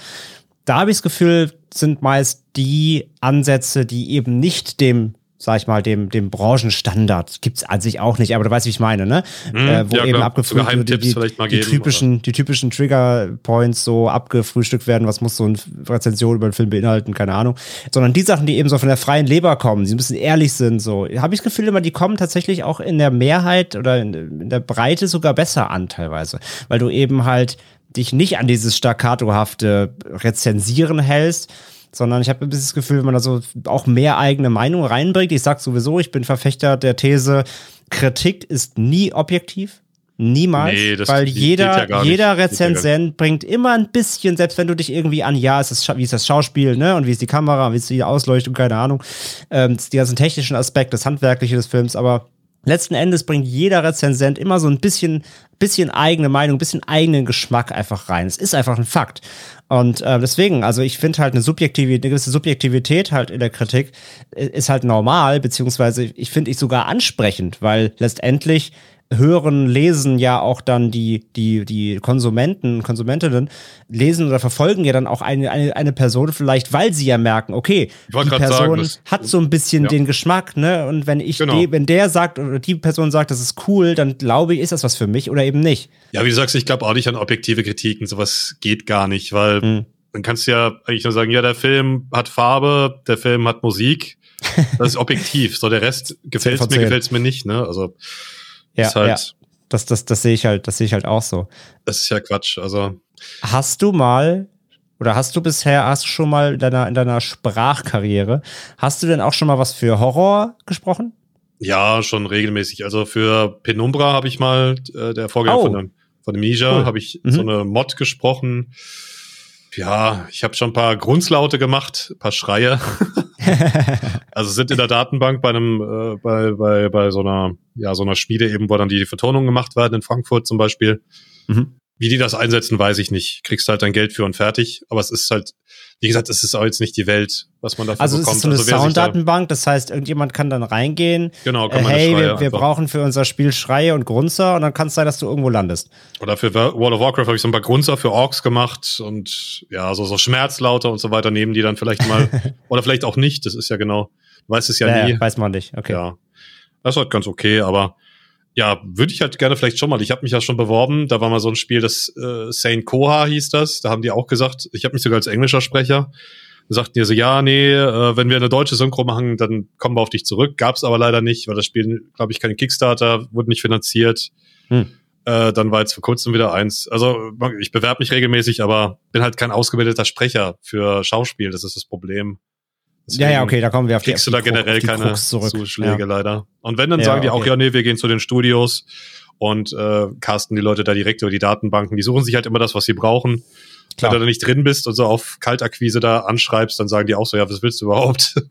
Da habe ich das Gefühl, sind meist die Ansätze, die eben nicht dem sag ich mal, dem, dem Branchenstandard gibt's an sich auch nicht, aber du weißt, wie ich meine, ne? Mhm, äh, wo ja, eben abgefrühstückt wird, die, die, die typischen, die typischen Trigger-Points so abgefrühstückt werden, was muss so eine Rezension über den Film beinhalten, keine Ahnung. Sondern die Sachen, die eben so von der freien Leber kommen, die ein bisschen ehrlich sind, so, habe ich das Gefühl immer, die kommen tatsächlich auch in der Mehrheit oder in, in der Breite sogar besser an, teilweise. Weil du eben halt dich nicht an dieses staccatohafte Rezensieren hältst, sondern ich habe ein bisschen das Gefühl, wenn man da so auch mehr eigene Meinung reinbringt. Ich sag sowieso, ich bin Verfechter der These, Kritik ist nie objektiv. Niemals, nee, weil jeder, ja jeder Rezensent ja bringt immer ein bisschen, selbst wenn du dich irgendwie an, ja, es ist, wie ist das Schauspiel, ne, und wie ist die Kamera, wie ist die Ausleuchtung, keine Ahnung, ähm, die ganzen technischen Aspekte, das Handwerkliche des Films, aber letzten Endes bringt jeder Rezensent immer so ein bisschen, bisschen eigene Meinung, ein bisschen eigenen Geschmack einfach rein. Es ist einfach ein Fakt. Und äh, deswegen, also ich finde halt eine Subjektivität, eine gewisse Subjektivität halt in der Kritik ist halt normal, beziehungsweise ich finde ich sogar ansprechend, weil letztendlich hören, lesen ja auch dann die, die, die Konsumenten, Konsumentinnen, lesen oder verfolgen ja dann auch eine, eine, eine Person vielleicht, weil sie ja merken, okay, die Person sagen, hat so ein bisschen ja. den Geschmack, ne? Und wenn ich, genau. die, wenn der sagt oder die Person sagt, das ist cool, dann glaube ich, ist das was für mich oder eben nicht. Ja, wie du sagst, ich glaube auch nicht an objektive Kritiken, sowas geht gar nicht, weil hm. dann kannst du ja eigentlich nur sagen, ja, der Film hat Farbe, der Film hat Musik. Das ist objektiv. So, der Rest gefällt mir, gefällt es mir nicht, ne? Also ja, halt, ja. Das, das, das sehe ich halt, das sehe ich halt auch so. Das ist ja Quatsch. Also. Hast du mal, oder hast du bisher, hast du schon mal in deiner, in deiner Sprachkarriere, hast du denn auch schon mal was für Horror gesprochen? Ja, schon regelmäßig. Also für Penumbra habe ich mal, äh, der Vorgänger oh. von dem, von dem Ninja, cool. habe ich mhm. so eine Mod gesprochen. Ja, ich habe schon ein paar Grunzlaute gemacht, ein paar Schreie. also sind in der Datenbank bei einem, äh, bei, bei, bei so einer, ja, so einer Schmiede eben, wo dann die Vertonungen gemacht werden, in Frankfurt zum Beispiel. Mhm. Wie die das einsetzen, weiß ich nicht. Kriegst halt dein Geld für und fertig. Aber es ist halt, wie gesagt, es ist auch jetzt nicht die Welt, was man dafür also bekommt. Also es ist so eine also Sounddatenbank, das heißt, irgendjemand kann dann reingehen. Genau, kann äh, hey, wir, wir brauchen für unser Spiel Schreie und Grunzer und dann kann es sein, dass du irgendwo landest. Oder für World of Warcraft habe ich so ein paar Grunzer für Orks gemacht und ja, so, so Schmerzlauter und so weiter nehmen die dann vielleicht mal. oder vielleicht auch nicht, das ist ja genau, weiß es ja, ja nie. weiß man nicht, okay. Ja. Das ist halt ganz okay, aber ja, würde ich halt gerne vielleicht schon mal. Ich habe mich ja schon beworben. Da war mal so ein Spiel, das äh, Saint Koha hieß das. Da haben die auch gesagt, ich habe mich sogar als englischer Sprecher. Da sagten die so, ja, nee, äh, wenn wir eine deutsche Synchro machen, dann kommen wir auf dich zurück. Gab's aber leider nicht, weil das Spiel, glaube ich, kein Kickstarter, wurde nicht finanziert. Hm. Äh, dann war jetzt vor kurzem wieder eins. Also ich bewerbe mich regelmäßig, aber bin halt kein ausgebildeter Sprecher für Schauspiel. Das ist das Problem. Deswegen ja, ja, okay, da kommen wir auf die Kriegst du da generell keine Zuschläge ja. leider. Und wenn, dann ja, sagen die okay. auch, ja, nee, wir gehen zu den Studios und äh, casten die Leute da direkt über die Datenbanken. Die suchen sich halt immer das, was sie brauchen. Klar. Wenn du da nicht drin bist und so auf Kaltakquise da anschreibst, dann sagen die auch so, ja, was willst du überhaupt?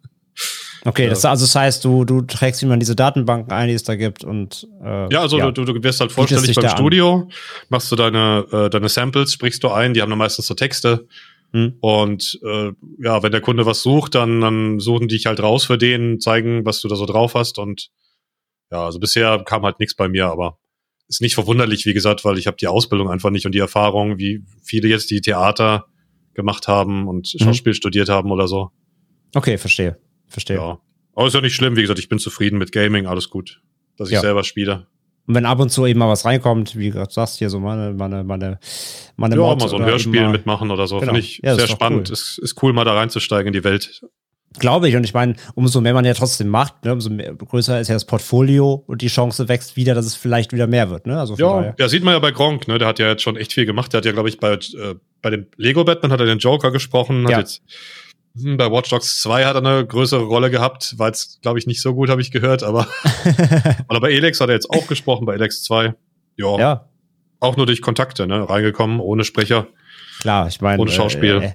Okay, das, also das heißt, du, du trägst immer diese Datenbanken ein, die es da gibt und äh, Ja, also ja. Du, du wirst halt vorstellig beim Studio, machst du deine, äh, deine Samples, sprichst du ein, die haben dann meistens so Texte hm. Und äh, ja, wenn der Kunde was sucht, dann, dann suchen die dich halt raus für den, zeigen, was du da so drauf hast. Und ja, also bisher kam halt nichts bei mir, aber ist nicht verwunderlich, wie gesagt, weil ich habe die Ausbildung einfach nicht und die Erfahrung, wie viele jetzt die Theater gemacht haben und hm. Schauspiel studiert haben oder so. Okay, verstehe. Verstehe. Ja. Aber ist ja nicht schlimm, wie gesagt, ich bin zufrieden mit Gaming, alles gut. Dass ich ja. selber spiele. Und wenn ab und zu eben mal was reinkommt, wie du sagst, hier so meine, meine, meine, meine Ja, Mod mal so ein Hörspiel mitmachen oder so. Genau. Finde ich ja, sehr spannend. Cool. Ist, ist cool, mal da reinzusteigen in die Welt. Glaube ich. Und ich meine, umso mehr man ja trotzdem macht, ne, umso mehr, größer ist ja das Portfolio und die Chance wächst wieder, dass es vielleicht wieder mehr wird. Ne? Also ja, ja, sieht man ja bei Gronk. Ne? Der hat ja jetzt schon echt viel gemacht. Der hat ja, glaube ich, bei, äh, bei dem Lego Batman hat er den Joker gesprochen. Hat ja. jetzt hm, bei Watch Dogs 2 hat er eine größere Rolle gehabt, war jetzt, glaube ich, nicht so gut, habe ich gehört, aber oder bei Elex hat er jetzt auch gesprochen, bei Elex 2. Ja. ja. Auch nur durch Kontakte, ne? Reingekommen, ohne Sprecher. Klar, ich meine. Ohne Schauspiel. Äh,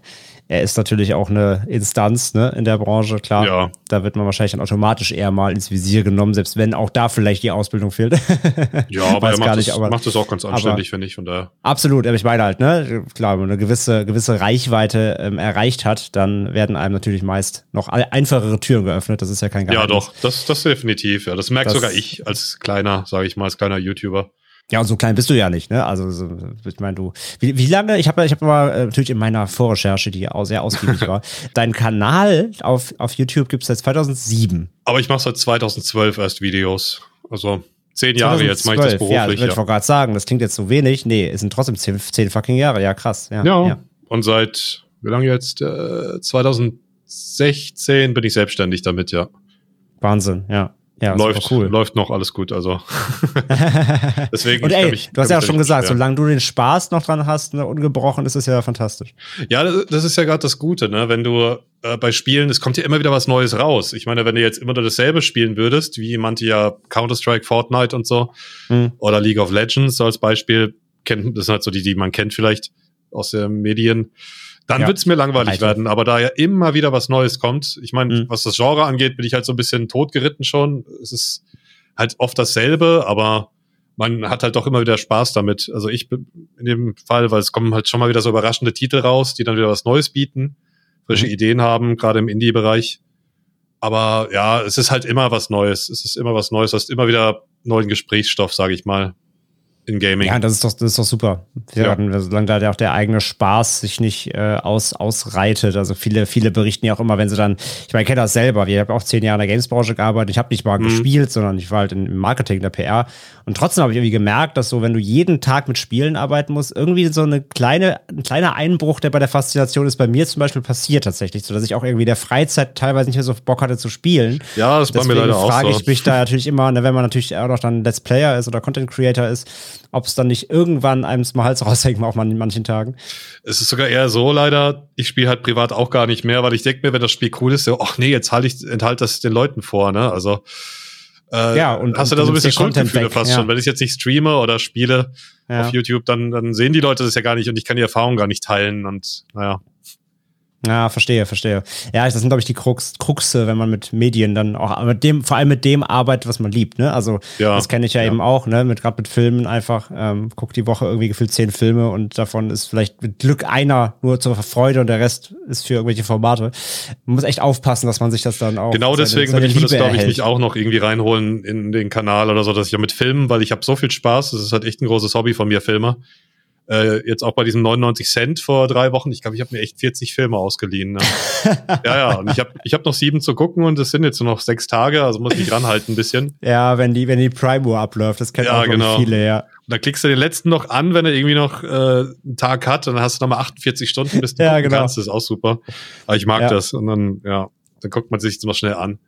er ist natürlich auch eine Instanz ne, in der Branche, klar. Ja. Da wird man wahrscheinlich dann automatisch eher mal ins Visier genommen, selbst wenn auch da vielleicht die Ausbildung fehlt. ja, aber er macht, nicht, das, aber, macht das auch ganz anständig, finde ich. Von daher. Absolut, aber ich meine halt, ne, klar, wenn man eine gewisse, gewisse Reichweite ähm, erreicht hat, dann werden einem natürlich meist noch einfachere Türen geöffnet. Das ist ja kein Geheimnis. Ja, doch, das, das definitiv. Ja, das merkt das, sogar ich als kleiner, sage ich mal, als kleiner YouTuber. Ja, und so klein bist du ja nicht, ne? Also, so, ich meine, du. Wie, wie lange? Ich habe ich hab mal äh, natürlich in meiner Vorrecherche, die auch sehr ausgiebig war, deinen Kanal auf, auf YouTube gibt's seit 2007. Aber ich mache seit 2012 erst Videos. Also zehn Jahre 2012, jetzt mache ich das beruflich. Ja, ich würde ja. gerade sagen, das klingt jetzt so wenig. Nee, es sind trotzdem zehn, zehn fucking Jahre. Ja, krass. Ja, ja. ja. Und seit, wie lange jetzt? Äh, 2016 bin ich selbstständig damit, ja. Wahnsinn, ja. Ja, läuft, cool. läuft noch alles gut, also. Deswegen. Und ey, mich, du hast ja auch schon gesagt, schwer. solange du den Spaß noch dran hast, ne, ungebrochen, ist es ja fantastisch. Ja, das, ist ja gerade das Gute, ne? Wenn du äh, bei Spielen, es kommt ja immer wieder was Neues raus. Ich meine, wenn du jetzt immer nur dasselbe spielen würdest, wie manche ja Counter-Strike, Fortnite und so, mhm. oder League of Legends so als Beispiel, kennt, das sind halt so die, die man kennt vielleicht aus den Medien dann ja. wird es mir langweilig Alter. werden. Aber da ja immer wieder was Neues kommt, ich meine, mhm. was das Genre angeht, bin ich halt so ein bisschen totgeritten schon. Es ist halt oft dasselbe, aber man hat halt doch immer wieder Spaß damit. Also ich bin in dem Fall, weil es kommen halt schon mal wieder so überraschende Titel raus, die dann wieder was Neues bieten, frische mhm. Ideen haben, gerade im Indie-Bereich. Aber ja, es ist halt immer was Neues. Es ist immer was Neues. Du hast immer wieder neuen Gesprächsstoff, sage ich mal in Gaming. Ja, das ist doch, das ist doch super. Ja. Solange da auch der eigene Spaß sich nicht äh, aus, ausreitet. Also viele, viele berichten ja auch immer, wenn sie dann, ich meine, ich kenne das selber, ich habe auch zehn Jahre in der Gamesbranche gearbeitet, ich habe nicht mal mhm. gespielt, sondern ich war halt im Marketing, der PR. Und trotzdem habe ich irgendwie gemerkt, dass so, wenn du jeden Tag mit Spielen arbeiten musst, irgendwie so eine kleine, ein kleiner Einbruch, der bei der Faszination ist, bei mir zum Beispiel passiert tatsächlich, so dass ich auch irgendwie der Freizeit teilweise nicht mehr so Bock hatte zu spielen. Ja, das bei mir leider auch frage ich mich da natürlich immer, ne, wenn man natürlich auch noch dann Let's Player ist oder Content Creator ist, ob es dann nicht irgendwann einem mal Hals raushängt, auch mal in manchen Tagen. Es ist sogar eher so leider, ich spiele halt privat auch gar nicht mehr, weil ich denke mir, wenn das Spiel cool ist, so, ach nee, jetzt halte ich, enthalte das den Leuten vor, ne? Also äh, ja, und hast du da so ein bisschen Schuldgefühle fast ja. schon. Wenn ich jetzt nicht streame oder spiele ja. auf YouTube, dann, dann sehen die Leute das ja gar nicht und ich kann die Erfahrung gar nicht teilen und naja. Ja, verstehe, verstehe. Ja, das sind, glaube ich, die Krux, Kruxe, wenn man mit Medien dann auch mit dem, vor allem mit dem arbeitet, was man liebt, ne? Also ja, das kenne ich ja, ja, eben auch, ne? Mit gerade mit Filmen einfach, ähm, guck die Woche irgendwie gefühlt zehn Filme und davon ist vielleicht mit Glück einer nur zur Freude und der Rest ist für irgendwelche Formate. Man muss echt aufpassen, dass man sich das dann auch. Genau deswegen würde ich mir das, glaube ich, nicht auch noch irgendwie reinholen in den Kanal oder so, dass ich ja mit Filmen, weil ich habe so viel Spaß, das ist halt echt ein großes Hobby von mir, Filme äh, jetzt auch bei diesem 99 Cent vor drei Wochen, ich glaube, ich habe mir echt 40 Filme ausgeliehen. Ne? ja, ja, und ich habe ich hab noch sieben zu gucken und es sind jetzt nur noch sechs Tage, also muss ich ranhalten ein bisschen. Ja, wenn die, wenn die Prime Uhr abläuft, das kennen ja, auch genau. viele, ja. Und dann klickst du den letzten noch an, wenn er irgendwie noch äh, einen Tag hat, und dann hast du nochmal 48 Stunden, bis du ja, genau. kannst. Das ist auch super. Aber ich mag ja. das. Und dann, ja, dann guckt man sich das mal schnell an.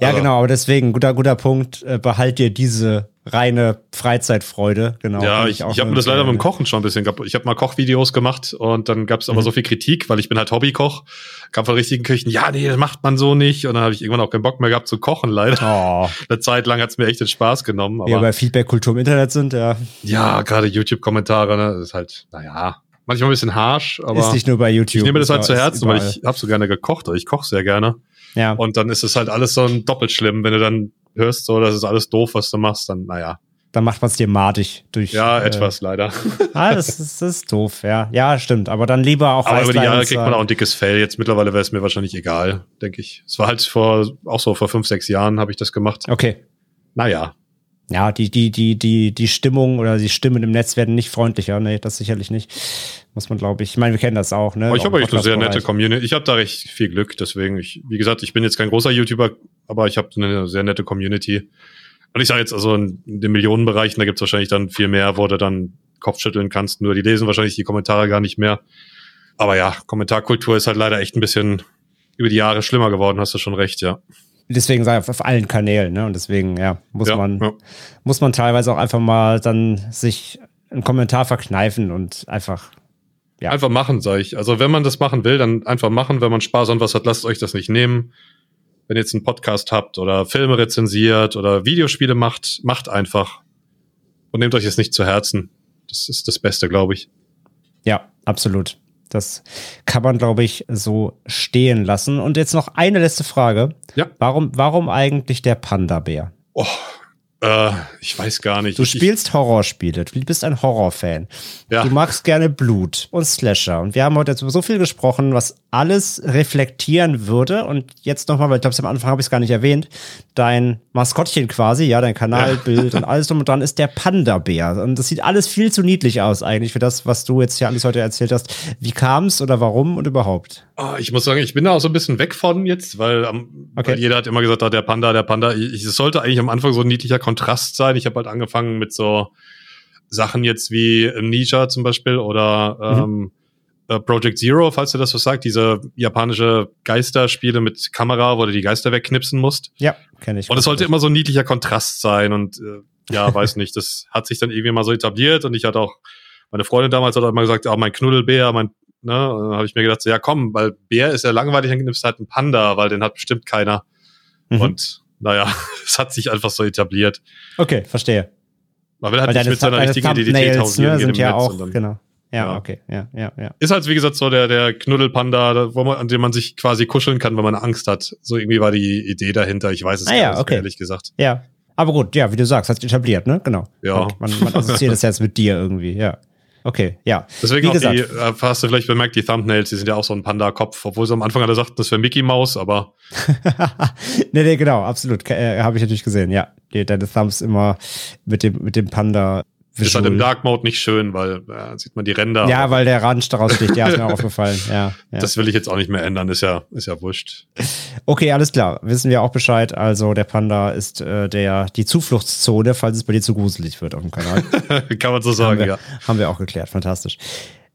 Ja, also, genau, aber deswegen, guter, guter Punkt, äh, behalt dir diese reine Freizeitfreude, genau. Ja, ich, ich habe mir das leider mit dem Kochen schon ein bisschen gehabt. Ich habe mal Kochvideos gemacht und dann gab es aber mhm. so viel Kritik, weil ich bin halt Hobbykoch, kam von richtigen Küchen, ja, nee, das macht man so nicht. Und dann habe ich irgendwann auch keinen Bock mehr gehabt zu kochen, leider. Oh. Eine Zeit lang hat's mir echt den Spaß genommen. Aber, ja, weil Feedback-Kultur im Internet sind, ja. Ja, gerade YouTube-Kommentare, ne, das ist halt, naja, manchmal ein bisschen harsh, aber. Ist nicht nur bei YouTube. Ich nehme das halt zu Herzen, weil ich habe so gerne gekocht, oder ich koche sehr gerne. Ja. Und dann ist es halt alles so ein doppelt schlimm, wenn du dann hörst, so, das ist alles doof, was du machst, dann, naja. Dann macht man es dir madig durch. Ja, äh, etwas leider. ah, das ist, das ist doof, ja. Ja, stimmt. Aber dann lieber auch. Aber über die Jahre kriegt man auch ein dickes Fell. Jetzt mittlerweile wäre es mir wahrscheinlich egal, denke ich. Es war halt vor, auch so vor fünf, sechs Jahren habe ich das gemacht. Okay. Naja. Ja, die, die, die, die, die Stimmung oder die Stimmen im Netz werden nicht freundlicher. Nee, das sicherlich nicht. Muss man, glaube ich. Ich meine, wir kennen das auch, ne? Aber ich habe eigentlich eine sehr nette Community. Ich habe da recht viel Glück, deswegen, ich, wie gesagt, ich bin jetzt kein großer YouTuber, aber ich habe eine sehr nette Community. Und ich sage jetzt, also in den Millionenbereichen, da gibt's wahrscheinlich dann viel mehr, wo du dann Kopfschütteln kannst. Nur die lesen wahrscheinlich die Kommentare gar nicht mehr. Aber ja, Kommentarkultur ist halt leider echt ein bisschen über die Jahre schlimmer geworden, hast du schon recht, ja. Deswegen sage ich auf allen Kanälen, ne? Und deswegen, ja, muss ja, man, ja. muss man teilweise auch einfach mal dann sich einen Kommentar verkneifen und einfach ja. Einfach machen, sage ich. Also wenn man das machen will, dann einfach machen. Wenn man Spaß an was hat, lasst euch das nicht nehmen. Wenn ihr jetzt einen Podcast habt oder Filme rezensiert oder Videospiele macht, macht einfach. Und nehmt euch jetzt nicht zu Herzen. Das ist das Beste, glaube ich. Ja, absolut. Das kann man, glaube ich, so stehen lassen. Und jetzt noch eine letzte Frage. Ja. Warum, warum eigentlich der Panda-Bär? Oh, äh, ich weiß gar nicht. Du spielst Horrorspiele, du bist ein Horrorfan. Ja. Du magst gerne Blut und Slasher. Und wir haben heute jetzt über so viel gesprochen, was alles reflektieren würde. Und jetzt nochmal, weil ich glaube, am Anfang habe ich es gar nicht erwähnt, dein Maskottchen quasi, ja, dein Kanalbild ja. und alles drum und dran ist der Panda-Bär. Und das sieht alles viel zu niedlich aus eigentlich für das, was du jetzt hier alles heute erzählt hast. Wie kam es oder warum und überhaupt? Oh, ich muss sagen, ich bin da auch so ein bisschen weg von jetzt, weil, um, okay. weil jeder hat immer gesagt, ah, der Panda, der Panda. Es sollte eigentlich am Anfang so ein niedlicher Kontrast sein. Ich habe halt angefangen mit so Sachen jetzt wie Ninja zum Beispiel oder mhm. ähm, äh, Project Zero, falls du das so sagt, diese japanische Geisterspiele mit Kamera, wo du die Geister wegknipsen musst. Ja, kenne ich. Und es sollte immer so ein niedlicher Kontrast sein und äh, ja, weiß nicht, das hat sich dann irgendwie mal so etabliert und ich hatte auch meine Freundin damals hat auch immer gesagt, ah, mein Knuddelbär, mein Ne? habe ich mir gedacht, so, ja komm, weil Bär ist ja langweilig, dann nimmst du halt einen Panda, weil den hat bestimmt keiner. Mhm. Und naja, es hat sich einfach so etabliert. Okay, verstehe. Man will halt weil nicht mit seiner richtigen Identität hausieren ne, sind ja auch, dann, genau. Ja, ja, okay, ja, ja, ja. Ist halt, wie gesagt, so der, der Knuddelpanda, wo man, an dem man sich quasi kuscheln kann, wenn man Angst hat. So irgendwie war die Idee dahinter. Ich weiß es ah, ja, okay. ehrlich gesagt. Ja. Aber gut, ja, wie du sagst, hat sich etabliert, ne? Genau. Ja. Man, man assoziiert es jetzt mit dir irgendwie, ja. Okay, ja. Deswegen Wie auch gesagt. die, äh, hast du vielleicht bemerkt, die Thumbnails, die sind ja auch so ein Panda-Kopf, obwohl sie am Anfang alle sagten, das wäre Mickey Mouse, aber. nee, nee, genau, absolut. Äh, Habe ich natürlich gesehen, ja. Deine Thumbs immer mit dem, mit dem Panda Visual. Ist halt im Dark Mode nicht schön, weil äh, sieht man die Ränder. Ja, weil der Rand daraus sticht. Ja, ist mir aufgefallen. Ja, ja, Das will ich jetzt auch nicht mehr ändern. Ist ja, ist ja wurscht. Okay, alles klar. Wissen wir auch Bescheid. Also der Panda ist äh, der die Zufluchtszone, falls es bei dir zu gruselig wird auf dem Kanal. Kann man so sagen, haben wir, ja. Haben wir auch geklärt. Fantastisch.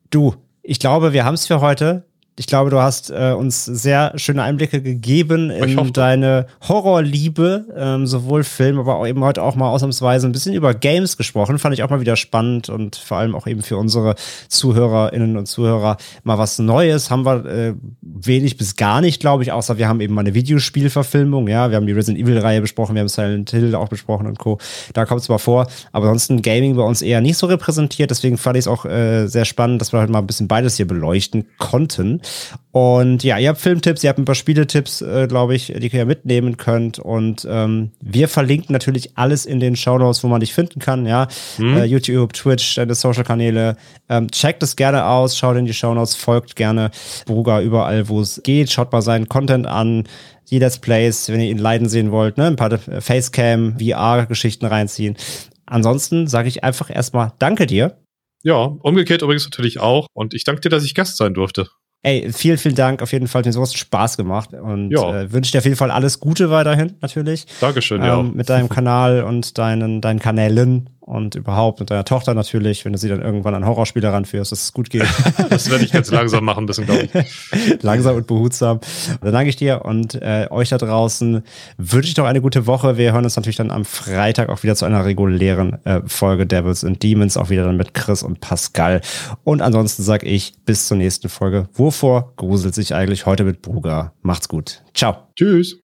Du, ich glaube, wir haben es für heute ich glaube, du hast äh, uns sehr schöne Einblicke gegeben in deine Horrorliebe, ähm, sowohl Film, aber auch eben heute auch mal ausnahmsweise ein bisschen über Games gesprochen. Fand ich auch mal wieder spannend und vor allem auch eben für unsere Zuhörerinnen und Zuhörer mal was Neues. Haben wir äh, wenig bis gar nicht, glaube ich, außer wir haben eben mal eine Videospielverfilmung. Ja, wir haben die Resident Evil-Reihe besprochen, wir haben Silent Hill auch besprochen und Co. Da kommt es mal vor. Aber ansonsten Gaming bei uns eher nicht so repräsentiert. Deswegen fand ich es auch äh, sehr spannend, dass wir heute mal ein bisschen beides hier beleuchten konnten. Und ja, ihr habt Filmtipps, ihr habt ein paar Spieletipps, äh, glaube ich, die ihr mitnehmen könnt. Und ähm, wir verlinken natürlich alles in den Shownotes, wo man dich finden kann. Ja, mhm. äh, YouTube, Twitch, deine Social-Kanäle. Ähm, checkt es gerne aus, schaut in die Shownotes, folgt gerne Bruger überall, wo es geht. Schaut mal seinen Content an die Let's Plays, wenn ihr ihn leiden sehen wollt, ne? ein paar Facecam, VR-Geschichten reinziehen. Ansonsten sage ich einfach erstmal Danke dir. Ja, umgekehrt übrigens natürlich auch. Und ich danke dir, dass ich Gast sein durfte. Ey, vielen, vielen Dank. Auf jeden Fall hat mir sowas Spaß gemacht und äh, wünsche dir auf jeden Fall alles Gute weiterhin, natürlich. Dankeschön, ähm, ja. Mit deinem Kanal und deinen, deinen Kanälen und überhaupt mit deiner Tochter natürlich, wenn du sie dann irgendwann an Horrorspiele ranführst, dass es gut geht. das werde ich jetzt langsam machen ein bisschen, glaube ich. langsam und behutsam. Und dann danke ich dir und äh, euch da draußen wünsche ich noch eine gute Woche. Wir hören uns natürlich dann am Freitag auch wieder zu einer regulären äh, Folge Devils and Demons, auch wieder dann mit Chris und Pascal. Und ansonsten sage ich bis zur nächsten Folge. Wovor gruselt sich eigentlich heute mit Bruger? Macht's gut. Ciao. Tschüss.